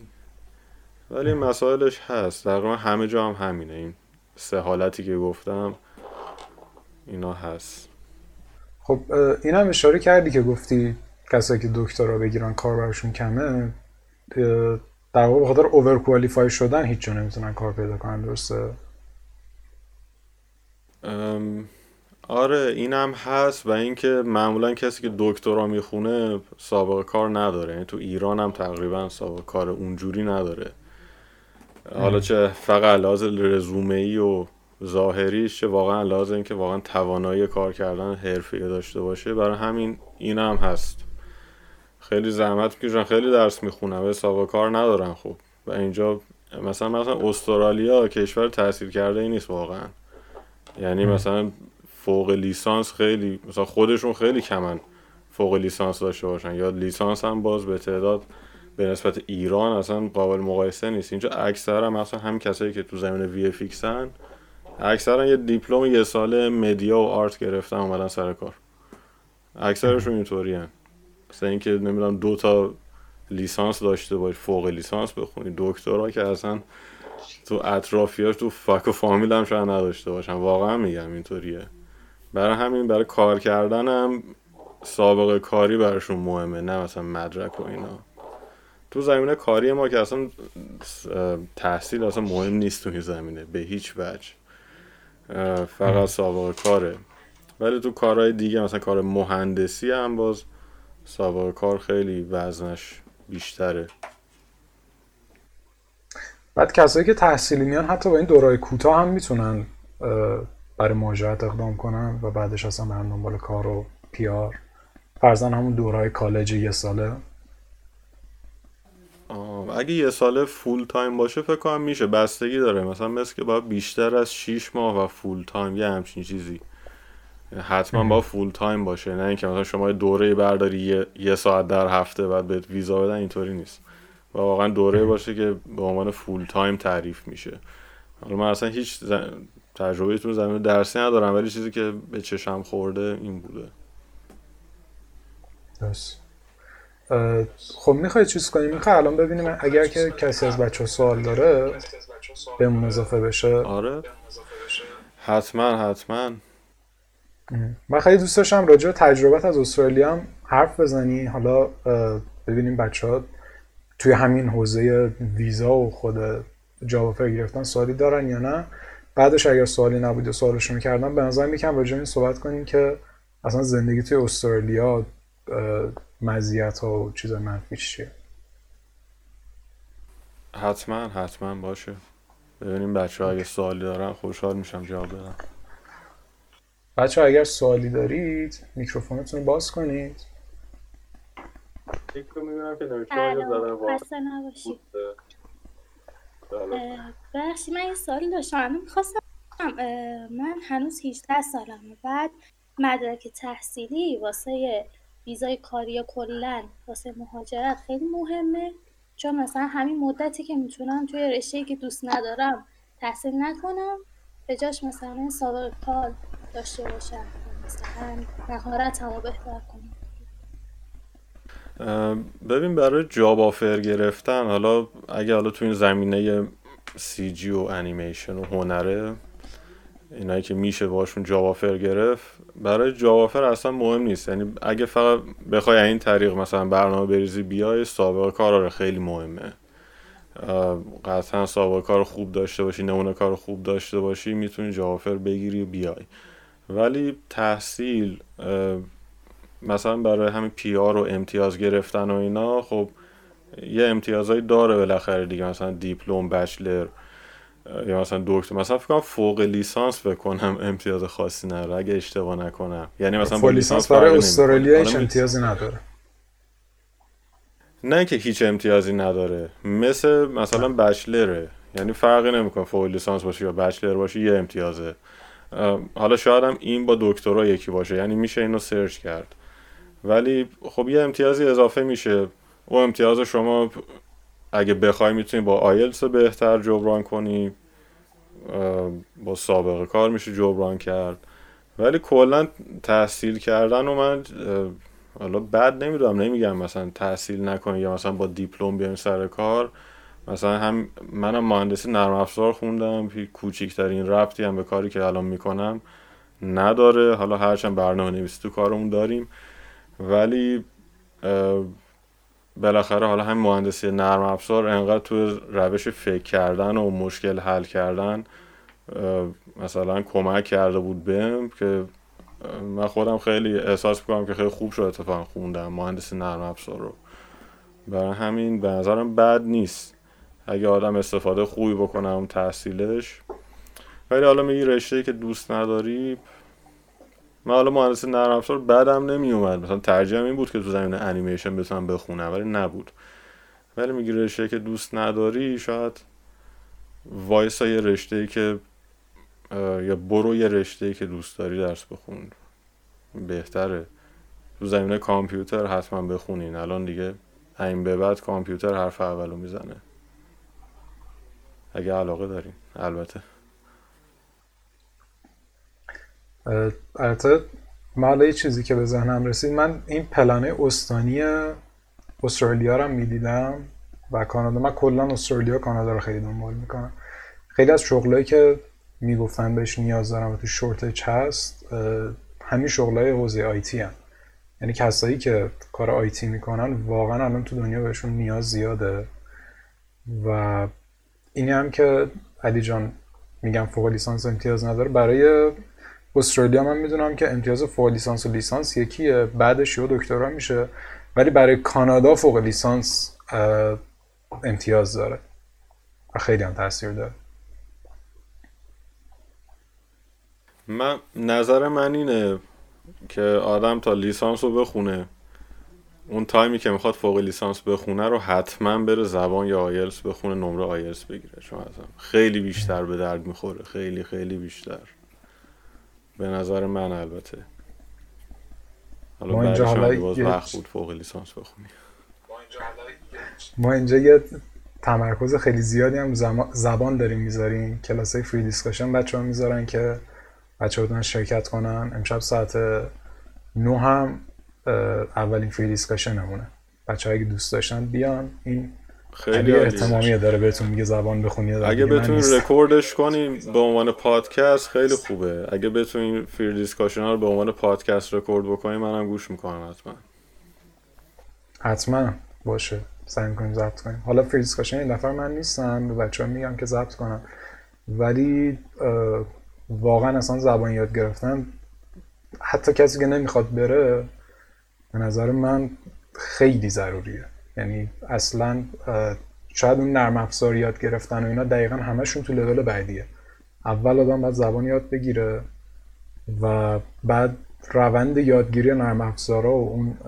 ولی مسائلش هست. تقریبا همه جا هم همینه. این سه حالتی که گفتم اینا هست. خب این هم اشاره کردی که گفتی کسایی که دکترا بگیرن کار براشون کمه در واقع بخاطر اوور کوالیفای شدن هیچ نمی‌تونن کار پیدا کنن درسته؟ آره اینم هست و اینکه معمولا کسی که دکترا می‌خونه سابقه کار نداره یعنی تو ایران هم تقریبا سابقه کار اونجوری نداره. حالا چه فقط لحاظ رزومه ای و ظاهریش چه واقعا لحاظ اینکه واقعا توانایی کار کردن حرفه داشته باشه برای همین این هم هست. خیلی زحمت می‌کشن خیلی درس می‌خونن و سابقه کار ندارن خب و اینجا مثلا مثلا استرالیا کشور تاثیر کرده ای نیست واقعا. یعنی مثلا فوق لیسانس خیلی مثلا خودشون خیلی کمن فوق لیسانس داشته باشن. یا لیسانس هم باز به تعداد به نسبت ایران اصلا قابل مقایسه نیست. اینجا اکثر هم مثلا هم کسایی که تو زمین وی فیکسن اکثرا یه دیپلم یه سال مدیا و آرت گرفتن اومدن سر کار. اکثرشون اینطوری. مثلا اینکه نمی‌دونم دو تا لیسانس داشته باش فوق لیسانس بخونی دکترا که اصلا تو اطرافیاش تو فک و فامیل هم شاید نداشته باشن. واقعا میگم اینطوریه. برای همین برای کار کردنم سابقه کاری براشون مهمه نه مثلا مدرک و اینا. تو زمینه کاری ما که اصلا تحصیل اصلا مهم نیست تو این زمینه به هیچ وجه. فقط سابقه کاره. ولی تو کارهای دیگه مثلا کار مهندسی هم باز سابقه کار خیلی وزنش بیشتره. بعد کسایی که تحصیلی میان حتی با این دورای کوتاه هم می‌تونن برای مهاجرت اقدام کنن و بعدش اصلا برن دنبال کار و PR. فرضا همون دورای کالج یه ساله. اگه یه ساله full time باشه فکر کنم میشه بستگی داره. مثلا مثل که باید بیشتر از 6 ماه و full time یه همچین چیزی حتما با full time باشه. نه اینکه مثلا شما دوره برداری یه, ساعت در هفته بعد بهت ویزا بدن اینطوری نیست. و واقعا دوره باشه که به عنوان فول تایم تعریف میشه. حالا من اصلا هیچ تجربه تو زمین درسی ندارم ولی چیزی که به چشم خورده این بوده. درست خب می‌خوای چیز کنیم می‌خوای الان ببینیم اگر که کسی از بچه سوال داره بهمون اضافه بشه. آره. حتما حتما. من خیلی دوست داشتم راجع تجربت از استرالیا هم حرف بزنی. حالا ببینیم بچه ها توی همین حوزه ویزا و خود جواب گرفتن سوالی دارن یا نه. بعدش اگر سوالی نبود و سوالشون کردن به نظر می‌کنم راجع این صحبت کنیم که اصلا زندگی توی استرالیا مزیت ها و چیز منفی چیه؟ حتما حتما باشه. ببینیم بچه ها اگه سوالی دارن خوشحال میشم جواب بدم بچه اگر سوالی دارید میکروفونتون باز کنید. بخشی من یه سوالی داشتم. می‌خواستم من هنوز 18 سالمه. بعد مدرک تحصیلی واسه ویزای کاری یا کلا واسه مهاجرت خیلی مهمه. چون مثلا همین مدتی که می‌تونم توی رشته که دوست ندارم تحصیل نکنم. به جاش مثلا سابقه کار داشته باشم مثلا مهارت هم بهتر کنم ببین برای job offer گرفتن حالا اگه حالا تو این زمینه CG و انیمیشن و هنره اینایی که میشه باشون job offer گرفت برای job offer اصلا مهم نیست. یعنی اگه فقط بخوای این طریق مثلا برنامه بریزی بیای سابقه کار آره خیلی مهمه. قطعا سابقه کار خوب داشته باشی نمونه کار خوب داشته باشی می‌تونی job offer بگیری و بیای. ولی تحصیل مثلا برای همین پی آر و امتیاز گرفتن و اینا خب یه امتیازهایی داره بالاخره دیگه مثلا دیپلم بچلر یا مثلا دکتر. مثلا فکر کنم فوق لیسانس بکنم امتیاز خاصی نداره اگه اشتباه نکنم. یعنی مثلا فوق لیسانس برای استرالیا هیچ امتیازی نداره. نه که هیچ امتیازی نداره. مثل مثلا بچلره. یعنی فرقی نمی‌کنه فوق لیسانس باشه یا بچلر باشه یه امتیازه. حالا شاید هم این با دکترا یکی باشه یعنی میشه اینو سرچ کرد. ولی خب یه امتیازی اضافه میشه. او امتیاز شما اگه بخوای می‌تونی با آیلتس بهتر جبران کنی. با سابقه کار میشه جبران کرد. ولی کلا تحصیل کردن و من حالا بد نمی‌دونم نمیگم مثلا تحصیل نکنی یا مثلا با دیپلم بیایم سر کار. مثلا هم منم مهندسی نرم افزار خوندم کوچیکترین ربطی هم به کاری که الان می‌کنم نداره. حالا هرچند برنامه نویسی تو کارمون داریم. ولی بالاخره حالا هم مهندسی نرم افزار انقدر تو روش فکر کردن و مشکل حل کردن مثلا کمک کرده بود بهم که من خودم خیلی احساس می‌کنم که خیلی خوب شد اتفاق خوندم مهندسی نرم افزار رو. برای همین به نظرم بد نیست. اگه آدم استفاده خوبی بکنم تحصیلش. ولی حالا میگی رشته که دوست نداری من حالا مهندسی نرم افزار بعدم نمی اومد مثلا ترجیحم این بود که تو زمین انیمیشن بتونم بخونم ولی نبود. ولی میگی رشته که دوست نداری شاید وایسا یه رشته که یا برو یه رشته که دوست داری درس بخون. بهتره. تو زمینه کامپیوتر حتما بخونین. الان دیگه این به بعد کامپیوتر حرف اولو می‌زنه. اگه علاقه دارین البته. البته من یه چیزی که به ذهنم رسید من این پلانه استانی استرالیا رو می‌دیدم و کانادا. من کلا استرالیا کانادا رو خیلی دنبال می‌کنم. خیلی از شغلایی که می‌گفتن بهش نیاز دارم و تو شورتج هست همین شغلای حوزه آیتی هم یعنی کسایی که کار آیتی می‌کنن واقعا الان تو دنیا بهشون نیاز زیاده و اینی هم که علی جان میگم فوق لیسانس امتیاز نداره. برای استرالیا من می‌دونم که امتیاز فوق لیسانس و لیسانس یکیه بعدش یه دکترا میشه. ولی برای کانادا فوق لیسانس امتیاز داره. و خیلی هم تاثیر داره. من نظر من اینه که آدم تا لیسانس رو بخونه. اون تایمی که می‌خواد فوق لیسانس بخونه رو حتما بره زبان یا آیلس بخونه نمره آیلس بگیره. چون خیلی بیشتر به درد می‌خوره. خیلی خیلی بیشتر. به نظر من البته. حالا ما اینجا حالا باز وقت بود فوق لیسانس بخونی ما اینجا یه تمرکز خیلی زیادی هم زبان داریم می‌ذاریم. کلاس های free discussion بچه ها می‌ذارن که بچه ها شرکت کنن. امشب ساعت نه هم اولین free discussion همونه. بچه اگه دوست داشتن بیان این خیلی احتمامی داره بهتون میگه زبان بخونی اگه بتونین رکوردش کنیم به عنوان پادکست خیلی خوبه. اگه بتونین free discussion ها رو به عنوان پادکست رکورد بکنیم منم گوش می‌کنم حتما. حتما. باشه. سعی می‌کنیم ضبط کنیم. حالا free discussion این دفعه من نیستم به بچه ها میگم که ضبط کنم. ولی واقعا اصلا زبان یاد گرفتن حتی کسی که نمی‌خواد بره به نظر من خیلی ضروریه. یعنی اصلا شاید اون نرم افزار یاد گرفتن و اینا دقیقا همشون تو لول بعدیه. اول آدم باید زبان یاد بگیره و بعد روند یادگیری نرم افزارا و اون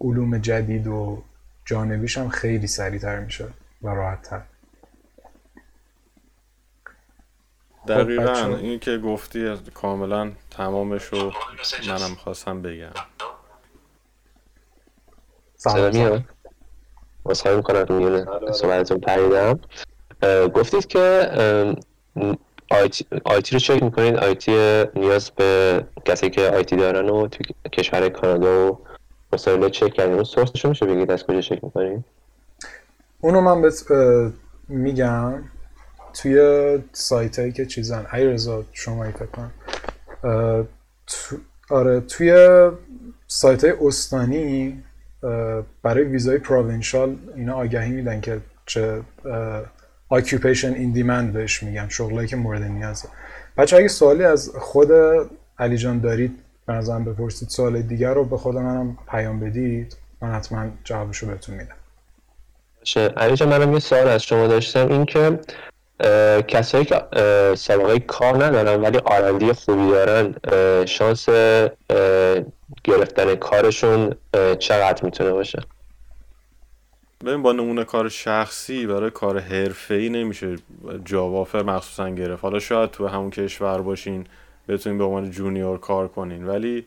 علوم جدید و جانبیش هم خیلی سریعتر میشه و راحتتر. دقیقا. خب این که گفتی کاملا تمامش رو منم خواستم بگم. صدا میاد؟ خواهی می‌کنم میونه صحبتتون پریدم گفتید که آیتی, آیتی رو چک می‌کنید. آیتی نیاز به کسی که آیتی دارن و تو کشور کانادا و استرالیا چک کردیم اون سورسشو میشه بگید؟ از کجا چک می‌کنیم اونو من بهت میگم توی سایت هایی که چیزن. ای رضا شما فکر کنم. آره توی سایت های استانی برای ویزای پروینشال اینا آگهی میدن که چه occupation in demand بهش میگن شغلایی که مورد نیازه. بچه اگه سوالی از خود علی جان دارید به نظرم بپرسید سوال دیگر رو به خود منم پیام بدید. من حتما جوابشو بهتون میدم. علی جان منم یه سوال از شما داشتم. این که کسایی که سابقه کار ندارن ولی آرندی خوبی دارن شانس گرفتن کارشون چقدر می‌تونه باشه؟ ببین با نمونه کار شخصی برای کار حرفه‌ای نمیشه جاوافر مخصوصا گرفت. حالا شاید تو همون کشور باشین بتونین به عنوان جونیور کار کنین ولی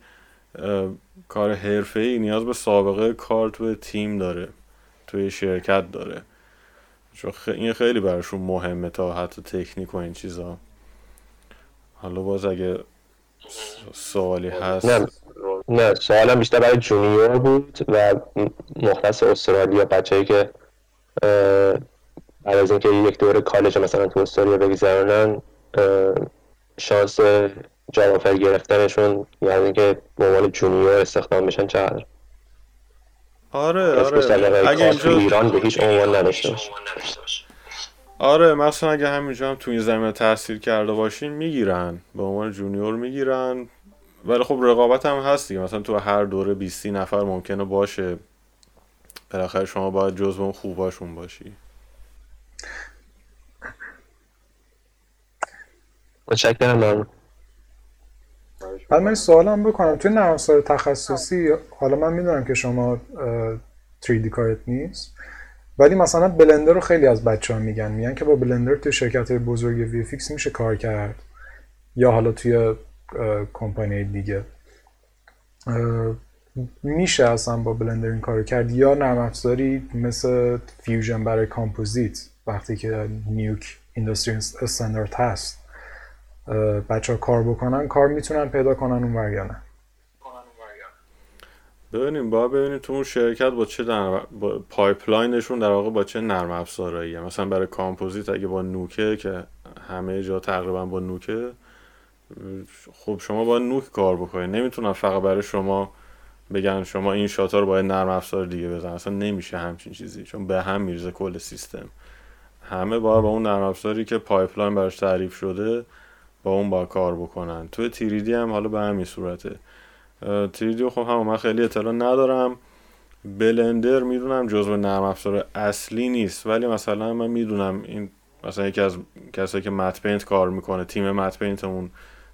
کار حرفه‌ای نیاز به سابقه کار توی تیم داره توی شرکت داره. چون این خیلی براشون مهمه تا حتی تکنیک و این چیزا. حالا باز اگه سوالی هست. نه نه سوالم بیشتر برای جونیور بود و مختص استرالیا بچه‌ای که بعد از اینکه یک دوره کالج مثلا تو استرالیا بگذرونن شانس جواب گرفتنشون یعنی اینکه به عنوان جونیور استخدام بشن چقدر؟ آره آره اگه اینجا ایران به هیچ عنوان نداشته آره مثلا اگه همینجا هم تو این زمینه تاثیر کرده باشین می‌گیرن. به عنوان جونیور می‌گیرن. ولی خب رقابت هم هست دیگه. مثلا تو هر دوره 20 نفر ممکنه باشه. بالاخره شما باید جزو اون خوباشون باشی. متشکرم بعد من سوالم بکنم توی نرم تخصصی حالا من می‌دونم که شما 3D کارت نیست ولی مثلا بلندر رو خیلی از بچه ها میگن میگن که با بلندر توی شرکت بزرگ وی فیکس میشه کار کرد یا حالا توی کمپانی دیگه. میشه اصلا با بلندر این کار کرد یا نرم افزاری مثل Fusion برای کامپوزیت وقتی که Nuke industry standard هست. بچه ها کار بکنن کار می‌تونن پیدا کنن اون یا نه. ببینیم با ببینیم تو اون شرکت با چه در... با pipeline شون در واقع با چه نرم افزارایی مثلا برای کامپوزیت اگه با Nuke ه که همه جا تقریبا با Nuke ه خب شما باید Nuke کار بکنید. نمی‌تونن فقط برای شما بگن شما این shot ا رو باید نرم افزار دیگه بزن اصلا نمیشه همچین چیزی چون به هم میرزه کل سیستم. همه باید با اون نرم افزاری که pipeline براش تعریف شده با اون با کار بکنن. توی 3D هم حالا به همین صورته. 3D خب هم من خیلی اطلاع ندارم. بلندر می‌دونم جزو نرم افزار اصلی نیست. ولی مثلا من می‌دونم این مثلا یکی از کسایی که matte paint کار می‌کنه تیم matte paint مون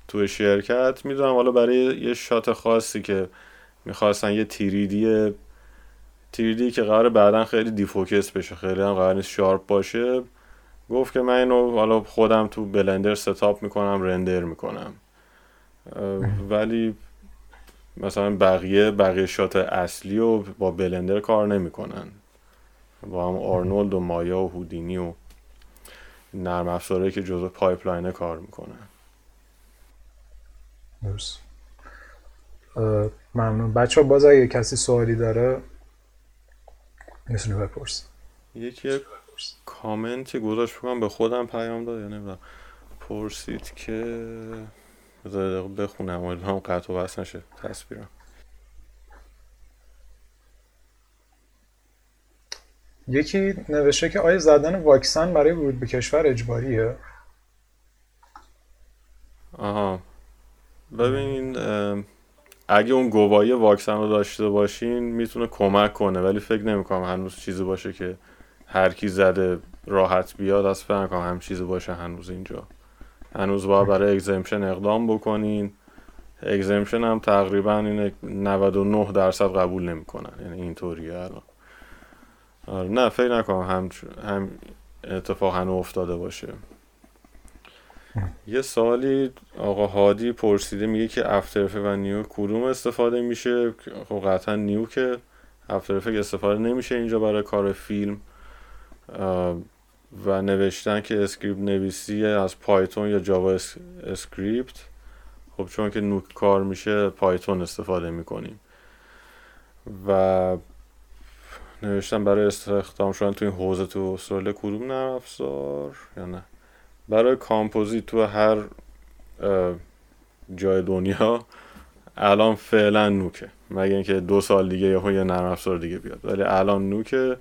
توی شرکت می‌دونم حالا برای یه shot خاصی که می‌خواستن یه 3D 3D که قرار بعدا خیلی defocus بشه خیلی هم قرار نیست sharp باشه. گفت که من اینو حالا خودم تو Blender setup می‌کنم render می‌کنم. ولی مثلا بقیه بقیه shot اصلی رو با بلندر کار نمی‌کنن. با هم آرنولد و مایا و هودینی و نرم افزاره که جزو pipeline کار می‌کنن درست. ممنون. بچه ها باز اگه کسی سوالی داره می‌تونه بپرس. یکی کامنتی گذاشت بکنم به خودم پیام داد یا نمی‌دونم پرسید که بخونم و هم قطع و وصل نشه تصویرم. یکی نوشته که آیا زدن واکسن برای ورود به کشور اجباریه؟ آها. ببین اگه اون گواهی واکسن رو داشته باشین می‌تونه کمک کنه ولی فکر نمی‌کنم هنوز چیزی باشه که هر کی زده راحت بیاد از فکر هم چیزی باشه هنوز اینجا. هنوز باید برای اگزمشن اقدام بکنین. اگزمشن هم تقریبا اینه 99 درصد قبول نمی‌کنن. یعنی اینطوریه الان. آره نه فکر نکنم هم هم اتفاق هنو افتاده باشه. یه سوالی آقا هادی پرسیده میگه که After و Nuke کدوم استفاده میشه؟ خب قطعا Nuke ه After استفاده نمیشه اینجا برای کار فیلم. و نوشتن که script نویسی از Python یا JavaScript. خب چون که Nuke کار میشه Python استفاده می‌کنیم. و نوشتم برای استخدام شدن تو این حوزه تو استرالیا کدوم نرم افزار؟ یا نه؟ برای کامپوزیت تو هر جای دنیا الان فعلا نوکه. مگه اینکه دو سال دیگه یه یه نرم افزار دیگه بیاد. ولی الان نوکه.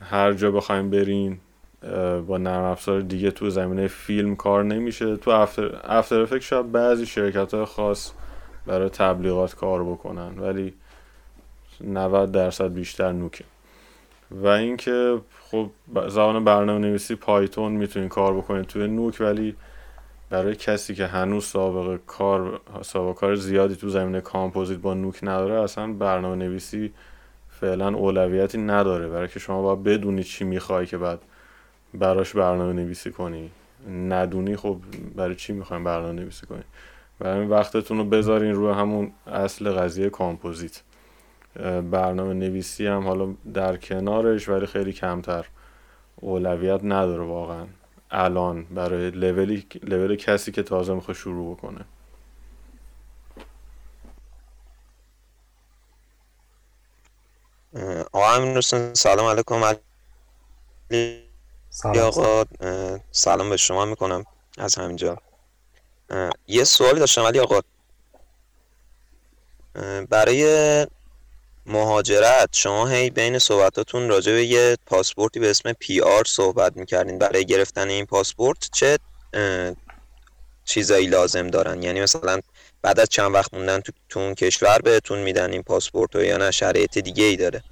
هر جا بخوایم برین با نرم افزار دیگه تو زمینه فیلم کار نمیشه. تو افتر, افتر افکت شاید بعضی شرکت های خاص برای تبلیغات کار بکنن ولی 90 درصد بیشتر نوکه. و اینکه خب زبان برنامه نویسی پایتون می‌تونین کار بکنید توی نوک ولی برای کسی که هنوز سابقه کار سابقه کار زیادی تو زمینه کامپوزیت با نوک نداره اصلا برنامه نویسی فعلا اولویتی نداره. برای که شما باید بدونی چی می‌خوای که بعد براش برنامه نویسی کنی. ندونی خب برای چی می‌خوایم برنامه نویسی کنی؟ برای وقتتون رو بذارین روی همون اصل قضیه کامپوزیت. برنامه نویسی هم حالا در کنارش ولی خیلی کمتر اولویت نداره واقعا. الان برای لولی لول کسی که تازه می‌خواد شروع بکنه. آقا امین سلام علیکم. سلام. آقا سلام به شما می‌کنم از همینجا. یه سوالی داشتم ولی آقا. برای مهاجرت شما هی بین صحبتاتون راجع به یه پاسپورتی به اسم PR صحبت می‌کردین. برای گرفتن این پاسپورت چه چیزایی لازم دارن؟ یعنی مثلا بعد از چند وقت موندن تو, تو اون کشور بهتون میدن این پاسپورت یا نه؟ شرایط دیگه ای داره.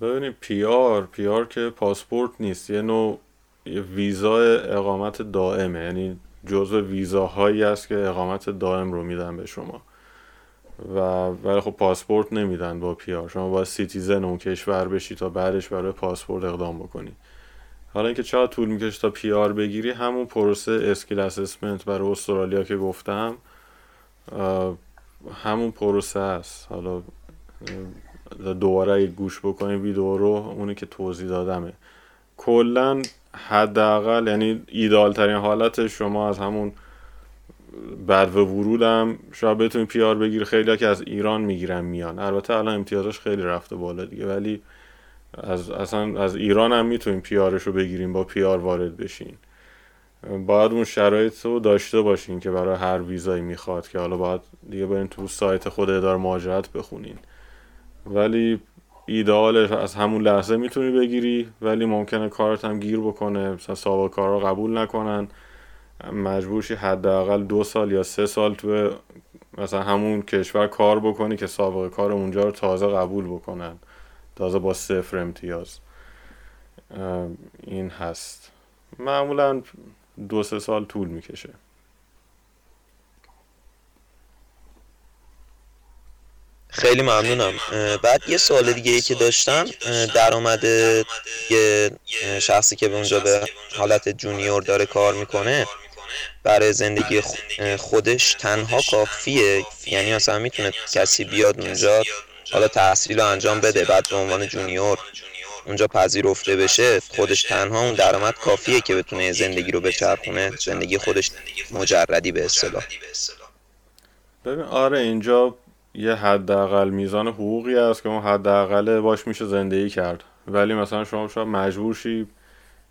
ببینید PR PR که پاسپورت نیست. یه نوع ویزا اقامت دائمه. یعنی جزء ویزاهایی است که اقامت دائم رو میدن به شما. و ولی خب پاسپورت نمیدن با PR. شما باید citizen اون کشور بشی تا بعدش برای پاسپورت اقدام بکنی. حالا اینکه چقدر طول می‌کشه تا PR بگیری همون پروسه skill assessment برای استرالیا که گفتم همون پروسه است. حالا دوباره گوش بکنی ویدیو رو اونی که توضیح دادمه. کلا حداقل یعنی ایدال ترین حالت شما از همون بعد و ورودم شاید بتونی پیار بگیر خیلی که از ایران می‌گیرن میان. البته الان امتیازش خیلی رفته بالا دیگه ولی از اصلا از ایران هم می‌تونیم پیارش رو بگیریم با پیار وارد بشین. باید اون شرایط رو داشته باشین که برای هر ویزایی می‌خواد که حالا باید دیگه برین تو سایت خود ادار مهاجرت بخونین. ولی ایدئالش از همون لحظه می‌تونی بگیری ولی ممکنه کارت هم گیر بکنه مثلا سابقه کار قبول نکنن. مجبورشی حداقل دو سال یا سه سال تو مثلا همون کشور کار بکنی که سابقه کار اونجا رو تازه قبول بکنن. تازه با صفر امتیاز. این هست. معمولا دو سه سال طول می‌کشه. خیلی ممنونم. بعد یه سوال دیگه ای که داشتم. درآمد یه شخصی که به اونجا به حالت جونیور داره کار می‌کنه برای زندگی خودش تنها کافیه. یعنی مثلا می‌تونه کسی بیاد اونجا حالا تحصیل رو انجام بده بعد به عنوان جونیور اونجا پذیرفته بشه خودش تنها اون درآمد کافیه که بتونه زندگی رو بچرخونه زندگی خودش مجردی به اصطلاح. ببین آره اینجا یه حداقل میزان حقوقی هست که اون حداقل باش میشه زندگی کرد. ولی مثلا شما شاید مجبور شی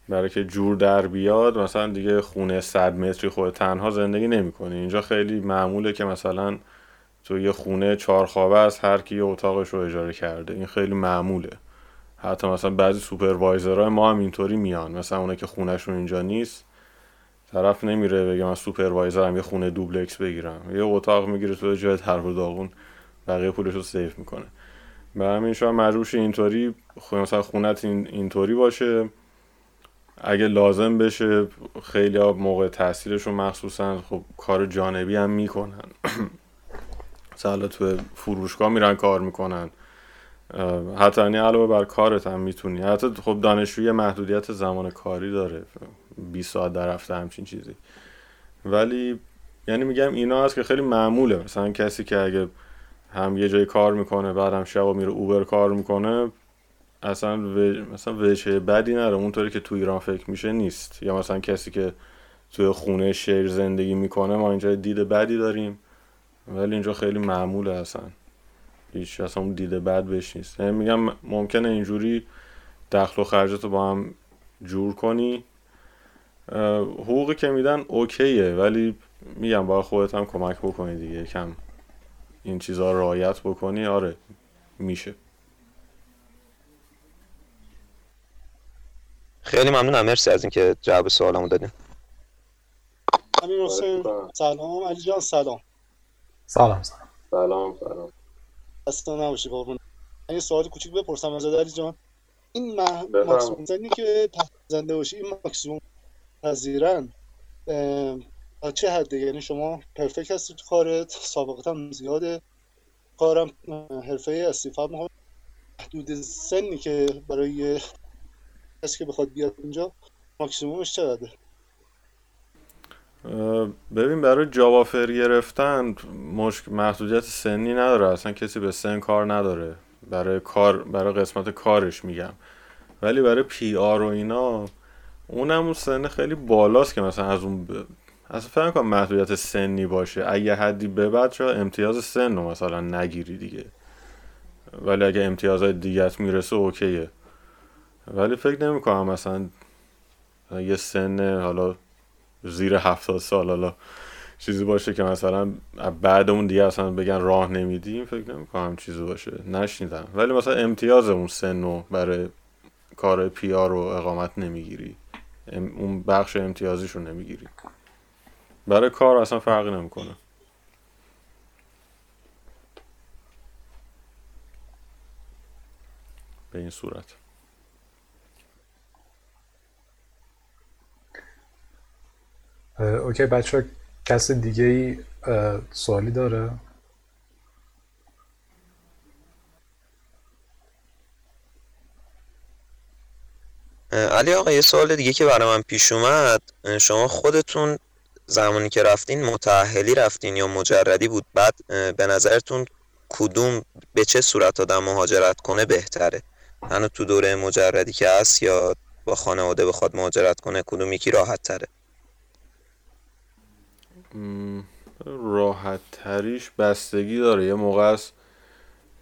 برای که جور در بیاد مثلا دیگه خونه صد متری خود تنها زندگی نمی‌کنی. اینجا خیلی معموله که مثلا تو یه خونه چهار خوابه از هر کی اتاقش رو اجاره کرده. این خیلی معموله. حتی مثلا بعضی supervisor های ما هم اینطوری میان. مثلا اونه که خونه‌شون اینجا نیست طرف نمیره بگه من supervisor م یه خونه دوبلکس بگیرم. یه اتاق می‌گیره تو جای درب و داغون بقیه پولش رو save می‌کنه. به همین شما مجبور اینطوری مثلا خونت این اینطوری باشه. اگه لازم بشه خیلی ها موقع تحصیلشون مخصوصا خب کار جانبی هم می‌کنن. مثلا تو فروشگاه میرن کار می‌کنن. حتی یعنی علاوه بر کارت هم می‌تونی. حتی خب دانشجوی محدودیت زمان کاری داره. 20 ساعت در هفته همچین چیزی. ولی یعنی میگم اینا هست که خیلی معموله. مثلا کسی که اگه هم یه جای کار می‌کنه بعد هم شب میره اوبر کار می‌کنه اصلا و... مثلا وجه بدی نره اونطوری که تو ایران فکر میشه نیست. یا مثلا کسی که توی خونه شهر زندگی می‌کنه ما اینجا دید بدی داریم. ولی اینجا خیلی معموله اصلا. هیچ اصلا اون دیده بد بهش نیست. یعنی میگم ممکنه اینجوری دخل و خرجات رو با هم جور کنی. حقوقی که میدن اوکیه ولی میگم باید خودت هم کمک بکنی دیگه. کم این چیزها رو رعایت بکنی آره میشه. خیلی ممنونم. مرسی از اینکه جواب سوالمو دادین. امیر حسین سلام. علی جان سلام. سلام سلام. سلام سلام. اصلا نباشی قربون یه سوال کوچیک بپرسم از علی جان. این مح... ماکسیموم زنی که زنده باشی این ماکسیموم پذیرن اه، تا چه حده؟ یعنی شما پرفکت هستی تو کارت سابقت هم زیاده. کارم حرفه استیفاد می‌خوام حدود سنی که برای کسی که بخواد بیاد اینجا ماکسیمومش چقدره؟ ببین برای جاوا فر گرفتن مشک محدودیت سنی نداره. اصلا کسی به سن کار نداره. برای کار برای قسمت کارش میگم. ولی برای پی آر و اینا اونم اون سن خیلی بالاست که مثلا از اون ب... اصلا فکر کنم محدودیت سنی باشه. اگه حدی به بعد امتیاز سن رو مثلا نگیری دیگه. ولی اگه امتیازهای دیگت می‌رسه اوکیه. ولی فکر نمی‌کنم مثلا یه سن حالا زیر هفتاد سال. حالا چیزی باشه که مثلا بعد اون دیگه اصلا بگن راه نمیدیم فکر نمی‌کنم چیزی باشه. نشنیدم. ولی مثلا امتیاز اون سن رو برای کار پی آر رو اقامت نمی‌گیری. اون بخش امتیازیش رو نمی‌گیری. برای کار اصلا فرقی نمی‌کنه. به این صورت. اوکی بچه کسی دیگه ای سوالی داره؟ علی آقا یه سوال دیگه که برای من پیش اومد. شما خودتون زمانی که رفتین متأهلی رفتین یا مجردی بود؟ بعد به نظرتون کدوم به چه صورت آدم مهاجرت کنه بهتره؟ هنوز تو دوره مجردی که هست یا با خانواده بخواد مهاجرت کنه کدوم یکی راحت تره راحت تریش بستگی داره. یه موقع است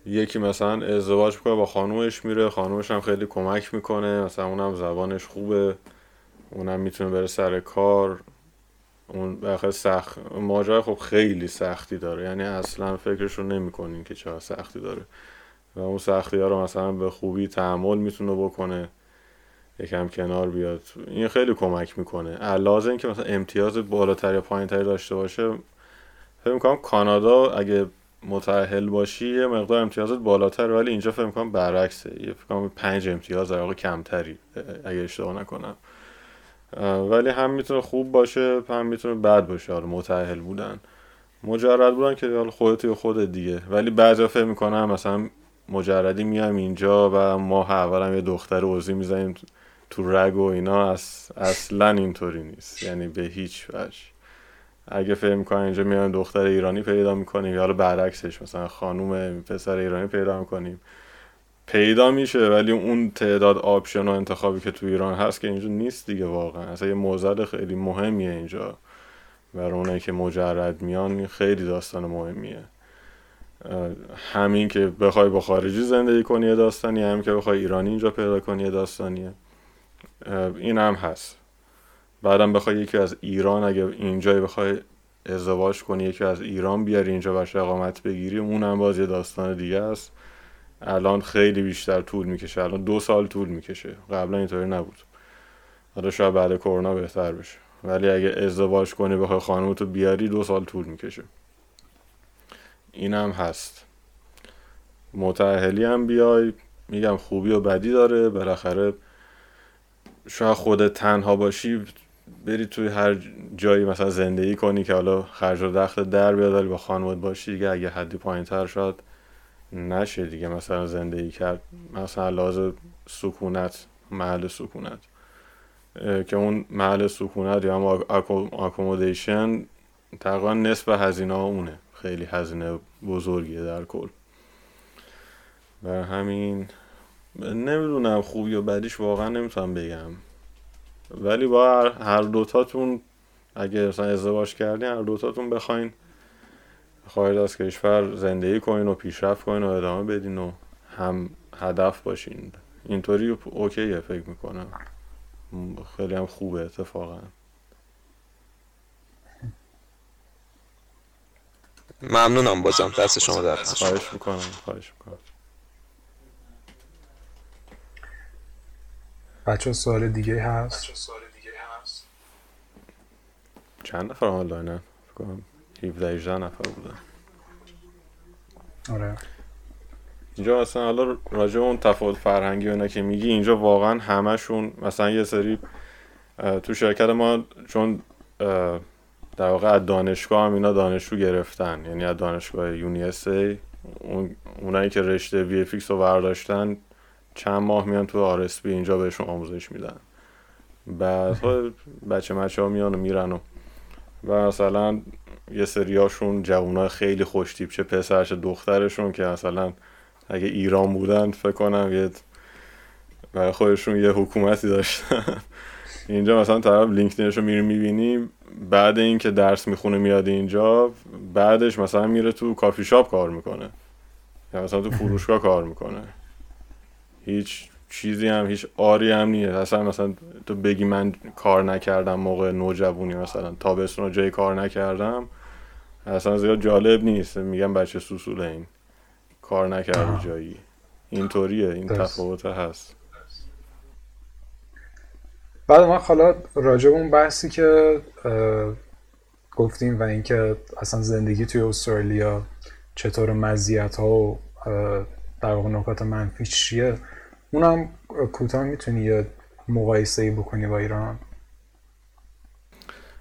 یکی مثلا ازدواج می‌کنه با خانومش میره خانومش هم خیلی کمک می‌کنه مثلا اونم زبانش خوبه اونم می‌تونه بره سر کار. اون بخیر سخت ماجرا خب خیلی سختی داره. یعنی اصلا فکرش رو نمی‌کنین که چه سختی داره. و اون سختی ها رو مثلا به خوبی تحمل می‌تونه بکنه. یکم کنار بیاد. این خیلی کمک می‌کنه. علاوه اینکه مثلا امتیاز بالاتر یا پایینتری داشته باشه فکر می‌کنم کانادا اگه متأهل باشی یه مقدار امتیازات بالاتر ولی اینجا فکر می‌کنم برعکسه. یه فکر کنم پنج امتیاز در واقع کمتری اگه اشتباه نکنم. ولی هم می‌تونه خوب باشه هم می‌تونه بد باشه. حالا متأهل بودن. مجرد بودن که حالا خودت خودت دیگه. ولی بعضیا فکر می‌کنم مثلا مجردی میایم اینجا و ما اولم یه دختر عضوی می‌زنیم تو رگ و اینا از اصلا اینطوری نیست. یعنی به هیچ وجه. اگه فکر می‌کنن اینجا میایم دختر ایرانی پیدا می‌کنیم یا حالا برعکسش مثلا خانوم پسر ایرانی پیدا می‌کنیم. پیدا میشه ولی اون تعداد آپشن و انتخابی که تو ایران هست که اینجا نیست دیگه واقعا. اصلا یه موزل خیلی مهمیه اینجا. برای اونایی که مجرد میان خیلی داستان مهمیه. همین که بخوای با خارجی زندگی کنی داستانی همین که بخوای ایرانی اینجا پیدا کنی یه داستانیه. این هم هست. بعدم بخوای یکی از ایران اگه اینجا بخوای ازدواج کنی یکی از ایران بیاری اینجا باشه اقامت بگیری اونم باز یه داستان دیگه است. الان خیلی بیشتر طول می‌کشه. الان دو سال طول می‌کشه. قبلا اینطوری نبود. حالا شاید بعد کرونا بهتر بشه. ولی اگه ازدواج کنی بخوای خانومتو بیاری دو سال طول می‌کشه. اینم هست. متأهلی هم بیای. میگم خوبی و بدی داره. بالاخره شاید خودت تنها باشی بری توی هر جایی مثلا زندگی کنی که حالا خرج و دخل در بیاد ولی با خانواد باشی دیگه اگه حدی پایین تر شاید نشه دیگه مثلا زندگی کرد. مثلا لازم سکونت محل سکونت. که اون محل سکونت یا هم اکومودیشن تقریبا نصف هزینه اونه. خیلی هزینه بزرگیه در کل. و همین نمی‌دونم خوبی و بدیش واقعا نمی‌تونم بگم. ولی با هر دوتاتون اگه مثلا ازدواج کردین هر دوتاتون بخواین خارج از کشور زندگی کنین و پیشرفت کنین و ادامه بدین و هم هدف باشین. اینطوری اوکیه فکر می‌کنم. خیلی هم خوبه اتفاقا. ممنونم بازم. دست شما در خواهش می‌کنم خواهش می‌کنم. بچه سوال دیگه هست؟ چند نفر آنلاینن؟ فکر کنم 17 18 نفر بودن. آره. اینجا مثلا حالا راجع اون تفاوت فرهنگی و اینا که میگی اینجا واقعا همشون مثلا یه سری تو شرکت ما چون در واقع از دانشگاه هم اینا دانشجو گرفتن. یعنی از دانشگاه UniSA اون اونایی که رشته VFX رو برداشتن چند ماه میان تو RSP اینجا بهشون آموزش میدن. بعد بچه مچه ها میان و میرن و و مثلا یه سریاشون جوونا خیلی خوش چه پسرش دخترشون که مثلا اگه ایران بودن فکر کنم یه برای خودشون یه حکومتی داشتن. اینجا مثلا طرف لینکدینش رو میری می‌بینی بعد اینکه درس می‌خونه میاد اینجا بعدش مثلا میره تو کافی شاپ کار می‌کنه. یا مثلا تو فروشگاه کار می‌کنه. هیچ چیزی هم هیچ آری هم نیست. اصلا مثلا تو بگی من کار نکردم موقع نوجوانی مثلا تابستون جای کار نکردم اصلا زیاد جالب نیست. میگم بچه سوسوله این. کار نکردی جایی. اینطوریه این تفاوت هست. بعد ما حالا راجع اون بحثی که گفتیم و اینکه اصلا زندگی توی استرالیا چطور مزیت ها و در واقع نکات منفی چیه. اونم کوتاه می‌تونی یه مقایسه ای بکنی با ایران؟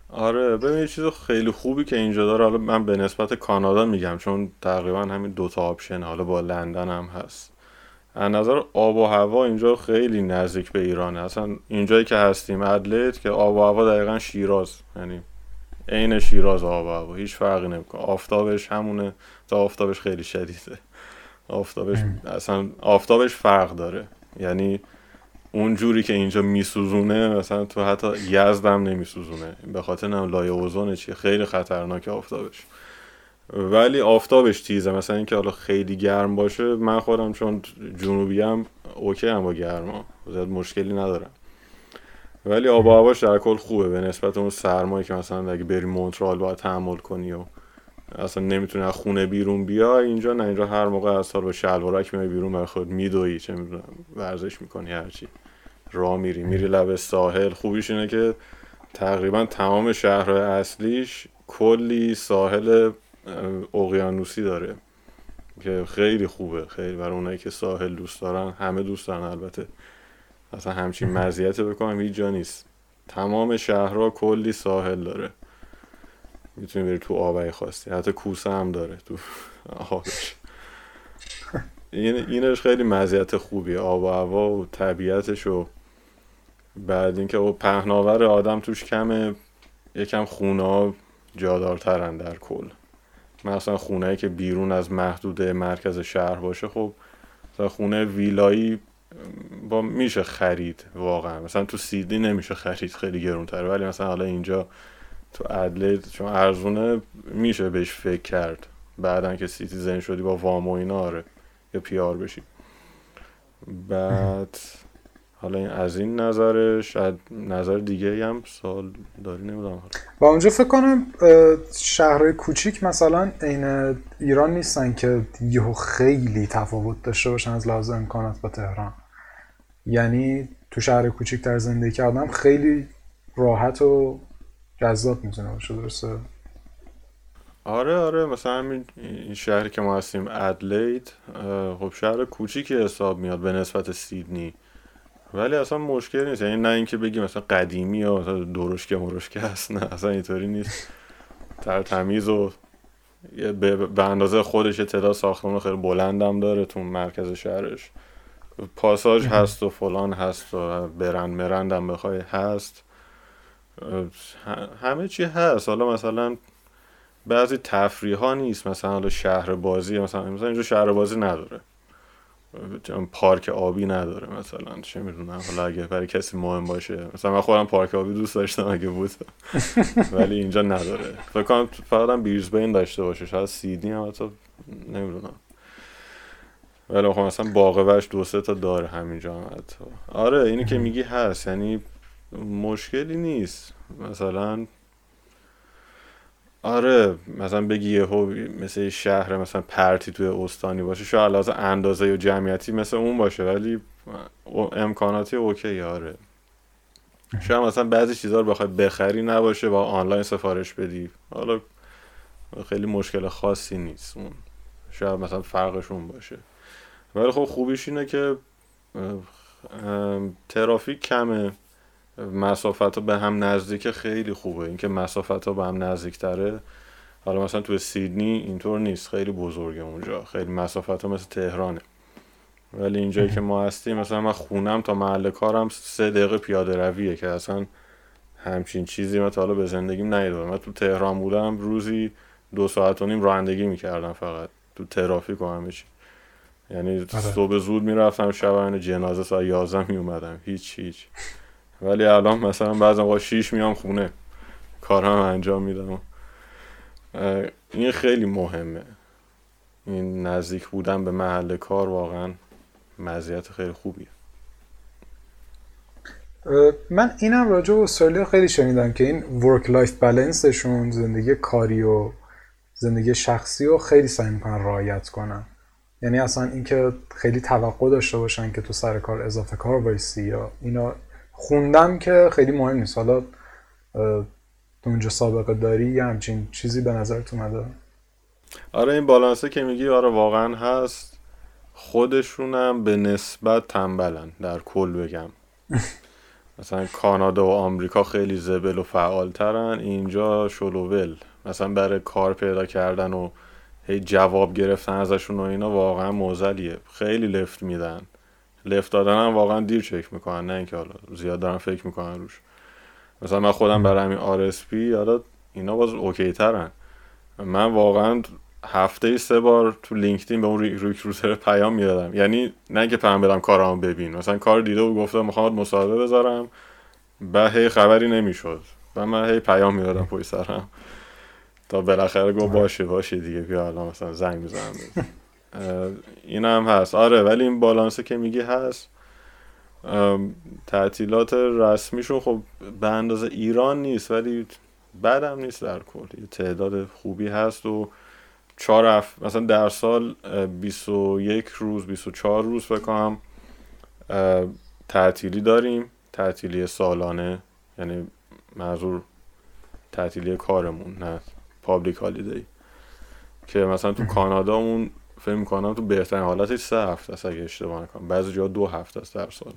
آره ببین یه چیز خیلی خوبی که اینجا داره. حالا من به نسبت کانادا میگم چون تقریبا همین دوتا option حالا با لندن هم هست. از نظر آب و هوا اینجا خیلی نزدیک به ایرانه. اصلا اینجایی که هستیم ادلید که آب و هوا دقیقا شیراز. یعنی عین شیراز آب و هوا. هیچ فرقی نمی‌کنه. آفتابش همونه. تا آفتابش خیلی شدیده. آفتابش اصلا آفتابش فرق داره. یعنی اون جوری که اینجا میسوزونه مثلا تو حتی یزدم نمیسوزونه. به خاطر نم لایه اوزون چیه؟ خیلی خطرناک آفتابش. ولی آفتابش تیزه. مثلا اینکه حالا خیلی گرم باشه من خودم چون جنوبی هم اوکی هم با گرما زیاد مشکلی ندارم. ولی آب و هواش در کل خوبه. به نسبت اون سرمایی که مثلا اگه بری مونترال باید تحمل کنی و اصلا نمی‌تونی از خونه بیرون بیا اینجا نه اینجا هر موقع از سال با شلوارک میای بیرون برای خود میدوی چه می‌دونم ورزش می‌کنی هرچی راه میری میری لب ساحل. خوبیش اینه که تقریبا تمام شهرهای اصلیش کلی ساحل اقیانوسی داره که خیلی خوبه. خیلی برای اونایی که ساحل دوست دارن همه دوست دارن البته. اصلا همچین مزیت بکنم هیچ جا نیست. تمام شهرها کلی ساحل داره. می‌تونی بری تو آبای خواستی. حتی کوسه هم داره تو آبش. این اینش خیلی مزیت خوبیه. آب و هوا و طبیعتش و بعد اینکه او پهناور آدم توش کمه یکم خونه جادارترن در کل. مثلا خونه که بیرون از محدوده مرکز شهر باشه خب مثلا خونه ویلایی با میشه خرید واقعا. مثلا تو سیدنی نمیشه خرید خیلی گرونتره. ولی مثلا حالا اینجا تو ادلید چون ارزونه میشه بهش فکر کرد. بعدا که citizen شدی با وام و اینا آره. یا PR بشی. بعد حالا این از این نظرش از نظر دیگه هم سال داری نمی‌دونم. با اونجا فکر کنم شهرهای کوچیک مثلا این ایران نیستن که یهو خیلی تفاوت داشته باشن از لحاظ امکانات با تهران. یعنی تو شهر کوچیک در زندگی کردم خیلی راحت و جذاب می‌تونه باشه درسته؟ آره آره مثلا این شهری که ما هستیم ادلید خب شهر کوچیکی حساب میاد به نسبت سیدنی. ولی اصلا مشکل نیست. یعنی نه اینکه بگی مثلا قدیمی یا مثلا درشکه مرشکه هست نه اصلا اینطوری نیست. تر تمیز و به اندازه خودش تعداد ساختمان خیلی بلندم داره تو مرکز شهرش. پاساژ هست و فلان هست و برند مرندم بخوای هست. همه چی هست. حالا مثلا بعضی تفریح ها نیست. مثلا حالا شهر بازی مثلا مثلا اینجا شهر بازی نداره. پارک آبی نداره مثلا. چه می‌دونم. حالا اگه برای کسی مهم باشه. مثلا من خودم پارک آبی دوست داشتم اگه بود. ولی اینجا نداره. فکر کنم فقط هم بیرزبین داشته باشه. شاید سیدنی هم حتی نمی‌دونم. ولی خب مثلا باقه دو سه تا داره همینجا هم حتی. آره اینی که میگی هست. یعنی مشکلی نیست. مثلا آره مثلا بگی یهو مثل شهر مثلا پرتی توی استانی باشه شاید لحاظ اندازه و جمعیتی مثل اون باشه ولی امکاناتی اوکی آره. شاید مثلا بعضی چیزها رو بخوای بخری نباشه با آنلاین سفارش بدی. حالا خیلی مشکل خاصی نیست اون. شاید مثلا فرقشون باشه. ولی خب خوبیش اینه که ترافیک کمه. مسافت ها به هم نزدیک خیلی خوبه. اینکه مسافت ها به هم نزدیک تره حالا مثلا تو سیدنی اینطور نیست. خیلی بزرگه اونجا. خیلی مسافت ها مثل تهرانه. ولی اینجایی که ما هستیم مثلا من خونم تا محل کارم سه دقیقه پیاده رویه که اصلا همچین چیزی من تا حالا به زندگیم ندیدم من تو تهران بودم روزی دو ساعت و نیم رانندگی می‌کردم فقط. تو ترافیک و همه چی. یعنی آره. صبح زود می‌رفتم شب جنازه ساعت 11 میومدم هیچ هیچ. ولی الان مثلا بعضا با شیش میام خونه. کارم انجام میدم این خیلی مهمه. این نزدیک بودن به محل کار واقعا مزیت خیلی خوبیه. من اینم راجع به استرالیا خیلی شنیدم که این work life balance شون زندگی کاری و زندگی شخصی رو خیلی سعی می‌کنن رعایت کنن. یعنی اصلا اینکه خیلی توقع داشته باشن که تو سر کار اضافه کار بایستی یا اینا خوندم که خیلی مهم نیست. حالا تو اونجا سابقه داری یا همچین چیزی به نظرت اومده آره این بالانسه که میگی آره واقعا هست. خودشونم به نسبت تنبلن در کل بگم. مثلا کانادا و آمریکا خیلی زبل و فعالترن. اینجا شل و ول مثلا برای کار پیدا کردن و هی جواب گرفتن ازشون و اینا واقعا معضلیه. خیلی لفت میدن. لفت دادن هم واقعا دیر چک می‌کنن نه اینکه حالا زیاد دارن فکر می‌کنن روش. مثلا من خودم برای همین RSP حالا اینا باز اوکی ترن. من واقعا هفته ای سه بار تو لینکدین به اون ریکروتر پیام می‌دادم. یعنی نه اینکه پیام بدم کارامو ببین. مثلا کار دیده و گفتم می‌خوام مصاحبه بذارم. به هی خبری نمی‌شد. و من هی پیام می‌دادم پای سرم. تا بالاخره گفت باشه باشه دیگه. بیا الان مثلا زنگ می‌زنم این هم هست. آره ولی این بالانسه که میگی هست. تعطیلات رسمیشون خب به اندازه ایران نیست ولی بعدم نیست در کل. یه تعداد خوبی هست و چهار اف... مثلا در سال 21 روز 24 روز فکر کنم تعطیلی داریم. تعطیلی سالانه یعنی منظور تعطیلی کارمون نه public holiday که مثلا تو کانادا اون فکر می‌کنم تو بهترین حالتش سه هفته است اگه اشتباه نکنم. بعضی جا دو هفته است در سال.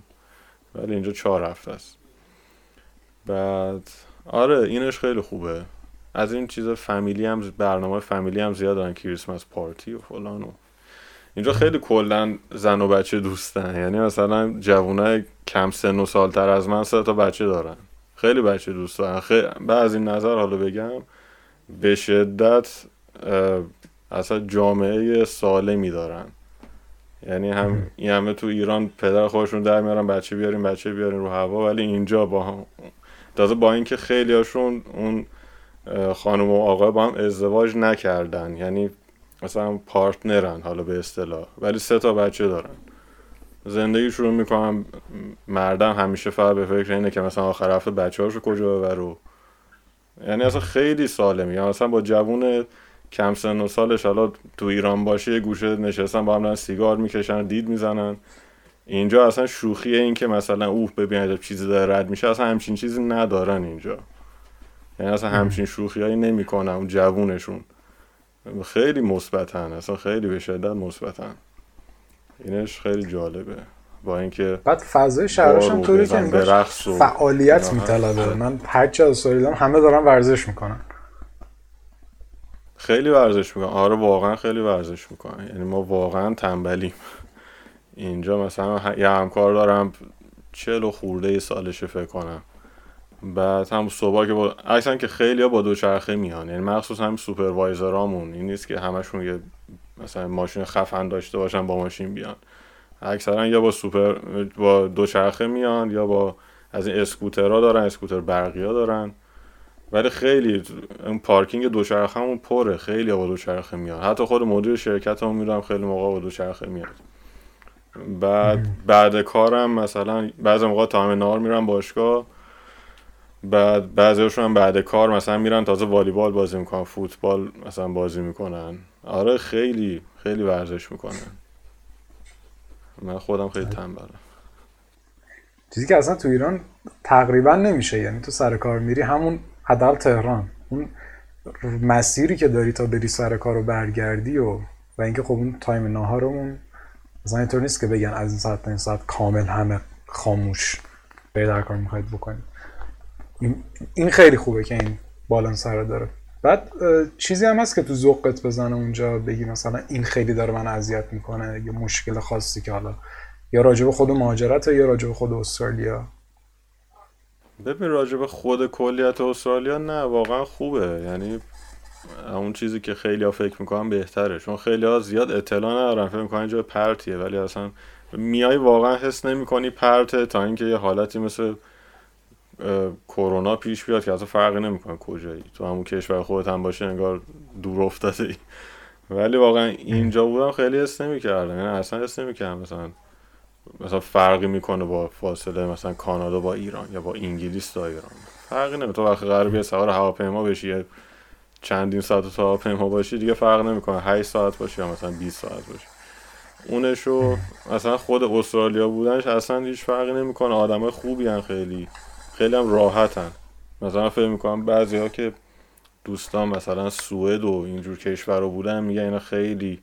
ولی اینجا چهار هفته است. بعد آره اینش خیلی خوبه. از این چیز فامیلی هم برنامه فامیلی هم زیاد دارن کریسمس پارتی و فلان و. اینجا خیلی کلا زن و بچه دوستن. یعنی مثلا جوانای کم سن و سالتر از من سه تا بچه دارن. خیلی بچه دوست دارن خیلی این نظر حالا بگم به شدت اصلا جامعه سالمی دارن. یعنی هم این همه تو ایران پدر خودشون در میارن بچه بیاریم بچه بیاریم رو هوا. ولی اینجا با هم تازه با اینکه خیلی هاشون اون خانم و آقا با هم ازدواج نکردن. یعنی مثلا پارتنرن حالا به اصطلاح. ولی سه تا بچه دارن. زندگی شروع می‌کنم مردم همیشه فقط به فکر اینه که مثلا آخر هفته بچه هاشو کجا ببرو. یعنی اصلا خیلی سالمی. یعنی مثلا با جوون کم سن و سالش حالا تو ایران باشه یه گوشه نشستن با هم سیگار می‌کشن دید می‌زنن. اینجا اصلا شوخیه این که مثلا اوه ببینید چیزی داره رد میشه. اصلا همچین چیزی ندارن اینجا. یعنی اصلا همچین شوخی هایی نمی‌کنن اون جوونشون. خیلی مثبتن اصلا خیلی به شدت مثبتن. اینش خیلی جالبه. با اینکه بعد فضای شهرش هم طوری که فعالیت میطلبه. من هرچی از همه دارن ورزش می‌کنن. خیلی ورزش می‌کنن آره واقعا خیلی ورزش می‌کنن یعنی ما واقعا تنبلیم. اینجا مثلا یه همکار دارم چلو خورده سالشه فکر کنم. بعد هم صبح که با اکثرا که خیلی ها با دوچرخه میان. یعنی مخصوص هم سوپروایزرامون. این نیست که همشون یه مثلا ماشین خفن داشته باشن با ماشین بیان. اکثرا یا با سوپر با دوچرخه میان یا با از این اسکوترها دارن اسکوتر برقی ها دارن. ولی خیلی اون پارکینگ دوچرخه همون پره خیلی با دوچرخه میاد. حتی خود مدیر شرکت هم میرم خیلی موقع با دوچرخه میاد. بعد بعد کارم مثلا بعضی موقع time نهار میرم باشگاه. بعد بعضیشون هم بعد کار مثلا میرن تازه والیبال بازی می‌کنن فوتبال مثلا بازی می‌کنن. آره خیلی خیلی ورزش می‌کنن من خودم خیلی تنبلم چیزی که اصلا تو ایران تقریبا نمیشه یعنی تو سر کار میری همون حداقل تهران. اون مسیری که داری تا بری سر کار رو برگردی و و اینکه خب اون تایم ناهارمون مثلا اینطور نیست که بگن از این ساعت تا این ساعت کامل همه خاموش به در کار می‌خواید بکنید. این خیلی خوبه که این بالانس رو داره. بعد چیزی هم هست که تو ذوقت بزنه اونجا بگی مثلا این خیلی داره من اذیت می‌کنه یه مشکل خاصی که حالا یا راجب خود مهاجرت یا راجب خود استرالیا. ببین راجب خود کلیت استرالیا نه واقعا خوبه. یعنی اون چیزی که خیلی ها فکر می‌کنن بهتره. چون خیلی ها زیاد اطلاع ندارن فکر می‌کنن اینجا پرتیه ولی اصلا میای واقعا حس نمی‌کنی پرته تا اینکه یه حالتی مثل کرونا پیش بیاد که اصلا فرقی نمی‌کنه کجایی. تو همون کشور خودت هم باشه انگار دور افتاده ای ولی واقعا اینجا بودم خیلی حس نمی‌کردم. یعنی اصلا حس نمی‌کردم مثلا مثلا فرقی می‌کنه با فاصله مثلا کانادا با ایران یا با انگلیس تا ایران؟ فرقی نمی‌کنه. تو وقتی قرار بیاد سوار هواپیما بشی چندین ساعت تو هواپیما باشی دیگه فرق نمی‌کنه. 8 ساعت باشی یا مثلا 20 ساعت باشی. اونشو مثلا خود استرالیا بودنش اصلا هیچ فرقی نمی‌کنه. آدمای خوبی هن خیلی. خیلی هم راحتن. مثلا فکر می‌کنم بعضی ها که دوستان مثلا سوئد و اینجور کشور رو بودن میگن اینا خیلی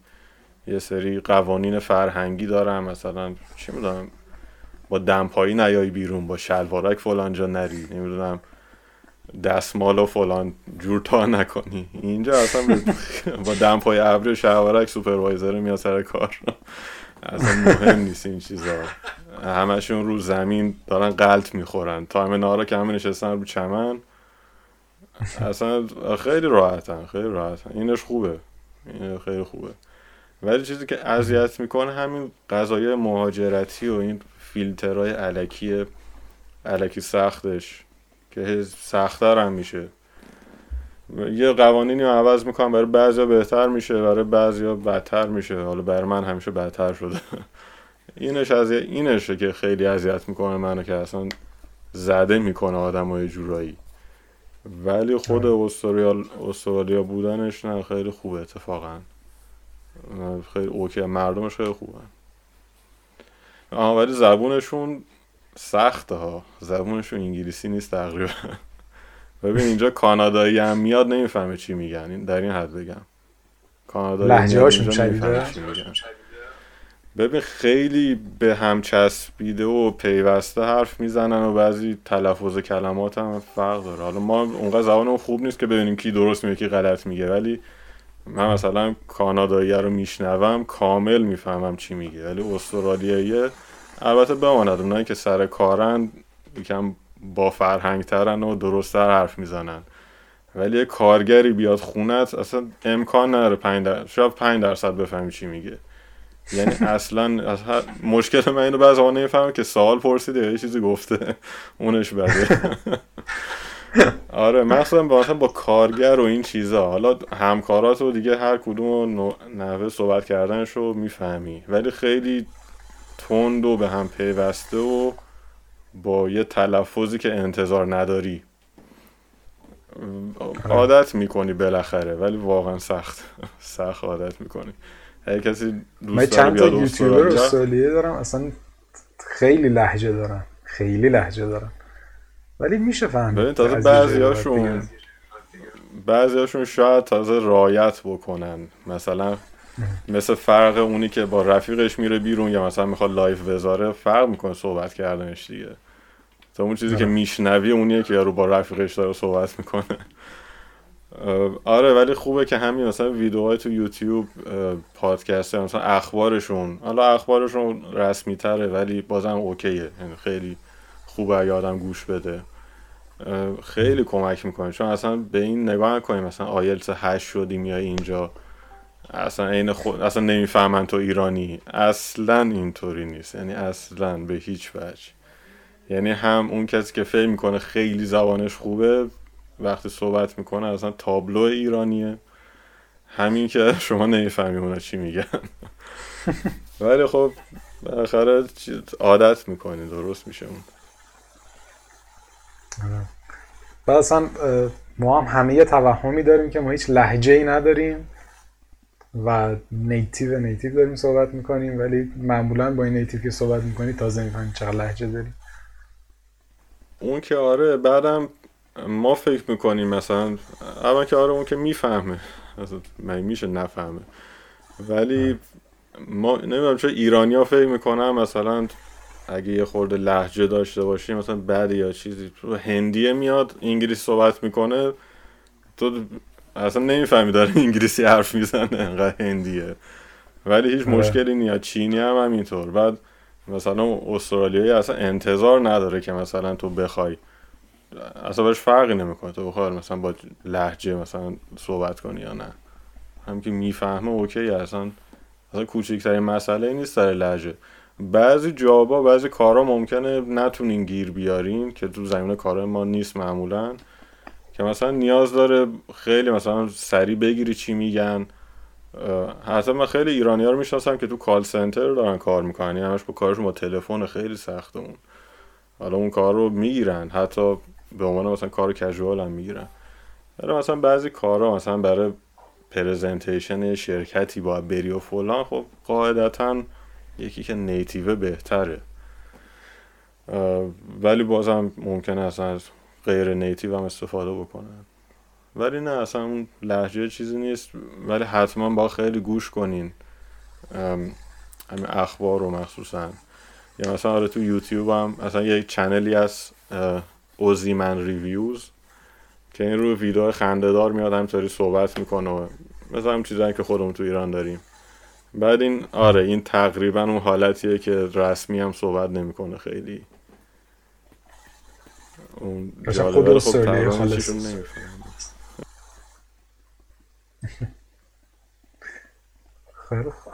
یه سری قوانین فرهنگی دارن مثلا چی می‌دونم با دمپایی نیایی بیرون با شلوارک فلان جا نری نمی‌دونم دستمال و فلان جور تا نکنی. اینجا اصلا با دمپایی ابری و شلوارک supervisor میاد سر کار. اصلا مهم نیست این چیزا. همشون رو زمین دارن غلت می‌خورن. time نهارا که همه نشستن رو چمن اصلا خیلی راحتن خیلی راحتن. اینش خوبه. این خیلی خوبه. ولی چیزی که اذیت می‌کنه همین غذای مهاجرتی و این فیلترهای علکی علکی سختش که سختتر هم میشه. یه قوانینی رو عوض می‌کنم برای بعضیا بهتر میشه برای بعضیا بدتر میشه. حالا برای من همیشه بدتر شده. اینش از اینشه که خیلی اذیت می‌کنه منو که اصلا زده می‌کنه آدم های جورایی. ولی خود استرالیا استرالیا بودنش نه خیلی خوبه اتفاقا. خیلی اوکی مردمش خیلی خوبه. آها ولی زبونشون سخته ها. زبونشون انگلیسی نیست تقریبا. ببین اینجا کانادایی هم میاد نمی‌فهمه چی میگن. در این حد بگم. کانادایی لحجه هاشون شدیده ببین خیلی به هم چسبیده و پیوسته حرف می‌زنن و بعضی تلفظ کلمات هم فرق داره. حالا ما اونقدر زبانمون خوب نیست که ببینیم کی درست میگه کی غلط میگه. ولی من مثلا کانادایی رو میشنوم کامل می‌فهمم چی میگه. ولی استرالیایی البته بماند اونایی که سر کارن یکم با فرهنگ ترن و درستتر حرف می‌زنن. ولی یه کارگری بیاد خونت اصلا امکان نداره 5 در... شاید 5 درصد بفهمی چی میگه. یعنی اصلا مشکل من اینو بعضی نمی‌فهمم که سوال پرسیده یه چیزی گفته. اونش بده. آره مثلا با با کارگر و این چیزا. حالا همکارات و دیگه هر کدوم نحوه صحبت کردنش رو می‌فهمی. ولی خیلی تند و به هم پیوسته و با یه تلفظی که انتظار نداری. عادت می‌کنی بالاخره ولی واقعا سخت. سخت عادت می‌کنی. هر کسی دوست چند تا یوتیوبر استرالیایی دارم اصلا خیلی لهجه دارن. خیلی لهجه دارن. ولی میشه فهمید ببین تازه بعضیاشون بعضیاشون شاید تازه رعایت بکنن. مثلا مثل فرق اونی که با رفیقش میره بیرون یا مثلا می‌خواد live بذاره فرق می‌کنه صحبت کردنش دیگه. تا اون چیزی که آره. میشنوی اونیه که یارو با رفیقش داره صحبت می‌کنه. آره ولی خوبه که همین مثلا ویدیوهای تو یوتیوب پادکست مثلا اخبارشون. حالا اخبارشون رسمی تره ولی بازم اوکیه. یعنی خیلی خوبه آدم گوش بده. خیلی کمک می‌کنه. چون اصلا به این نگاه نکنیم. مثلا آیلتس هشت شدی میای اینجا. اصلا عین خود اصلا نمی‌فهمن تو ایرانی. اصلا اینطوری نیست. یعنی اصلا به هیچ وجه. یعنی هم اون کسی که فکر می‌کنه خیلی زبانش خوبه وقتی صحبت می‌کنه اصلا تابلو ایرانیه. همین که شما نمی‌فهمی اونا چی میگن. ولی خب بالاخره عادت می‌کنی درست میشه اون. و اصلا ما هم همه یه توهمی داریم که ما هیچ لحجه ای نداریم و نیتیو نیتیو داریم صحبت می‌کنیم ولی معمولا با این نیتیو که صحبت می‌کنی تازه می‌فهمیم چقدر لحجه داریم اون که آره بعدم ما فکر می‌کنیم مثلا اما که آره اون که می‌فهمه من میشه نفهمه؟ ولی ما نمی‌دونم چه ایرانی ها فکر می‌کنم مثلا اگه یه خورده لحجه داشته باشی مثلا بعد یا چیزی. تو هندیه میاد انگلیسی صحبت می‌کنه تو اصلا نمی‌فهمی داره انگلیسی حرف می‌زنه انقدر هندیه. ولی هیچ آره. مشکلی نیست. چینی هم همینطور. بعد مثلا استرالیایی اصلا انتظار نداره که مثلا تو بخوای. اصلا باش فرقی نمی‌کنه. تو بخوای مثلا با لحجه مثلا صحبت کنی یا نه. هم که می‌فهمه اوکی اصلا اصلا کوچکترین مسئله نیست سر لحجه بعضی جابا بعضی کارا ممکنه نتونین گیر بیارین که تو زمین کار ما نیست معمولا. که مثلا نیاز داره خیلی مثلا سریع بگیری چی میگن. حتی من خیلی ایرانی ها رو می‌شناسم که تو کال سنتر دارن کار می‌کنن. یعنی همش با کارشون با تلفن خیلی سخته اون. حالا اون کار رو می‌گیرن. حتی به عنوان مثلا کار کژوال هم می‌گیرن. ولی مثلا بعضی کارا مثلا برای پرزنتیشن شرکتی باید بری و فلان خب قاعدتا یکی که نیتیوه بهتره. ولی بازم ممکنه اصلا از غیر نیتیو هم استفاده بکنن ولی نه اصلا اون لحجه چیزی نیست. ولی حتما با خیلی گوش کنین. همین اخبار رو مخصوصا. یا مثلا آره تو یوتیوب هم مثلا یک چنلی از اوزیمن ریویوز که این رو ویدیو خندهدار میاد همینطوری صحبت می‌کنه مثلا هم چیزایی که خودمون تو ایران داریم. بعد این آره این تقریبا اون حالتیه که رسمی هم صحبت نمی‌کنه خیلی. اون جالبه خب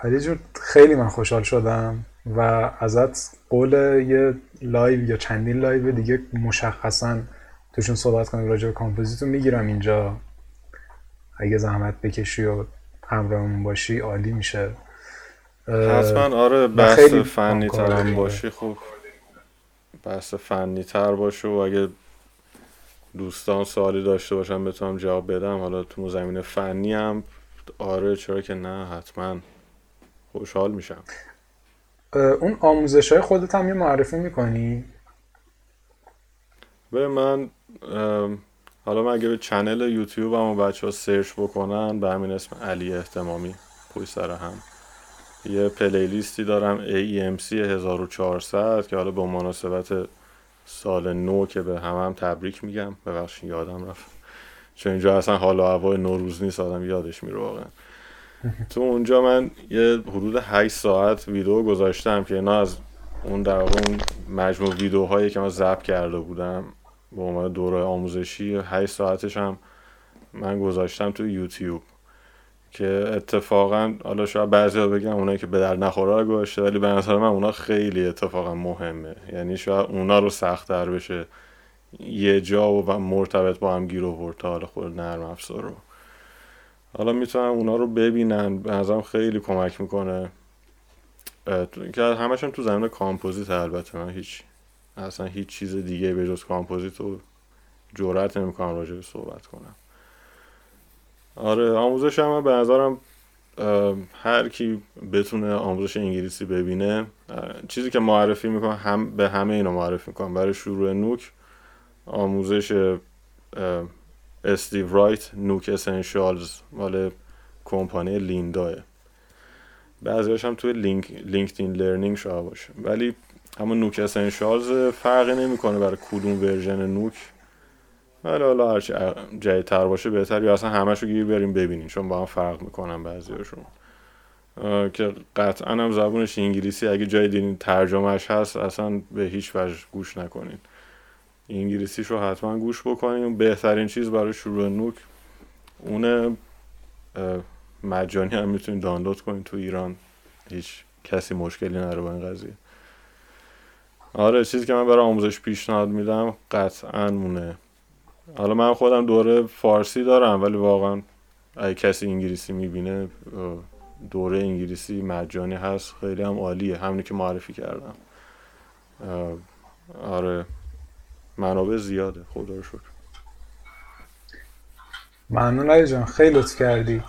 خیلی جور خیلی من خوشحال شدم و ازت قول یه لایو یا چندین لایو دیگه مشخصا توشون صحبت کنیم راجع به کامپوزیتو می‌گیرم اینجا. اگه زحمت بکشی و همراهمون باشی عالی میشه. حتما آره بحث فنی تر باشی خوب. بحث فنی تر باشه و اگه دوستان سوالی داشته باشم بتونم جواب بدم. حالا تو زمین فنی هم آره چرا که نه حتما. خوشحال میشم. اون آموزش های خودت هم یه معرفی می‌کنی؟ به من حالا من اگه به چنل یوتیوب هم و بچه ها سرچ بکنن به همین اسم علی احتمامی پوی سر هم. یه پلیلیستی دارم AEMC 1400 که حالا به مناسبت سال نو که به همه هم تبریک میگم. ببخشید یادم رفت. چون اینجا اصلا حال و هوای نوروز نیست آدم یادش میره واقعا. تو اونجا من یه حدود 8 ساعت ویدیو گذاشتم که اینا از اون در اون مجموع ویدیوهایی که من ضبط کرده بودم به عنوان دوره آموزشی 8 ساعتش هم من گذاشتم تو یوتیوب. که اتفاقا حالا شاید بعضی بگم اونایی که به درد نخوره گذاشته ولی به نظر من اونا خیلی اتفاقا مهمه. یعنی شاید اونا رو سختتر بشه یه جا و مرتبط با هم گیر و حالا خود نرم افزار رو. حالا می‌تونن اونا رو ببینن. به نظرم خیلی کمک می‌کنه. که همشون تو زمین کامپوزیت البته. من هیچ اصلا هیچ چیز دیگه به جز کامپوزیت رو جرأت نمی‌کنم راجع به صحبت کنم. آره آموزش هم به نظرم هر کی بتونه آموزش انگلیسی ببینه چیزی که معرفی می‌کنم هم به همه اینا معرفی می‌کنم برای شروع Nuke آموزش استیو رایت Nuke Essentials مال کمپانی Lynda بعضیش هم توی لینک LinkedIn Learning شده باشه. ولی اما نوک اسنشالز فرقی نمی‌کنه برای کدوم ورژن نوک. ولی حالا هرچی جدیدتر باشه بهتر. یا اصلا همشو گیر بریم ببینیم. چون با هم فرق می‌کنن بعضیاشون. که قطعا هم زبونش انگلیسی. اگه جای دینی ترجمهش هست اصلا به هیچ وجه گوش نکنین. انگلیسیش رو حتما گوش بکنیم بهترین چیز برای شروع نوک اون مجانی هم می‌تونید دانلود کنید تو ایران. هیچ کسی مشکلی نره با این قضیه. آره چیزی که من برای آموزش پیشنهاد میدم قطعا مونه حالا من خودم دوره فارسی دارم ولی واقعا اگه کسی انگلیسی می‌بینه دوره انگلیسی مجانی هست خیلی هم عالیه. همونی که معرفی کردم. آره منابع زیاده. خدا رو شکر. ممنون علی جان. خیلی لطف کردی.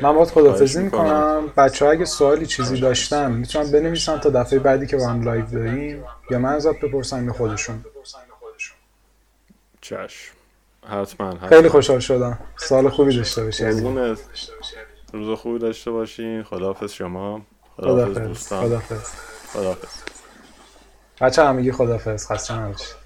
من باید خدافزی می‌کنم. بچه ها اگه سوالی چیزی داشتن می‌تونم بنویسن تا دفعه بعدی که با هم لایو داریم یا من ازت بپرسم یا خودشون. چشم. حتما, خیلی خوشحال شدم. سال خوبی داشته باشی. روز خوبی داشته باشین خداحافظ شما. خداحافظ دوستان. خداحافظ. خداحافظ. بچه همگی خداحافظ. خسته نباشید